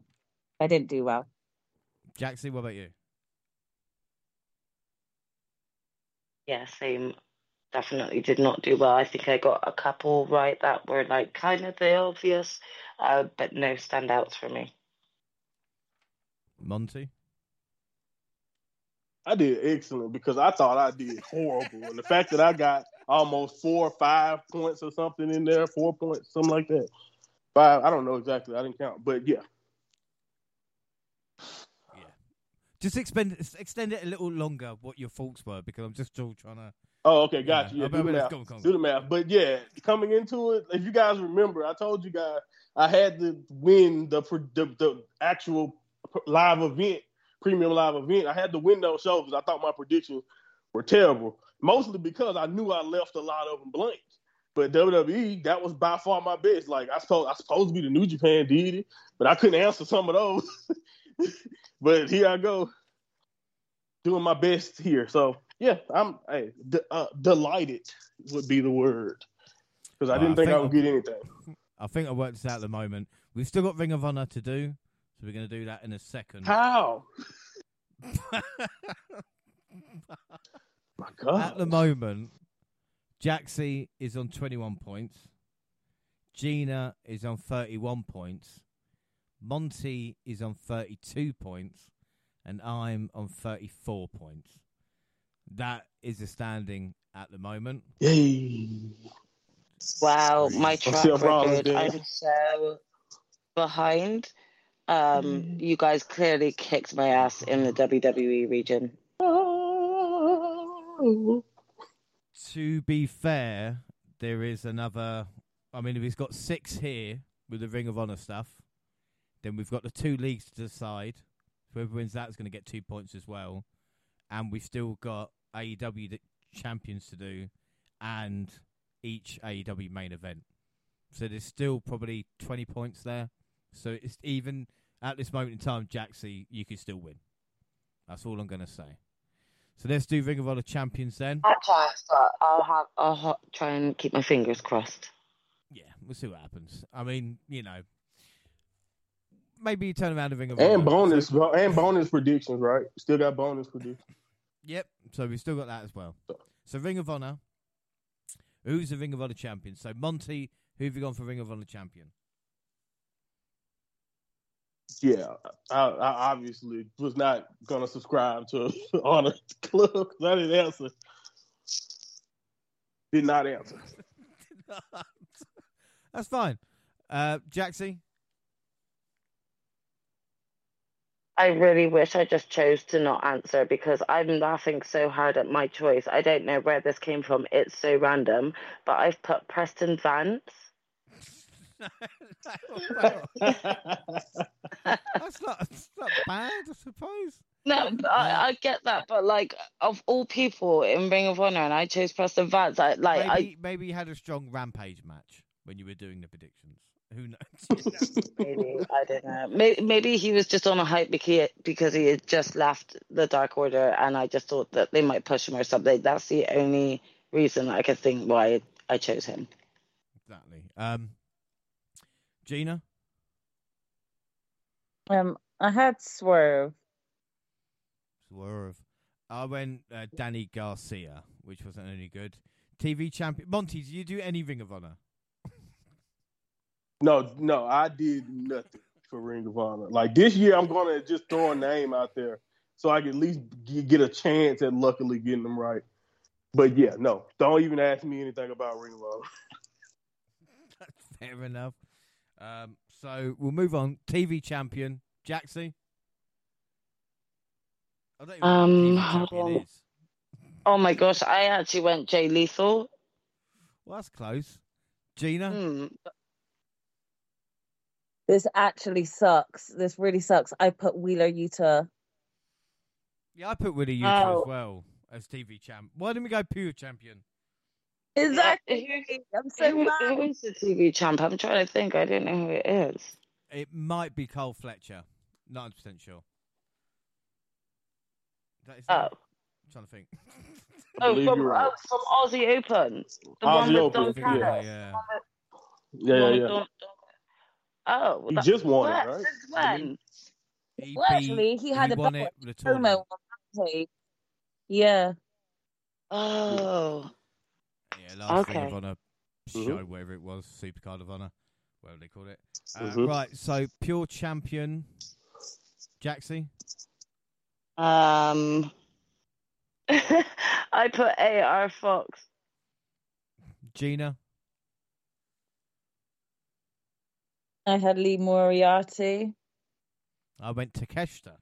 I didn't do well. Jaxie, what about you? yeah, same. Definitely did not do well. I think I got a couple right that were like kind of the obvious, uh, but no standouts for me. Monty. I did excellent because I thought I did horrible, and the fact that I got almost four or five points or something in there, four points, something like that. Five, I don't know exactly. I didn't count, but yeah. Yeah. Just extend extend it a little longer. What your thoughts were, because I'm just still trying to. Oh, okay, got you. Yeah, do, the math. go go do the math. But yeah, coming into it, if you guys remember, I told you guys I had to win the the, the actual live event, premium live event. I had to win those shows because I thought my predictions were terrible, mostly because I knew I left a lot of them blank. But WWE, that was by far my best. Like I supposed, I supposed to be the New Japan deity, but I couldn't answer some of those. but here I go, doing my best here. So yeah, I'm hey, d- uh, delighted would be the word because I Uh, didn't I think I think would get anything. I think I worked this out at the moment. We've still got Ring of Honor to do, so we're going to do that in a second. How? My God. At the moment, Jaxie is on 21 points. Gina is on 31 points. Monty is on 32 points. And I'm on 34 points. That is the standing at the moment. Yay. Wow, my track record. dude. I'm so behind. Um, you guys clearly kicked my ass in the WWE region. Oh. To be fair, there is another. I mean, if he's got six here with the Ring of Honor stuff, then we've got the two leagues to decide. Whoever wins that is going to get two points as well. And we've still got AEW champions to do and each AEW main event. So there's still probably 20 points there. So it's even at this moment in time, Jaxie, you can still win. That's all I'm going to say. So let's do Ring of Honor champions then. I'll try, uh, I'll have I'll ha- try and keep my fingers crossed. Yeah, we'll see what happens. I mean, you know, maybe you turn around the Ring of And Honor. bonus, So- and bonus predictions, right? Still got bonus predictions. yep. So we've still got that as well. So Ring of Honor. Who's the Ring of Honor champion? So Monty, who have you gone for Ring of Honor champion? Yeah, I, I obviously was not gonna subscribe to Honor Club 'cause I didn't answer. Did not answer. That's fine. Uh, Jaxie. I really wish I just chose to not answer because I'm laughing so hard at my choice. I don't know where this came from. It's so random, but I've put Preston Vance. That's not, that's not bad, I suppose. No, I, I get that, but like of all people in Ring of Honor, and I chose Preston Vance. I like maybe, maybe you had a strong Rampage match when you were doing the predictions. Who knows? Maybe I don't know. Maybe, maybe he was just on a hype because because he had just left the Dark Order, and I just thought that they might push him or something. That's the only reason I could think why I chose him. exactly. Um, Gina. Um, I had Swerve. Swerve. I went uh, Danny Garcia, which wasn't any good. TV champion. Monty, do you do any Ring of Honor? No, no, I did nothing for Ring of Honor. Like this year, I'm gonna just throw a name out there so I can at least get a chance at luckily getting them right. But yeah, no, don't even ask me anything about Ring of Honor. Fair enough. Um, so we'll move on. TV champion, Jaxie. I don't Um, know who TV champion on. Oh my gosh, I actually went Jay Lethal. Well, that's close. Gina. Hmm. This actually sucks. This really sucks. I put Wheeler Yuta. Yeah, I put Wheeler Yuta Oh. as well as TV champ. Why didn't we go pure champion? Exactly. I'm so Who, mad. who is the TV champ? I'm trying to think. I don't know who it is. It might be Cole Fletcher. Ninety percent sure. Is that his name? Oh, I'm trying to think. Oh, from, you're right. oh, from Aussie Open. The Aussie one with Open, Don yeah. Yeah. Yeah, yeah, yeah. Don- Don- Oh, He just won when? it, right? Since when? He Well, actually, he had a won belt it with a tournament. promo on Rampage. Yeah. Oh, Yeah, last Ring Okay. of Honor Mhm. show, whatever it was, Supercard of Honor, whatever they called it. Uh, Mhm. Right, so pure champion, Jaxie. um, I put AR Fox. Gina, I had Lee Moriarty. I went Takeshita.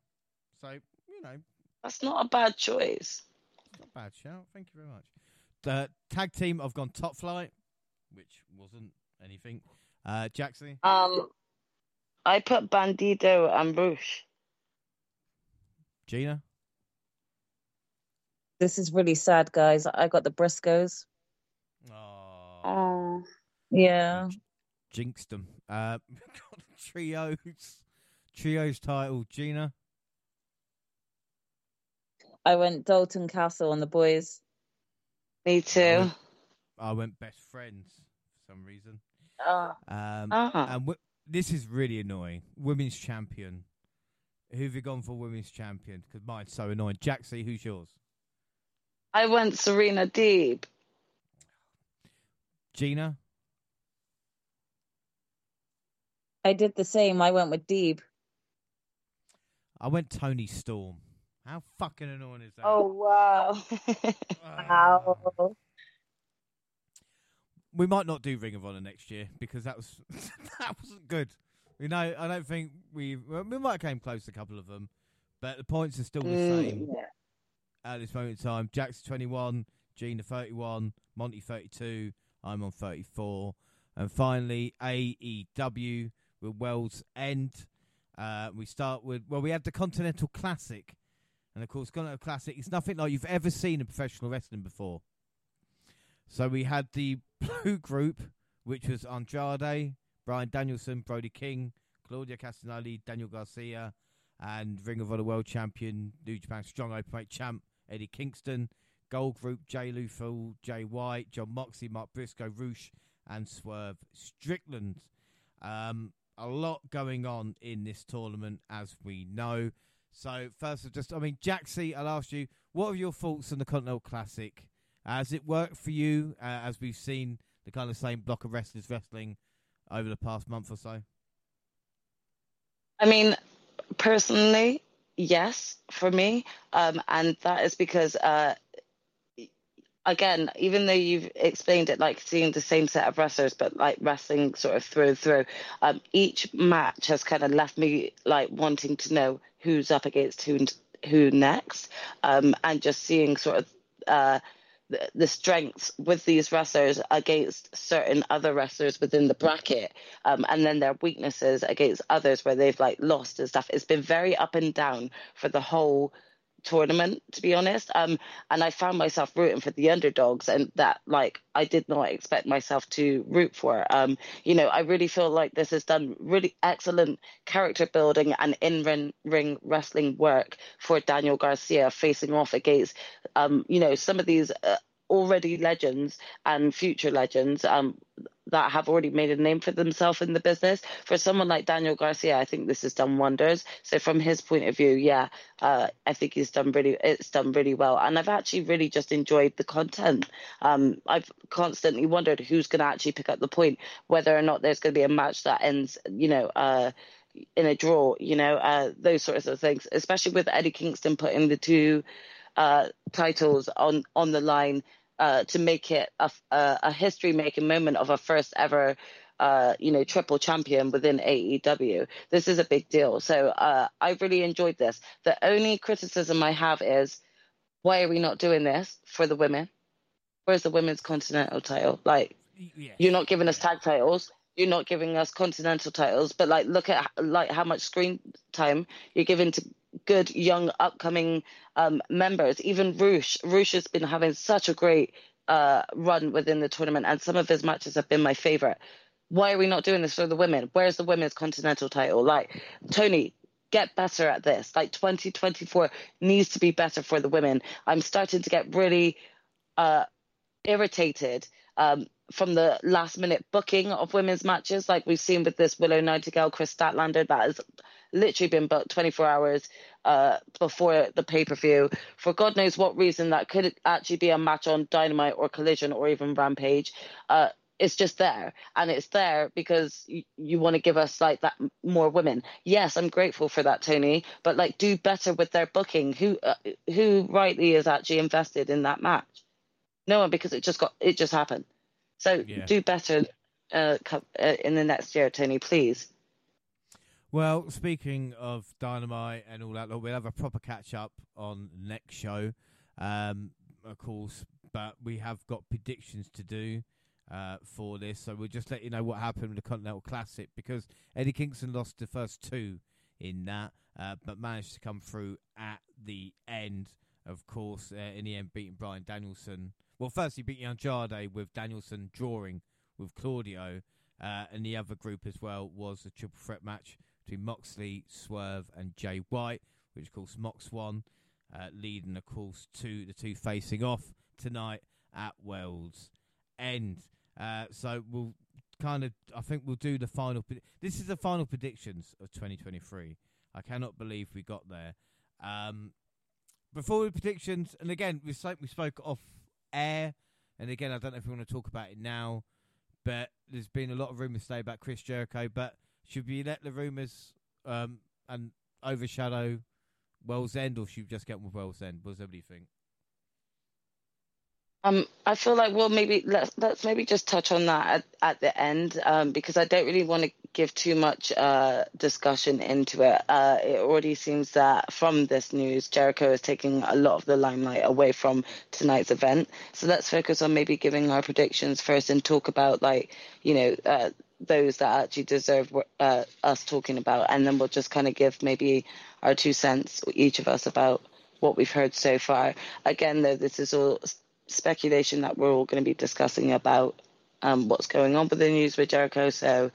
So, you know, That's not a bad choice. not a bad shout. Thank you very much. The tag team, I've gone Top Flight, which wasn't anything. Uh, Jaxie, Um, I put Bandido and Bruce. Gina, This is really sad, guys. I got the Briscoes. oh, Oh, Yeah. jinxed them. Uh, got trios, trios title, Gina. I went Dalton Castle and the boys. Me too. I went best friends for some reason. Oh, Um, ah. and w- this is really annoying. Women's champion. Who've you gone for women's champion? Because mine's so annoying. Jaxie, who's yours? I went Serena Deeb. Gina? I did the same. I went with Deeb. I went Toni Storm. How fucking annoying is that? Oh wow. Ah. We might not do Ring of Honor next year because that was that wasn't good. You know, I don't think we well, we might have came close to a couple of them, but the points are still the Mm, same at this moment in time. Jack's twenty one, Gina thirty one, Monty thirty two, I'm on thirty four, and finally AEW with Worlds End. Uh, we start with well, we had the Continental Classic, and of course, Continental Classic is nothing like you've ever seen in professional wrestling before. So we had the blue group, which was Andrade, Bryan Danielson, Brody King, Claudio Castagnoli, Daniel Garcia, and Ring of Honor World Champion, New Japan Strong Openweight Champ Eddie Kingston. Gold group Jay Lethal, Jay White, Jon Moxley, Mark Briscoe, Roosh, and Swerve Strickland. Um, a lot going on in this tournament, as we know. So first, of just I mean, Jaxie, I'll ask you, what are your thoughts on the Continental Classic? Has it worked for you, uh, as we've seen the kind of same block of wrestlers wrestling over the past month or so? I mean, personally, yes, for me. Um, and that is because, uh, again, even though you've explained it like seeing the same set of wrestlers, but like wrestling sort of through and through, um, each match has kind of left me like wanting to know who's up against who, who next. Um, and just seeing sort of, uh, the, the strengths with these wrestlers against certain other wrestlers within the bracket um, and then their weaknesses against others where they've like lost and stuff. It's been very up and down for the whole tournament, to be honest. Um, and I found myself rooting for the underdogs, and that like I did not expect myself to root for. Um, you know, I really feel like this has done really excellent character building and in ring wrestling work for Daniel Garcia facing off against, um, you know, some of these. Uh, already legends and future legends um, that have already made a name for themselves in the business. For someone like Daniel Garcia, I think this has done wonders. So from his point of view, yeah, uh, I think he's done really, it's done really well. And I've actually really just enjoyed the content. Um, I've constantly wondered who's going to actually pick up the point, whether or not there's going to be a match that ends, you know, uh, in a draw, you know, uh, those sorts of things, especially with Eddie Kingston putting the two uh, titles on, on the line uh, to make it a, a, a history-making moment of a first ever, uh, you know, triple champion within AEW. This is a big deal. So uh, I really enjoyed this. The only criticism I have is, why are we not doing this for the women? Where's the women's continental title? Like, Yes. you're not giving us tag titles. You're not giving us continental titles. But like, look at like how much screen time you're giving to good young upcoming um, members. Even Roosh, Roosh has been having such a great uh, run within the tournament, and some of his matches have been my favorite. Why are we not doing this for the women? Where's the women's continental title? Like, Tony, get better at this. Like, 2024 needs to be better for the women. I'm starting to get really uh, irritated um, from the last minute booking of women's matches, like we've seen with this Willow Nightingale, Kris Statlander. That is literally been booked 24 hours uh, before the pay per view for God knows what reason that could actually be a match on Dynamite or Collision or even Rampage. Uh, it's just there. And it's there because you, you want to give us like that more women. Yes i'm grateful for that tony but like do better with their booking. Who uh, who rightly is actually invested in that match? No one because it just got it just happened. So Yeah. do better uh, uh, in the next year tony please Well, speaking of dynamite and all that, look, we'll have a proper catch up on next show, um, of course. But we have got predictions to do uh, for this, so we'll just let you know what happened with the Continental Classic because Eddie Kingston lost the first two in that, uh, but managed to come through at the end. Of course, uh, in the end, beating Bryan Danielson. Well, first he beat Andrade with Danielson drawing with Claudio, uh, and the other group as well was a triple threat match between Moxley, Swerve, and Jay White, which of course Mox won, uh, leading of course to the two facing off tonight at World's End. Uh, so we'll kind of, I think we'll do the final. This is the final predictions of 2023. I cannot believe we got there. Um, before the predictions, and again we spoke, we spoke off air, and again I don't know if we want to talk about it now, but there's been a lot of rumours today about Chris Jericho, but should we let the rumours um, and overshadow World's End, or should we just get with World's End? What does everybody think? Um, I feel like well maybe let's let's maybe just touch on that at, at the end um, because I don't really want to give too much uh, discussion into it. Uh, it already seems that from this news, Jericho is taking a lot of the limelight away from tonight's event. So let's focus on maybe giving our predictions first and talk about like you know uh, those that actually deserve uh, us talking about, and then we'll just kind of give maybe our two cents each of us about what we've heard so far. Again, though, this is all speculation that we're all going to be discussing about um, what's going on with the news with Jericho. So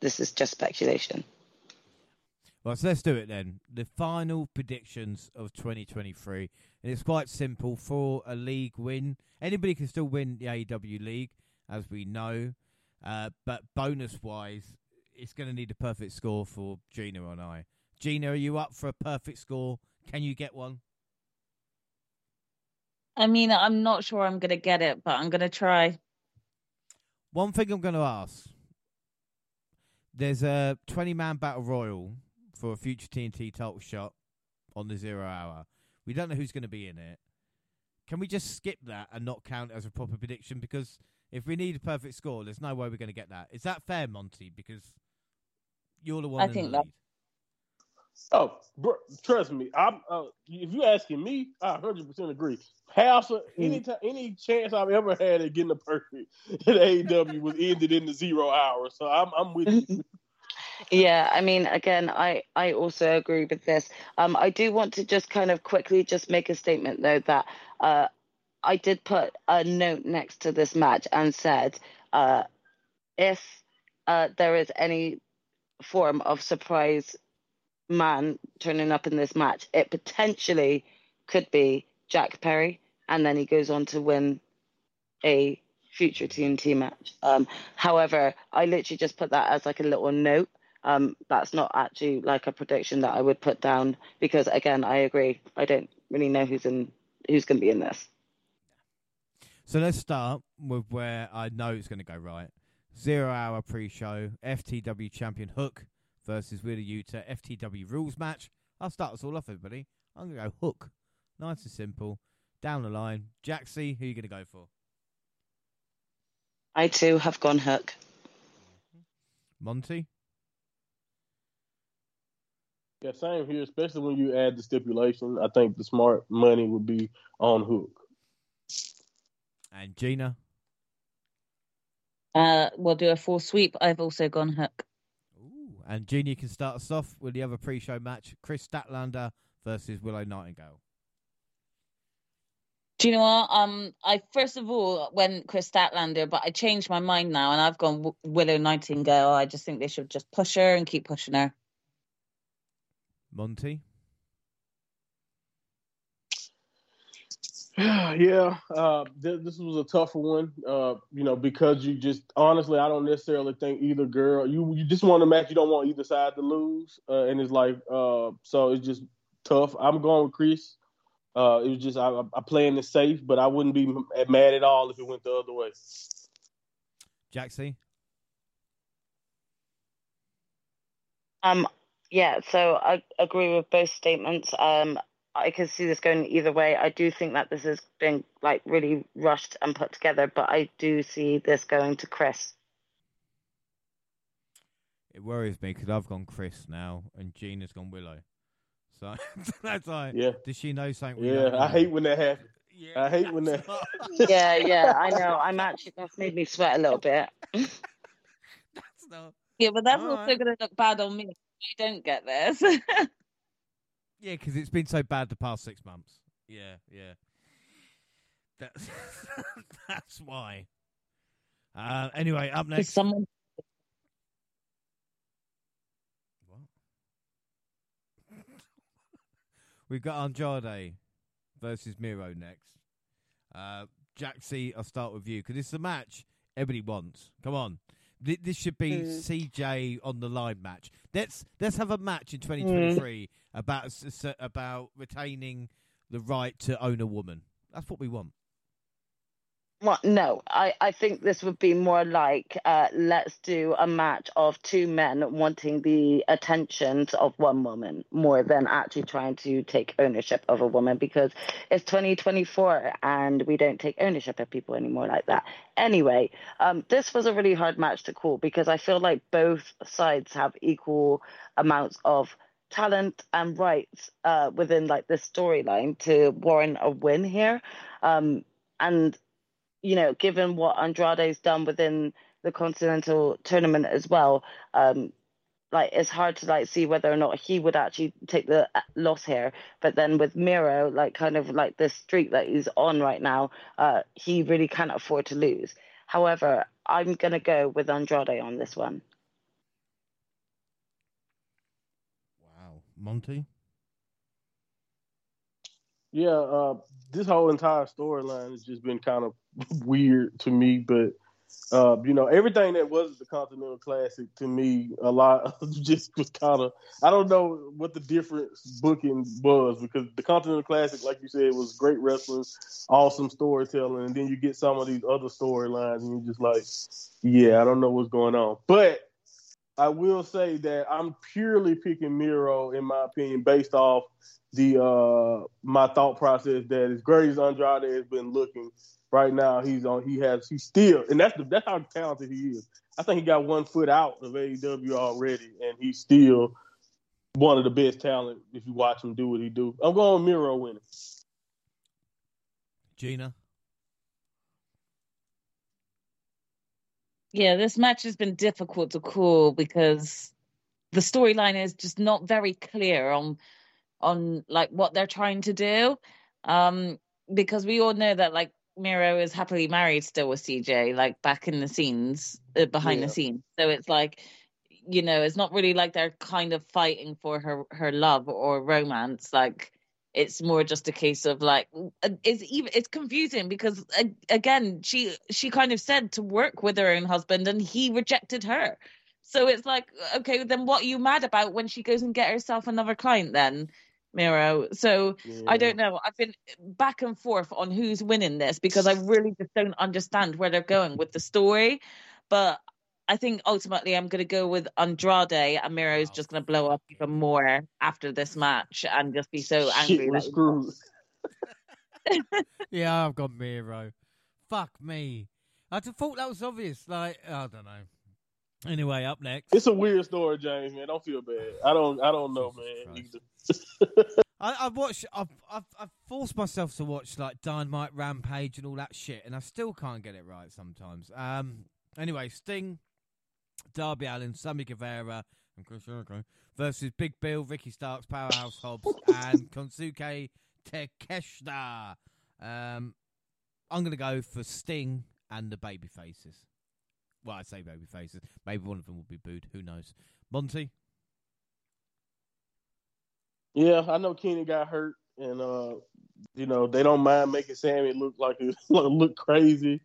this is just speculation. Well, so let's do it then. The final predictions of 2023. And it's quite simple for a league win. Anybody can still win the AEW league, as we know. Uh, but bonus wise, it's going to need a perfect score for Gina and I. Gina, are you up for a perfect score? Can you get one? I mean, I'm not sure I'm going to get it, but I'm going to try. One thing I'm going to ask there's a 20 man battle royal for a future TNT title shot on the zero hour. We don't know who's going to be in it. Can we just skip that and not count it as a proper prediction? Because if we need a perfect score, there's no way we're going to get that. Is that fair, Monty? Because you're the one I in think the that- lead. Oh, bro, trust me. I'm. Uh, if you're asking me, I 100 percent agree. Half of any time, any chance I've ever had at getting a perfect at AEW was ended in the zero hour. So I'm, I'm with you. Yeah, I mean, again, I, I also agree with this. Um, I do want to just kind of quickly just make a statement though that uh, I did put a note next to this match and said uh, if uh, there is any form of surprise man turning up in this match, it potentially could be Jack Perry, and then he goes on to win a future TNT match. Um, however, I literally just put that as like a little note. Um, that's not actually like a prediction that I would put down because again, I agree. I don't really know who's in who's going to be in this. So let's start with where I know it's going to go right. Zero hour pre show, FTW champion Hook versus Wheeler Yuta, FTW rules match. I'll start us all off, everybody. I'm going to go Hook. Nice and simple. Down the line. Jaxie, who are you going to go for? I too have gone hook. Mm-hmm. Monty? Yeah, same here. Especially when you add the stipulation, I think the smart money would be on hook. And Gina? Uh, we'll do a full sweep. I've also gone hook. Ooh. And Gina you can start us off with the other pre show match Kris Statlander versus Willow Nightingale. Do you know what? Um, I first of all went Kris Statlander, but I changed my mind now, and I've gone w- Willow Nightingale. I just think they should just push her and keep pushing her. Monty? yeah, uh, th- this was a tougher one. Uh, you know, because you just honestly, I don't necessarily think either girl. You you just want a match. You don't want either side to lose, uh, and it's like uh, so it's just tough. I'm going with Kris. Uh, it was just I, I playing it safe, but I wouldn't be mad at all if it went the other way. Jaxie? Um, yeah, so I agree with both statements. Um, I can see this going either way. I do think that this has been like really rushed and put together, but I do see this going to Kris. It worries me because I've gone Kris now, and Gina's gone Willow. So that's like, yeah. Does she know something? Yeah, I hate when that happens. Yeah, I hate when that. yeah, yeah, I know. I'm actually that's made me sweat a little bit. that's not. Yeah, but that's All also right. going to look bad on me. If I don't get this. Yeah, because it's been so bad the past six months. Yeah, yeah. That's that's why. Uh, anyway, up next. Someone We've got Andrade versus Miro next. Uh, Jaxie, I'll start with you because it's a match everybody wants. Come on, Th- this should be mm. CJ on the line match. Let's let's have a match in 2023 mm. About about retaining the right to own a woman. That's what we want. Well, no, I, I think this would be more like uh, let's do a match of two men wanting the attentions of one woman more than actually trying to take ownership of a woman because it's 2024 and we don't take ownership of people anymore like that. Anyway, um, this was a really hard match to call because I feel like both sides have equal amounts of talent and rights uh, within like the storyline to warrant a win here. Um, and you know, given what Andrade's done within the Continental Tournament as well, um, like it's hard to like see whether or not he would actually take the uh, loss here. But then with Miro, like kind of like the streak that he's on right now, uh, he really can't afford to lose. However, I'm gonna go with Andrade on this one. Wow, Monty. Yeah, uh, this whole entire storyline has just been kind of weird to me, but uh, you know, everything that was the Continental Classic to me, a lot just was kind of. I don't know what the difference booking was because the Continental Classic, like you said, was great wrestling, awesome storytelling, and then you get some of these other storylines, and you're just like, yeah, I don't know what's going on. But I will say that I'm purely picking Miro, in my opinion, based off the uh my thought process that as great as Andrade has been looking right now, he's on he has he's still and that's the, that's how talented he is. I think he got one foot out of AEW already, and he's still one of the best talent if you watch him do what he do. I'm going Miro winning. Gina. Yeah, this match has been difficult to call because the storyline is just not very clear on on like what they're trying to do. Um, because we all know that like Miro is happily married still with CJ, like back in the scenes, uh, behind yeah. the scenes. So it's like, you know, it's not really like they're kind of fighting for her her love or romance. Like it's more just a case of like uh, it's even it's confusing because again she she kind of said to work with her own husband and he rejected her so it's like okay then what are you mad about when she goes and get herself another client then Miro. So yeah. I don't know. I've been back and forth on who's winning this because I really just don't understand where they're going with the story. But I think ultimately I'm going to go with Andrade, and Miro's just going to blow up even more after this match and just be so angry. Shit, screwed. yeah, I've got Miro. Fuck me. I thought that was obvious. Like I don't know. Anyway, up next. It's a weird story, James. Man, don't feel bad. I don't. I don't know, man. I, I've watched. I've, I've I've forced myself to watch like Dynamite Rampage and all that shit, and I still can't get it right sometimes. Um. Anyway, Sting, Darby Allin, Sammy Guevara, and Chris Jericho versus Big Bill, Ricky Starks, Powerhouse Hobbs, and Konosuke Takeshita. Um, I'm gonna go for Sting and the baby faces. Well, I say baby faces. Maybe one of them will be booed. Who knows? Monty. Yeah, I know Kenny got hurt and uh, you know they don't mind making Sammy look like it look crazy.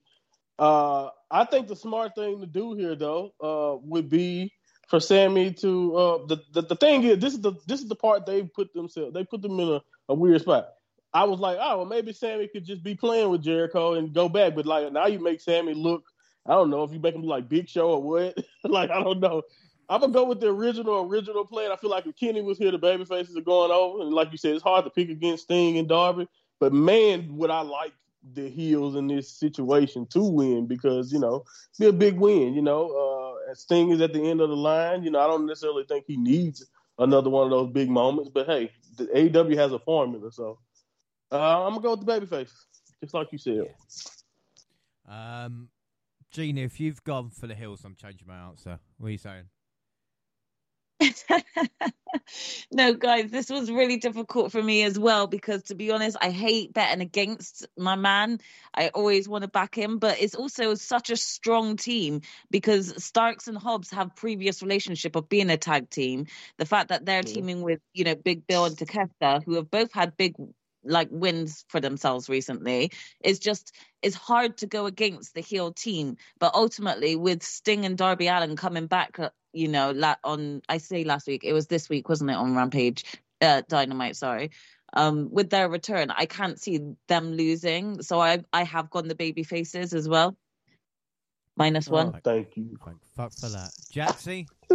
Uh, I think the smart thing to do here, though, uh, would be for Sammy to uh, the, the the thing is this is the this is the part they put themselves they put them in a, a weird spot. I was like, oh well, maybe Sammy could just be playing with Jericho and go back, but like now you make Sammy look. I don't know if you make him like Big Show or what. like I don't know. I'm gonna go with the original original plan. I feel like if Kenny was here, the baby faces are going over, and like you said, it's hard to pick against Sting and Darby. But man, would I like the heels in this situation to win because you know be a big win. You know, uh, Sting is at the end of the line. You know, I don't necessarily think he needs another one of those big moments, but hey, the AEW has a formula, so uh, I'm gonna go with the babyface, just like you said. Yeah. Um, Gina, if you've gone for the heels, I'm changing my answer. What are you saying? no, guys, this was really difficult for me as well because, to be honest, I hate betting against my man. I always want to back him, but it's also such a strong team because Starks and Hobbs have previous relationship of being a tag team. The fact that they're yeah. teaming with, you know, Big Bill and Takeshita, who have both had big like wins for themselves recently is just is hard to go against the heel team but ultimately with sting and darby allin coming back uh, you know la- on i say last week it was this week wasn't it on rampage? Uh, dynamite sorry. Um with their return i can't see them losing so i i have gone the baby faces as well. Minus one. Oh, thank you. Thank fuck for that. Jaxie?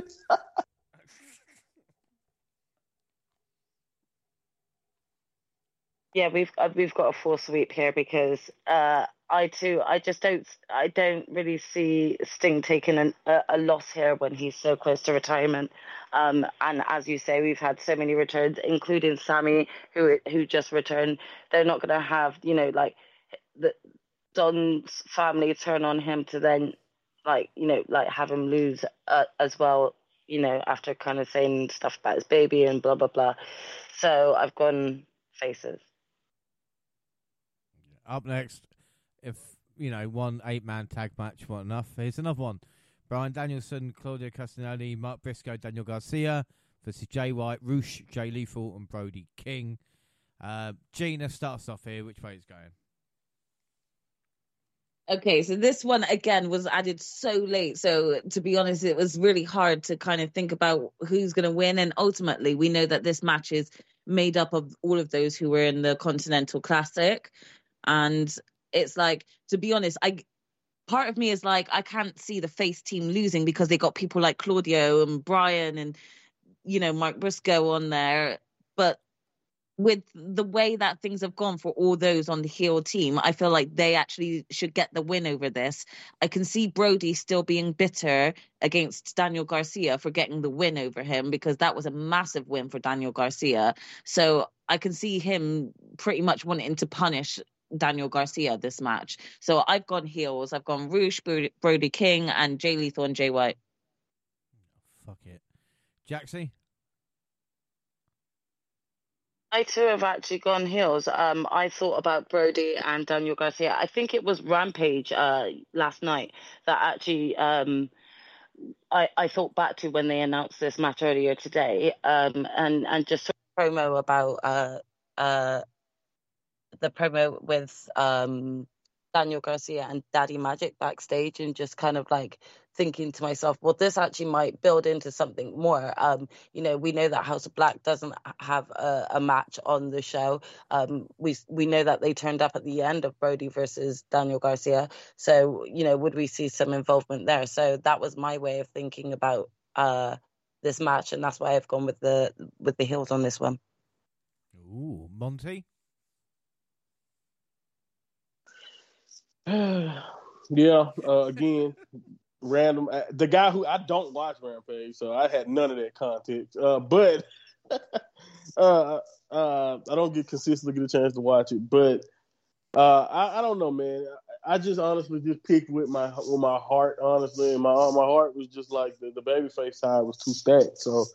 Yeah, we've uh, we've got a full sweep here because uh, I too I just don't I don't really see Sting taking an, a, a, loss here when he's so close to retirement. Um, and as you say, we've had so many returns, including Sammy, who who just returned. They're not going to have you know like the Don's family turn on him to then like you know like have him lose uh, as well. You know after kind of saying stuff about his baby and blah blah blah. So I've gone faces. Up next, if you know one eight man tag match wasn't enough, here's another one: Bryan Danielson, Claudio Castagnoli, Mark Briscoe, Daniel Garcia versus Jay White, Rush, Jay Lethal, and Brody King. Uh, Gina starts off here. Which way is going? Okay, so this one again was added so late. So to be honest, it was really hard to kind of think about who's going to win. And ultimately, we know that this match is made up of all of those who were in the Continental Classic and it's like to be honest i part of me is like i can't see the face team losing because they got people like claudio and Bryan and you know mark briscoe on there but with the way that things have gone for all those on the heel team, I feel like they actually should get the win over this. I can see Brody still being bitter against Daniel Garcia for getting the win over him because that was a massive win for Daniel Garcia. So I can see him pretty much wanting to punish Daniel Garcia this match. So I've gone heels. I've gone Rush, Brody King, and Jay Lethal and Jay White. Fuck it. Jaxie? I too have actually gone heels. Um, I thought about Brody and Daniel Garcia. I think it was Rampage uh, last night that actually um, I, I thought back to when they announced this match earlier today um, and, and just promo about uh, uh, the promo with um, Daniel Garcia and Daddy Magic backstage and just kind of like thinking to myself, well, this actually might build into something more. Um, you know, we know that House of Black doesn't have a, a match on the show. Um, we we know that they turned up at the end of Brody versus Daniel Garcia. So, you know, would we see some involvement there? So that was my way of thinking about uh, this match, and that's why I've gone with the with the heels on this one. Ooh, Monty. yeah, uh, again, random. Uh, the guy who I don't watch Rampage, so I had none of that context. Uh, but uh, uh, I don't get consistently get a chance to watch it. But I, I don't know, man. I just honestly just picked with my with my heart, honestly, and my my heart was just like the, the babyface side was too stacked. So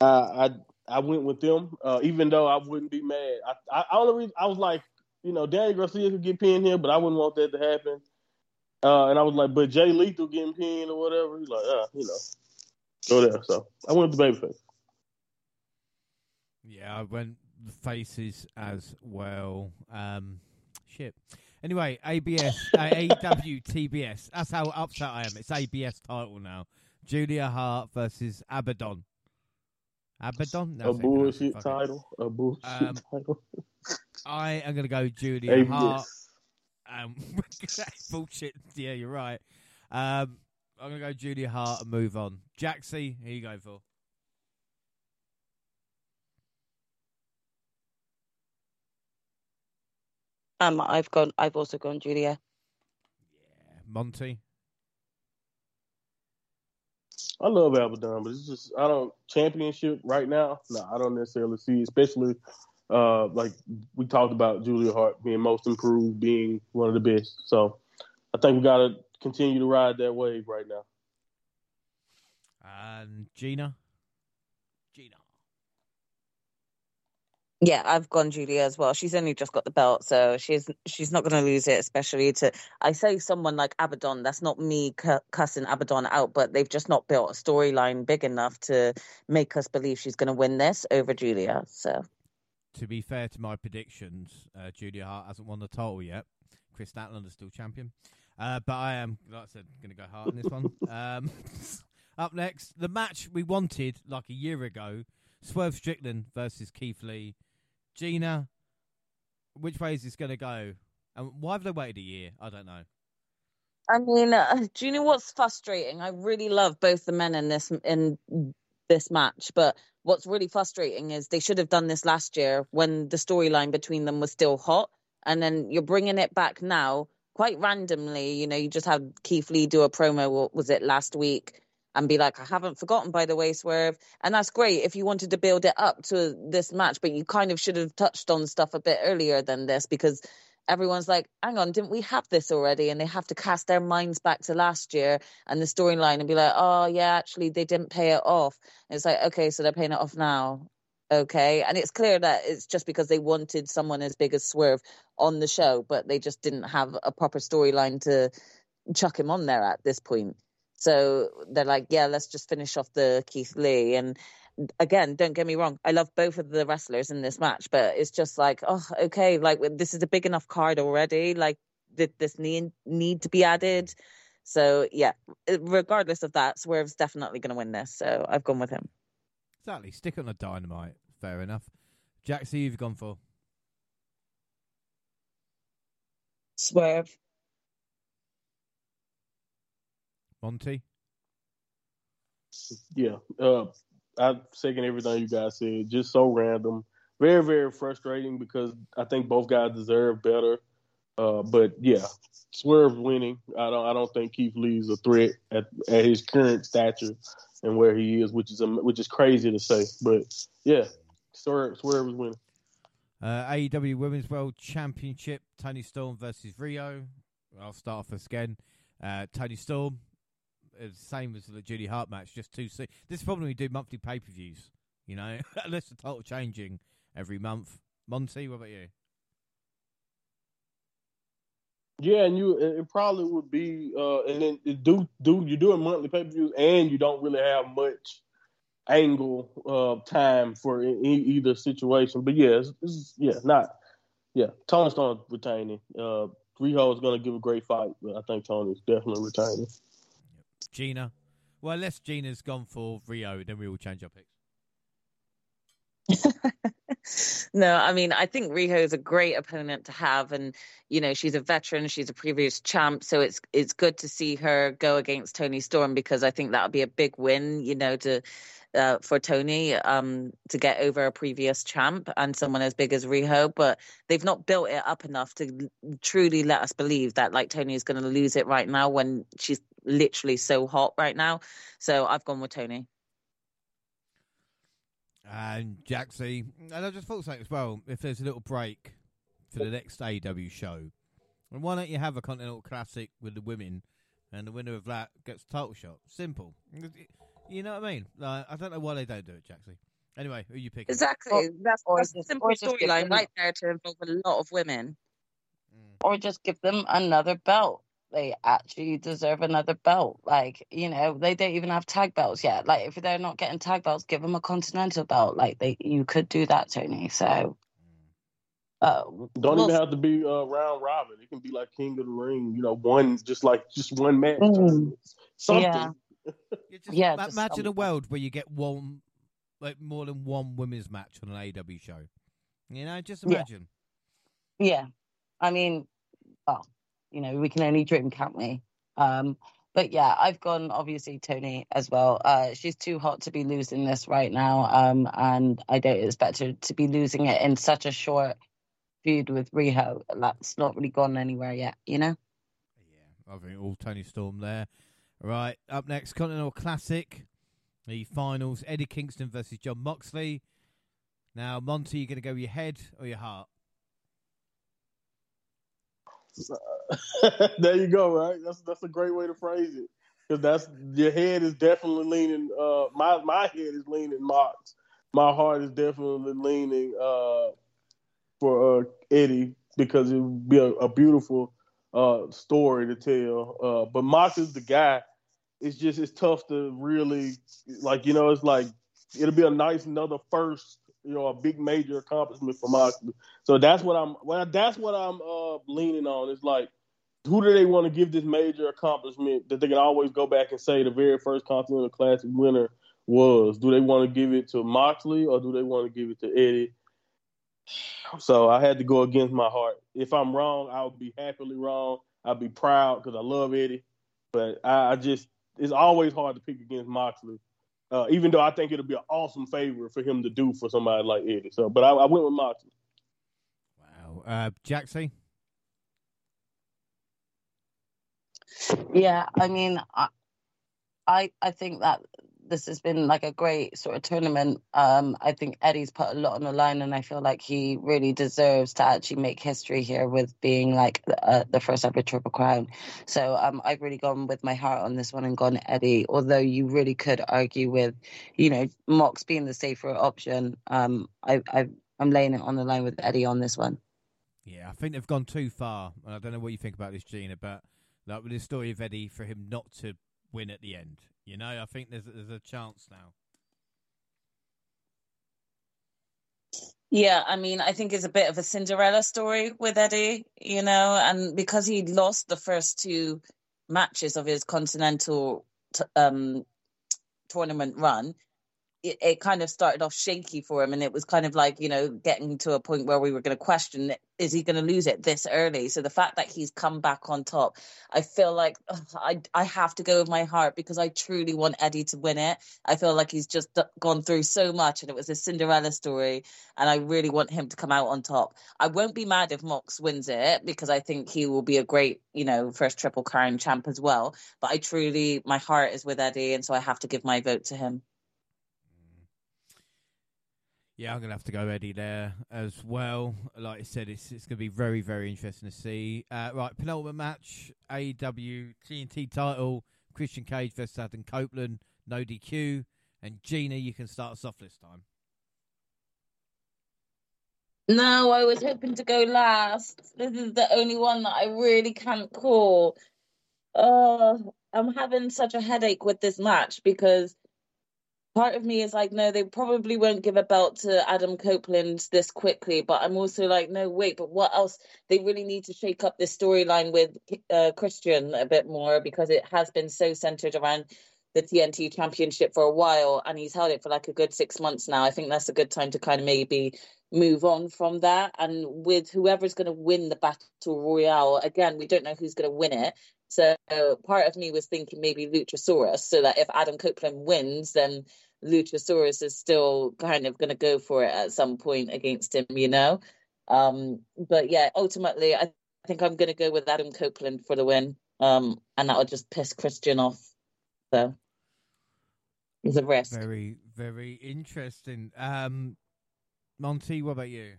I I went with them, even though I wouldn't be mad. I I, I only I was like you know, Danny Garcia could get pinned here, but I wouldn't want that to happen. Uh, and I was like, but Jay Lethal getting pinned or whatever. He's like, uh, you know, go there. So I went with the babyface. Yeah, I went the faces as well. Um, shit. Anyway, ABS, uh, AEW TBS. That's how upset I am. It's ABS title now. Julia Hart versus Abaddon. Abaddon? No, a bullshit title. A bullshit um, title. I am going to go Julia ABS. Hart. Um, bullshit. Yeah, you're right. Um, I'm going to go Julia Hart and move on. Jaxie, who you go for? Um, I've gone. I've also gone Julia. Yeah, Monty. I love Abaddon, but it's just I don't championship right now. No, I don't necessarily see, especially uh, like we talked about Julia Hart being most improved, being one of the best. So I think we got to continue to ride that wave right now. And Gina? Gina. Yeah, I've gone Julia as well. She's only just got the belt, so she's she's not going to lose it. Especially to I say someone like Abaddon. That's not me cussing Abaddon out, but they've just not built a storyline big enough to make us believe she's going to win this over Julia. So, to be fair to my predictions, uh, Julia Hart hasn't won the title yet. Kris Statlander is still champion, uh, but I am, like I said, going to go hard in this one. Um, up next, the match we wanted like a year ago: Swerve Strickland versus Keith Lee. Gina, which way is this going to go? And why have they waited a year? I don't know. I mean, uh, do you know what's frustrating? I really love both the men in this in this match, but what's really frustrating is they should have done this last year when the storyline between them was still hot, and then you're bringing it back now quite randomly. You know, you just had Keith Lee do a promo. What was it last week? And be like, I haven't forgotten, by the way, Swerve. And that's great if you wanted to build it up to this match, but you kind of should have touched on stuff a bit earlier than this because everyone's like, hang on, didn't we have this already? And they have to cast their minds back to last year and the storyline and be like, oh, yeah, actually, they didn't pay it off. And it's like, okay, so they're paying it off now. Okay. And it's clear that it's just because they wanted someone as big as Swerve on the show, but they just didn't have a proper storyline to chuck him on there at this point. So they're like, yeah, let's just finish off the Keith Lee. And again, don't get me wrong, I love both of the wrestlers in this match, but it's just like, oh, okay, like this is a big enough card already. Like, did this need need to be added? So yeah, eh, regardless of that, Swerve's definitely going to win this. So I've gone with him. Exactly. Stick on the dynamite. Fair enough. Jaxie, you've gone for Swerve. Monty? Yeah, uh, I second everything you guys said. Just so random, very very frustrating because I think both guys deserve better. Uh, but yeah, Swerve winning. I don't I don't think Keith Lee's a threat at, at his current stature and where he is, which is which is crazy to say. But yeah, Swerve Swerve is winning. Uh, AEW Women's World Championship: Toni Storm versus Riho. I'll start off this again. Uh, Toni Storm same as the Julia Hart match, just too soon. This is probably we do monthly pay per views, you know, unless the title changing every month. Monty, what about you? Yeah, and you it probably would be, uh, and then do do you're doing monthly pay per views, and you don't really have much angle uh, time for either situation. But yeah, it's, it's, yeah, not yeah. Toni's not retaining. Uh, Riho is to give a great fight, but I think Toni's definitely retaining. Gina. Well, unless Gina's gone for Riho, then we will change our picks. no, I mean, I think Riho is a great opponent to have, and you know, she's a veteran, she's a previous champ, so it's it's good to see her go against Toni Storm because I think that would be a big win, you know, to uh, for Toni um, to get over a previous champ and someone as big as Riho, but they've not built it up enough to truly let us believe that like Toni is going to lose it right now when she's literally so hot right now. So I've gone with Toni. And Jaxie, and I just thought something as well. If there's a little break for the next AEW show, and why don't you have a Continental Classic with the women, and the winner of that gets a title shot? Simple. You know what I mean? Like, I don't know why they don't do it, Jaxie. Anyway, who you picking? Exactly. Or, that's, that's a simple storyline right there to involve a lot of women. Mm. Or just give them another belt. They actually deserve another belt. Like, you know, they don't even have tag belts yet. Like, if they're not getting tag belts, give them a continental belt. Like, they you could do that, Tony. So, uh, don't we'll, even have to be uh, round robin. It can be like King of the Ring. You know, one just like just one match. Mm, something. Yeah. yeah ma- imagine something. a world where you get one, like more than one women's match on an AEW show. You know, just imagine. Yeah. yeah. I mean, you know, we can only dream, can't we? Um, but yeah, I've gone obviously Toni as well. Uh, she's too hot to be losing this right now, um, and I don't expect her to be losing it in such a short feud with Riho. That's not really gone anywhere yet, you know. Yeah, I think all Toni Storm there. Right, up next, Continental Classic, the finals: Eddie Kingston versus Jon Moxley. Now, Monty, you're going to go your head or your heart? there you go. Right, that's that's a great way to phrase it. Because that's your head is definitely leaning. Uh, my my head is leaning Mox. My heart is definitely leaning uh, for uh, Eddie because it would be a, a beautiful uh, story to tell. Uh, but Mox is the guy. It's just it's tough to really like you know it's like it'll be a nice another first you know a big major accomplishment for Moxley. So that's what I'm. Well, that's what I'm uh, leaning on. It's like, who do they want to give this major accomplishment that they can always go back and say the very first Continental Classic winner was? Do they want to give it to Moxley or do they want to give it to Eddie? So I had to go against my heart. If I'm wrong, I'll be happily wrong. I'll be proud because I love Eddie, but I, I just it's always hard to pick against Moxley. Uh, even though I think it'll be an awesome favor for him to do for somebody like Eddie. So, but I, I went with Moxley. Wow, uh, Jaxie. Yeah, I mean, I, I, I think that this has been like a great sort of tournament. Um, I think Eddie's put a lot on the line, and I feel like he really deserves to actually make history here with being like uh, the first ever Triple Crown. So um, I've really gone with my heart on this one and gone Eddie. Although you really could argue with, you know, Mox being the safer option. Um, I, I I'm laying it on the line with Eddie on this one. Yeah, I think they've gone too far. And I don't know what you think about this, Gina, but like with the story of Eddie, for him not to win at the end. You know, I think there's there's a chance now. Yeah, I mean, I think it's a bit of a Cinderella story with Eddie, you know, and because he lost the first two matches of his continental t- um, tournament run, it, it, kind of started off shaky for him and it was kind of like you know getting to a point where we were going to question is he going to lose it this early? So the fact that he's come back on top i feel like ugh, i i have to go with my heart because i truly want eddie to win it. I feel like he's just gone through so much and it was a cinderella story and i really want him to come out on top. I won't be mad if mox wins it because i think he will be a great you know first triple crown champ as well but i truly my heart is with eddie and so i have to give my vote to him yeah, I'm gonna have to go Eddie there as well. Like I said, it's it's gonna be very very interesting to see. Uh, right, penultimate match: AEW TNT title, Christian Cage versus Adam Copeland, no DQ. And Gina, you can start us off this time. No, I was hoping to go last. This is the only one that I really can't call. Oh, I'm having such a headache with this match because part of me is like, no, they probably won't give a belt to Adam Copeland this quickly. But I'm also like, no, wait, but what else? They really need to shake up this storyline with uh, Christian a bit more because it has been so centered around the TNT championship for a while and he's held it for like a good six months now. I think that's a good time to kind of maybe move on from that. And with whoever's going to win the battle royale, again, we don't know who's going to win it. So part of me was thinking maybe Luchasaurus, so that if Adam Copeland wins, then Luchasaurus is still kind of going to go for it at some point against him, you know. Um, but yeah, ultimately, I think I'm going to go with Adam Copeland for the win, um, and that'll just piss Christian off. So it's a risk. Very, very interesting. Um, Monty, what about you?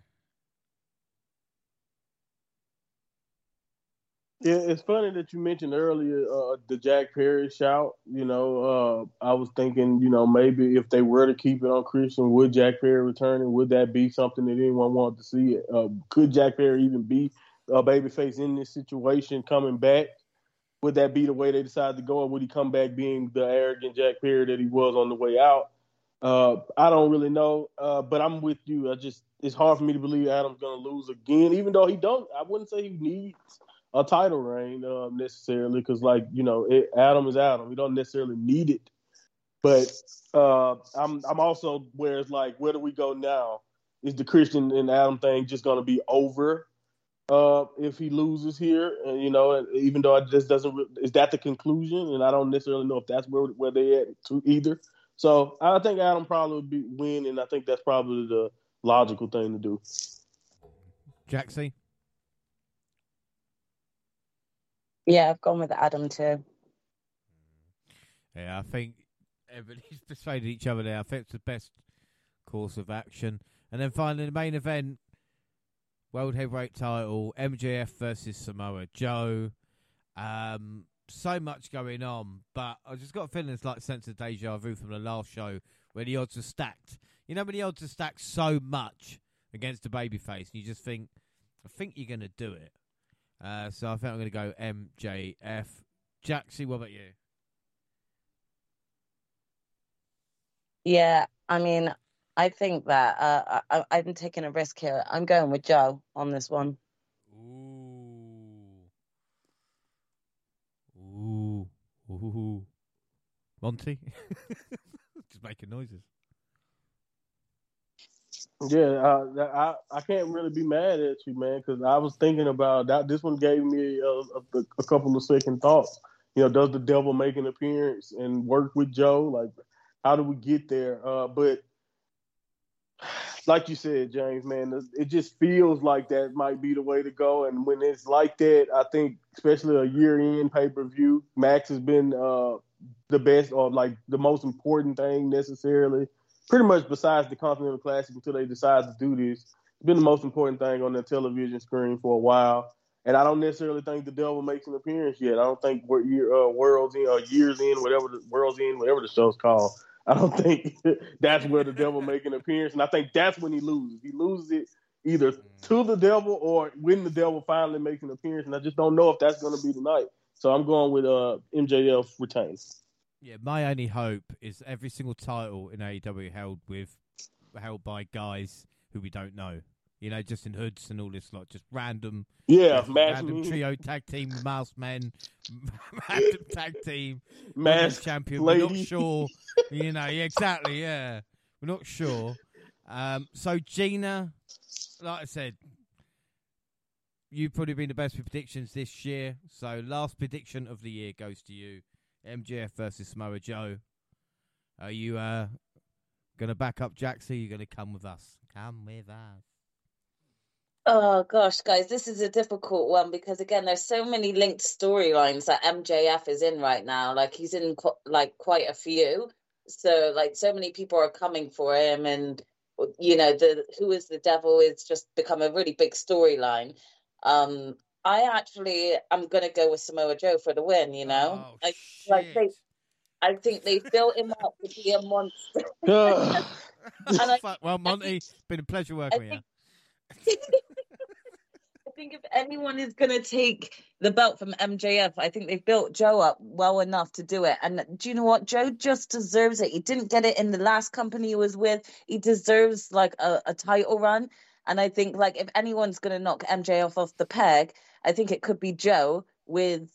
It's funny that you mentioned earlier uh, the Jack Perry shout. You know, uh, I was thinking, you know, maybe if they were to keep it on Christian, would Jack Perry returning? Would that be something that anyone wanted to see? Uh, could Jack Perry even be a babyface in this situation coming back? would that be the way they decide to go, or would he come back being the arrogant Jack Perry that he was on the way out? Uh, I don't really know, uh, but I'm with you. I just it's hard for me to believe Adam's going to lose again, even though he don't. I wouldn't say he needs a title reign uh, necessarily, because like you know, it, Adam is Adam. We don't necessarily need it, but uh, I'm I'm also where it's like, where do we go now? Is the Christian and Adam thing just going to be over uh, if he loses here? And you know, even though it just doesn't, is that the conclusion? And I don't necessarily know if that's where where they at to either. So I think Adam probably would be win, and I think that's probably the logical thing to do. Jaxie? Yeah, I've gone with Adam too. Yeah, I think everybody's persuaded each other there. I think it's the best course of action. And then finally, the main event World Heavyweight title MJF versus Samoa Joe. Um, so much going on, but I just got a feeling it's like a sense of deja vu from the last show where the odds are stacked. You know, when the odds are stacked so much against a babyface, and you just think, I think you're going to do it. Uh, so I think I'm going to go MJF. Jaxie, what about you? Yeah, I mean, I think that uh, I, I'm taking a risk here. I'm going with Joe on this one. Ooh. Ooh. Ooh. Monty? Just making noises. Yeah, uh, I I can't really be mad at you, man, because I was thinking about that. This one gave me a, a, a, couple of second thoughts. You know, does the devil make an appearance and work with Joe? Like, how do we get there? Uh, but like you said, James, man, it just feels like that might be the way to go. And when it's like that, I think, especially a year in pay per view, Max has been uh, the best or like the most important thing necessarily pretty much besides the Continental Classic until they decide to do this. It's been the most important thing on the television screen for a while. And I don't necessarily think the devil makes an appearance yet. I don't think we're uh, worlds in or years in, whatever the worlds in, whatever the show's called. I don't think that's where the devil make an appearance, and I think that's when he loses. He loses it either to the devil or when the devil finally makes an appearance, and I just don't know if that's going to be tonight. So I'm going with uh, MJF retains. Yeah, my only hope is every single title in AEW held with held by guys who we don't know. You know, just in hoods and all this lot, just random. Yeah, random trio tag team, mouse men, random tag team, mask champion. Lady. We're not sure. you know, yeah, exactly. Yeah, we're not sure. Um, so Gina, like I said, you've probably been the best with predictions this year. So last prediction of the year goes to you. MJF versus Samoa Joe. Are you uh, going to back up Jaxie? You're going to come with us. Come with us. Oh gosh, guys, this is a difficult one because again, there's so many linked storylines that MJF is in right now. Like he's in qu- like quite a few, so like so many people are coming for him, and you know the who is the devil is just become a really big storyline. Um, I actually am going to go with Samoa Joe for the win. You know, oh, like, like they, I think they built him up to be a monster. I, well, Monty, been a pleasure working with you. I think if anyone is going to take the belt from MJF, I think they've built Joe up well enough to do it. And do you know what? Joe just deserves it. He didn't get it in the last company he was with. He deserves like a, a title run. And I think like if anyone's going to knock MJF off the peg, I think it could be Joe with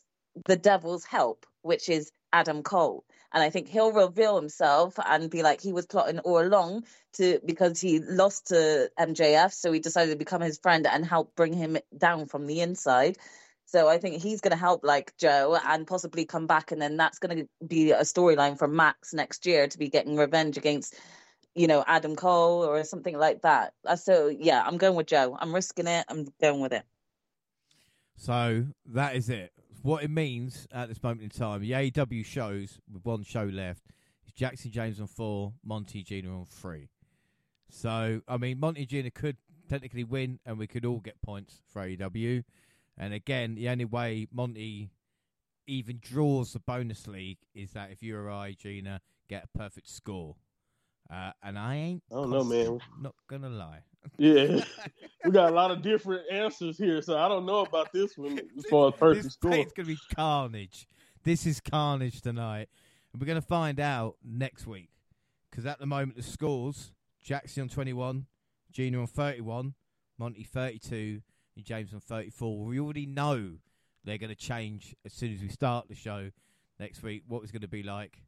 the devil's help, which is Adam Cole. And I think he'll reveal himself and be like he was plotting all along to because he lost to MJF, so he decided to become his friend and help bring him down from the inside. So I think he's going to help like Joe and possibly come back, and then that's going to be a storyline for Max next year to be getting revenge against, you know, Adam Cole or something like that. Uh, so yeah, I'm going with Joe. I'm risking it. I'm going with it. So that is it. What it means at this moment in time, the AEW shows with one show left is Jackson James on four, Monty Gina on three. So I mean, Monty Gina could technically win, and we could all get points for AEW. And again, the only way Monty even draws the bonus league is that if you or I, Gina, get a perfect score. Uh, and I ain't. I don't know, man. Not gonna lie. Yeah, we got a lot of different answers here, so I don't know about this one as far as perfect this score. It's going to be carnage. This is carnage tonight, and we're going to find out next week. Because at the moment, the scores: Jackson on twenty-one, Gina on thirty-one, Monty thirty-two, and James on thirty-four. We already know they're going to change as soon as we start the show next week. What it's going to be like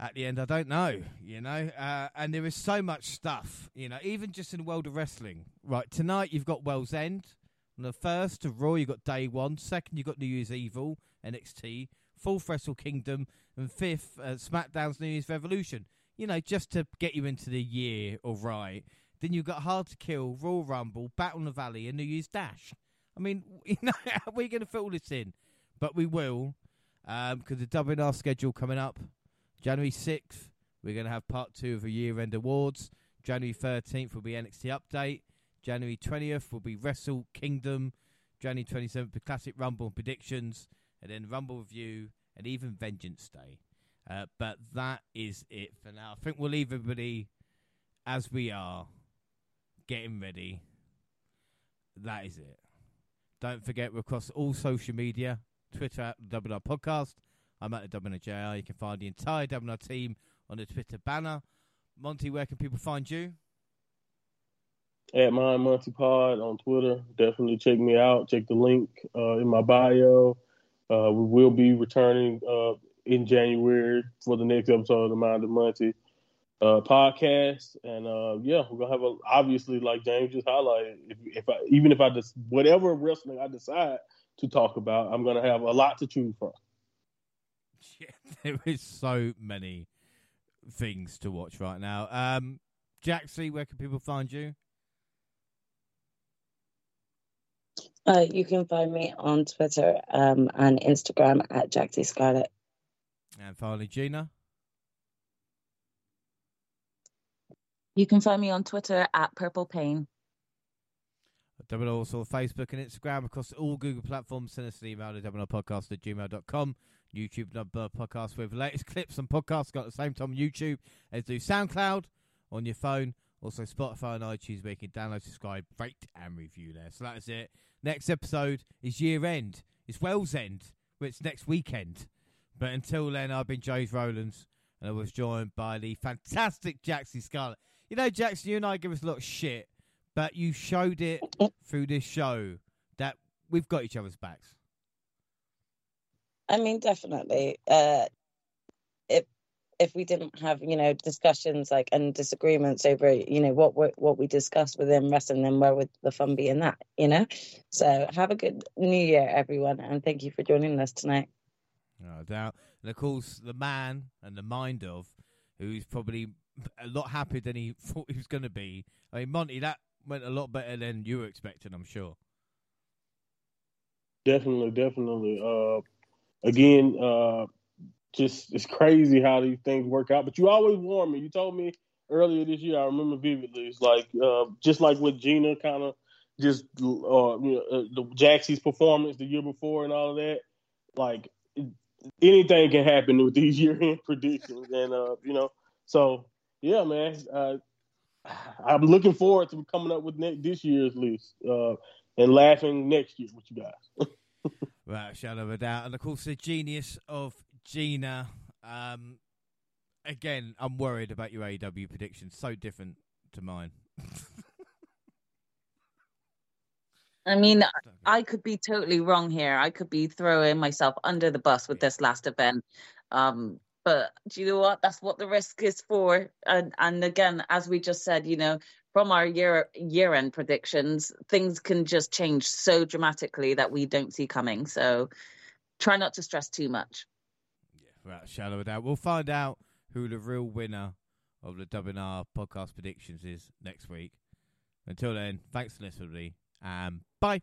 at the end, I don't know, you know. Uh, and there is so much stuff, you know, even just in the world of wrestling. Right, tonight you've got Worlds End. On the first of Raw, you've got Day One. Second, you've got New Year's Evil, NXT. Fourth, Wrestle Kingdom. And fifth, uh, SmackDown's New Year's Revolution. You know, just to get you into the year all right. Then you've got Hard to Kill, Royal Rumble, Battle in the Valley, and New Year's Dash. I mean, you know, how are we going to fill this in? But we will, because um, the WNR schedule coming up. January 6th, we're going to have part two of the year end awards. January 13th will be NXT Update. January 20th will be Wrestle Kingdom. January 27th, the Classic Rumble predictions. And then Rumble Review and even Vengeance Day. Uh, but that is it for now. I think we'll leave everybody as we are, getting ready. That is it. Don't forget, we're across all social media Twitter at WNR Podcast. I'm at the WNR You can find the entire WNR team on the Twitter banner. Monty, where can people find you? At my Monty Pod on Twitter. Definitely check me out. Check the link uh, in my bio. Uh, we will be returning uh, in January for the next episode of the Mind of Monty uh, podcast. And uh, yeah, we're gonna have a obviously like James just highlighted. If, if I even if I just whatever wrestling I decide to talk about, I'm gonna have a lot to choose from. Yeah, there is so many things to watch right now. Um, Jaxie, where can people find you? Uh, you can find me on Twitter um, and Instagram at Jaxie Scarlett. And finally, Gina. You can find me on Twitter at Purple Pain. Double also Facebook and Instagram across all Google platforms. Send us an email to double podcast at gmail.com. YouTube number podcast with latest clips and podcasts got at the same time on YouTube as do SoundCloud on your phone. Also Spotify and iTunes where you can download, subscribe, rate and review there. So that's it. Next episode is year end. It's Worlds End, it's next weekend. But until then, I've been James Rowlands and I was joined by the fantastic Jackson Scarlett. You know, Jackson, you and I give us a lot of shit, but you showed it through this show that we've got each other's backs. I mean, definitely. Uh, if if we didn't have you know discussions like and disagreements over you know what we, what we discussed within wrestling, then where would the fun be in that? You know. So have a good New Year, everyone, and thank you for joining us tonight. No doubt. And of course, the man and the mind of who's probably a lot happier than he thought he was going to be. I mean, Monty, that went a lot better than you were expecting, I'm sure. Definitely, definitely. Uh, again, uh, just it's crazy how these things work out. But you always warn me. You told me earlier this year. I remember vividly. It's like uh, just like with Gina, kind of just uh, you know, uh, the Jaxie's performance the year before and all of that. Like anything can happen with these year end predictions, and uh, you know, so yeah, man. Uh, I'm looking forward to coming up with ne- this year's list uh, and laughing next year with you guys. Right, shadow of a doubt. And of course, the genius of Gina. Um, again, I'm worried about your AEW predictions. So different to mine. I mean, I could be totally wrong here. I could be throwing myself under the bus with this last event. Um, but do you know what? That's what the risk is for. And and again, as we just said, you know, from our year year end predictions, things can just change so dramatically that we don't see coming. So try not to stress too much. Yeah, shadow of doubt. We'll find out who the real winner of the WNR podcast predictions is next week. Until then, thanks for listening, and bye.